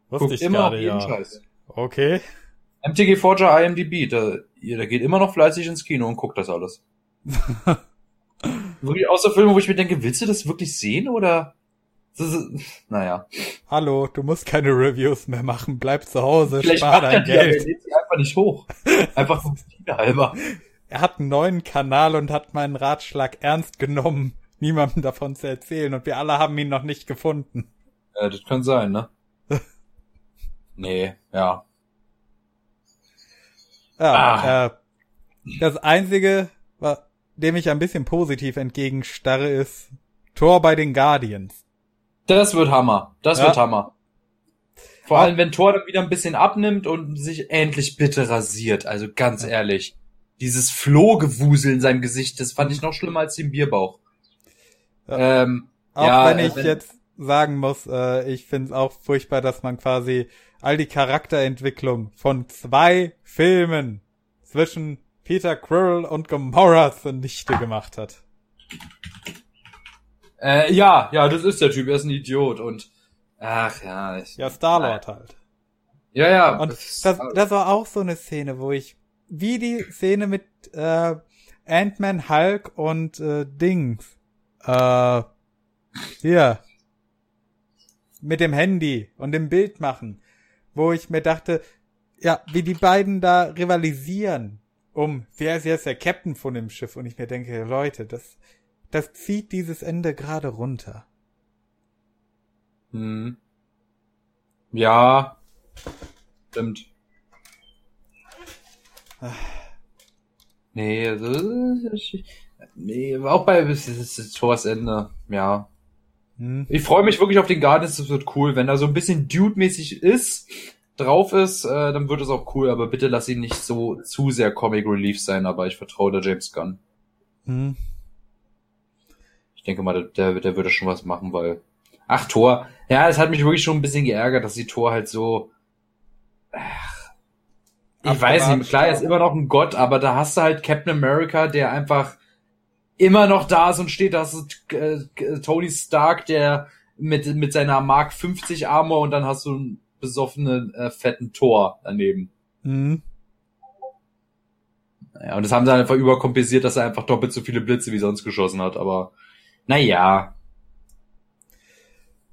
Wusste guckt immer grade, noch jeden ja. Scheiß. Okay. MTG Forger IMDb, da, der geht immer noch fleißig ins Kino und guckt das alles. wirklich außer Filme, wo ich mir denke, willst du das wirklich sehen oder? naja. Hallo, du musst keine Reviews mehr machen, bleib zu Hause, Vielleicht spar dein Geld. Er lädt sie einfach nicht hoch. Einfach vom halber. Er hat einen neuen Kanal und hat meinen Ratschlag ernst genommen, niemandem davon zu erzählen und wir alle haben ihn noch nicht gefunden. Ja, das kann sein, ne? nee, ja. Ja, ah. äh, das einzige, dem ich ein bisschen positiv entgegenstarre, ist Tor bei den Guardians. Das wird Hammer. Das ja. wird Hammer. Vor allem, wenn Thor dann wieder ein bisschen abnimmt und sich endlich bitte rasiert. Also ganz ehrlich. Dieses Flohgewusel in seinem Gesicht, das fand ich noch schlimmer als den Bierbauch. Ja. Ähm, auch ja, wenn ich wenn, jetzt sagen muss, äh, ich finde es auch furchtbar, dass man quasi all die Charakterentwicklung von zwei Filmen zwischen Peter Quill und Gamora zunichte gemacht hat. Äh, ja, ja, das ist der Typ, er ist ein Idiot und ach ja. Ich, ja, Star-Lord halt. Ja, ja. Und das, das war auch so eine Szene, wo ich, wie die Szene mit äh, Ant-Man, Hulk und äh, Dings, äh, hier, mit dem Handy und dem Bild machen, wo ich mir dachte, ja, wie die beiden da rivalisieren um, wer ist jetzt der Captain von dem Schiff und ich mir denke, Leute, das, das zieht dieses Ende gerade runter. Hm. Ja. Stimmt. Nee, nee, auch bei Thors Ende, ja. Hm. Ich freue mich wirklich auf den Guardians, das wird cool, wenn er so ein bisschen Dude-mäßig ist, drauf ist, äh, dann wird es auch cool, aber bitte lass ihn nicht so zu sehr Comic Relief sein, aber ich vertraue der James Gunn. Hm denke mal, der, der würde schon was machen, weil. Ach, Tor. Ja, es hat mich wirklich schon ein bisschen geärgert, dass die Tor halt so. Ach, ich Ach, weiß nicht, klar, er ist immer noch ein Gott, aber da hast du halt Captain America, der einfach immer noch da ist und steht, da hast du äh, Tony Stark, der mit, mit seiner Mark 50 Armor und dann hast du einen besoffenen, äh, fetten Tor daneben. Mhm. Ja, und das haben sie einfach überkompensiert, dass er einfach doppelt so viele Blitze wie sonst geschossen hat, aber naja.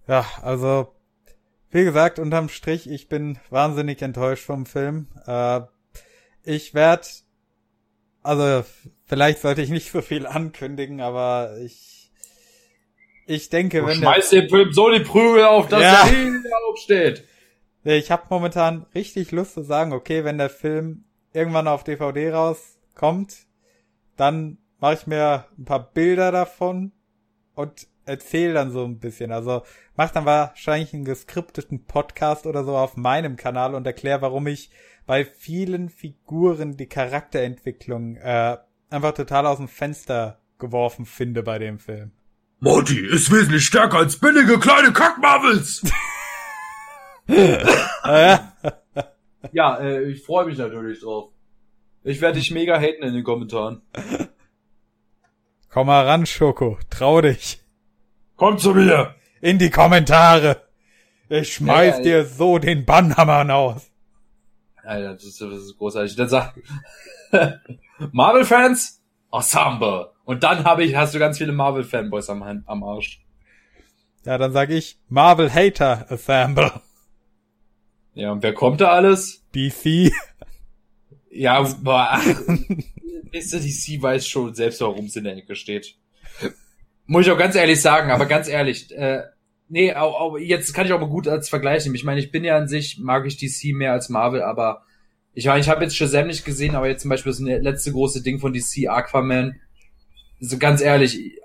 Ja, also, wie gesagt, unterm Strich, ich bin wahnsinnig enttäuscht vom Film. Äh, ich werde, also, vielleicht sollte ich nicht so viel ankündigen, aber ich, ich denke, du wenn schmeiß der, dem Film so die Prügel auf, dass ja. er aufsteht. Ich habe momentan richtig Lust zu sagen, okay, wenn der Film irgendwann auf DVD rauskommt, dann mache ich mir ein paar Bilder davon und erzähl dann so ein bisschen. Also mach dann wahrscheinlich einen geskripteten Podcast oder so auf meinem Kanal und erklär, warum ich bei vielen Figuren die Charakterentwicklung äh, einfach total aus dem Fenster geworfen finde bei dem Film. Morty ist wesentlich stärker als billige kleine Kackmarvels. ja, äh, ich freue mich natürlich drauf. Ich werde dich mega haten in den Kommentaren. Komm mal ran, Schoko. Trau dich. Komm zu mir! In die Kommentare! Ich schmeiß Ja, ja, dir so den Bannhammer aus. Alter, das ist, das ist großartig. Dann sagt Marvel-Fans, Ensemble. Und dann habe ich, hast du ganz viele Marvel-Fanboys am, am Arsch. Ja, dann sag ich Marvel Hater Assemble. Ja, und wer kommt da alles? DC. Ja, boah, du, DC weiß schon selbst, warum es in der Ecke steht. Muss ich auch ganz ehrlich sagen, aber ganz ehrlich, äh, nee, auch, auch, jetzt kann ich auch mal gut als Vergleich nehmen. Ich meine, ich bin ja an sich, mag ich DC mehr als Marvel, aber ich meine, ich habe jetzt Shazam nicht gesehen, aber jetzt zum Beispiel das letzte große Ding von DC, Aquaman. So ganz ehrlich,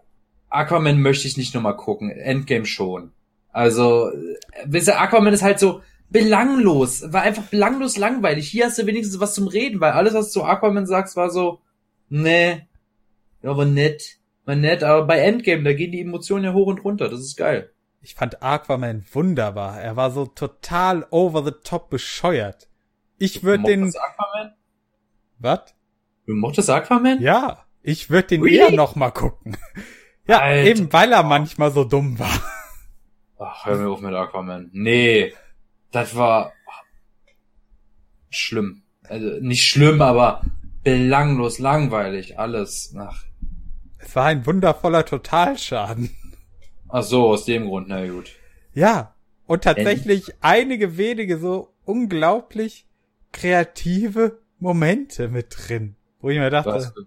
Aquaman möchte ich nicht nochmal gucken. Endgame schon. Also, äh, wisst ihr, Aquaman ist halt so belanglos. War einfach belanglos langweilig. Hier hast du wenigstens was zum Reden, weil alles, was du zu Aquaman sagst, war so, nee, ja, war nett. War nett, aber bei Endgame, da gehen die Emotionen ja hoch und runter. Das ist geil. Ich fand Aquaman wunderbar. Er war so total over the top bescheuert. Ich würde den. Aquaman? Was? Du mochtest Aquaman? Ja, ich würde den Really? eher noch mal gucken. Ja, Alter. eben weil er manchmal so dumm war. Ach, hör mir auf mit Aquaman. Nee, das war schlimm. Also nicht schlimm, aber belanglos, langweilig, alles. Ach, Es war ein wundervoller Totalschaden. ach so, aus dem Grund, na gut. Ja, und tatsächlich einige wenige so unglaublich kreative Momente mit drin, wo ich mir dachte, Was für,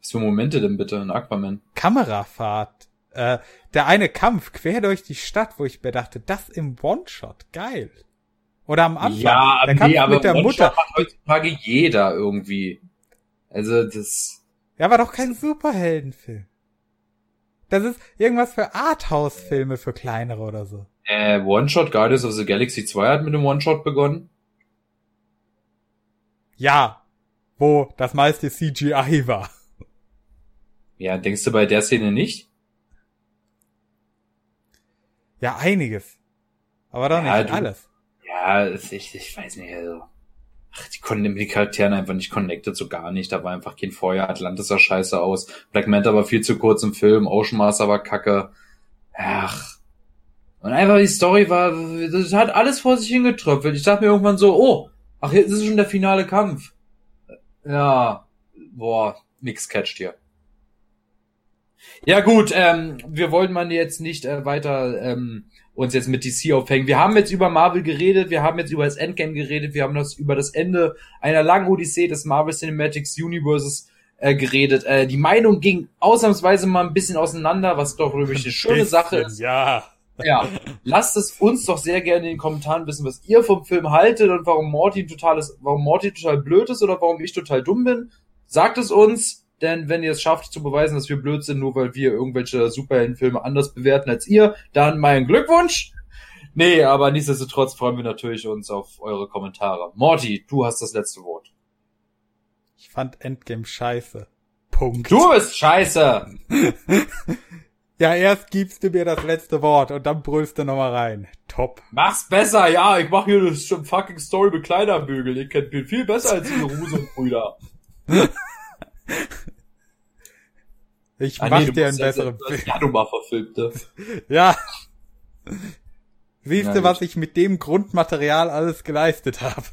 was für Momente denn bitte in Aquaman? Kamerafahrt, äh, der eine Kampf quer durch die Stadt, wo ich mir dachte, das im One-Shot, geil. Oder am Anfang, Ja, der Kampf nee, aber mit der Mutter. macht heutzutage jeder irgendwie. Also das. Ja, war doch kein Superheldenfilm. Das ist irgendwas für Arthouse-Filme für kleinere oder so. Äh, One-Shot Guardians of the Galaxy 2 hat mit dem One-Shot begonnen. Ja, wo das meiste CGI war. Ja, denkst du bei der Szene nicht? Ja, einiges. Aber doch Ja, nicht du- alles. Ja, ich, ich weiß nicht, also. Ach, die konnten mit den Charakteren einfach nicht connected, so gar nicht. Da war einfach kein Feuer. Atlantis sah scheiße aus. Black Manta war viel zu kurz im Film. Ocean Master war kacke. Ach. Und einfach die Story war, das hat alles vor sich hingetröpfelt. Ich dachte mir irgendwann so, oh, ach, jetzt ist schon der finale Kampf. Ja, boah, nix catcht hier. Ja gut, ähm, wir wollten man jetzt nicht äh, weiter ähm, uns jetzt mit DC aufhängen. Wir haben jetzt über Marvel geredet, wir haben jetzt über das Endgame geredet, wir haben das über das Ende einer langen Odyssee des Marvel Cinematics Universes äh, geredet. Äh, die Meinung ging ausnahmsweise mal ein bisschen auseinander, was doch wirklich eine schöne Sache ist. Ja. Ja, lasst es uns doch sehr gerne in den Kommentaren wissen, was ihr vom Film haltet und warum Morty total ist, warum Morty total blöd ist oder warum ich total dumm bin. Sagt es uns, denn wenn ihr es schafft zu beweisen, dass wir blöd sind, nur weil wir irgendwelche Superheldenfilme anders bewerten als ihr, dann mein Glückwunsch. Nee, aber nichtsdestotrotz freuen wir natürlich uns auf eure Kommentare. Morty, du hast das letzte Wort. Ich fand Endgame scheiße. Punkt. Du bist scheiße! Ja, erst gibst du mir das letzte Wort und dann brüllst du nochmal rein. Top. Mach's besser, ja, ich mach hier das schon fucking Story mit Kleiderbügel. Ihr kennt mich viel besser als diese Huso-Brüder. Ich Ah, mach nee, dir einen besseren Film. Ja, du mal verfilmte. Ja. Siehst du, was ich mit dem Grundmaterial alles geleistet habe?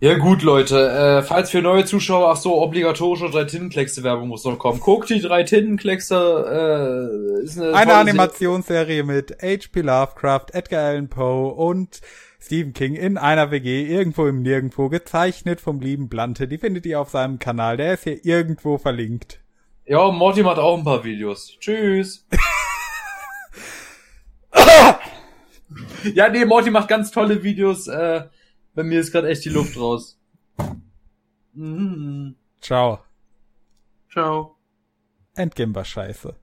Ja gut, Leute, äh, falls für neue Zuschauer, ach so, obligatorische drei Tintenkleckse Werbung muss noch kommen. Guckt die drei Tintenkleckse, äh, ist eine, Eine Animationsserie mit H.P. Lovecraft, Edgar Allan Poe und Stephen King in einer WG irgendwo im Nirgendwo gezeichnet vom lieben Blante. Die findet ihr auf seinem Kanal. Der ist hier irgendwo verlinkt. Ja, Morty macht auch ein paar Videos. Tschüss. ja, nee, Morty macht ganz tolle Videos. Äh, bei mir ist gerade echt die Luft raus. Mhm. Ciao. Ciao. Endgame war scheiße.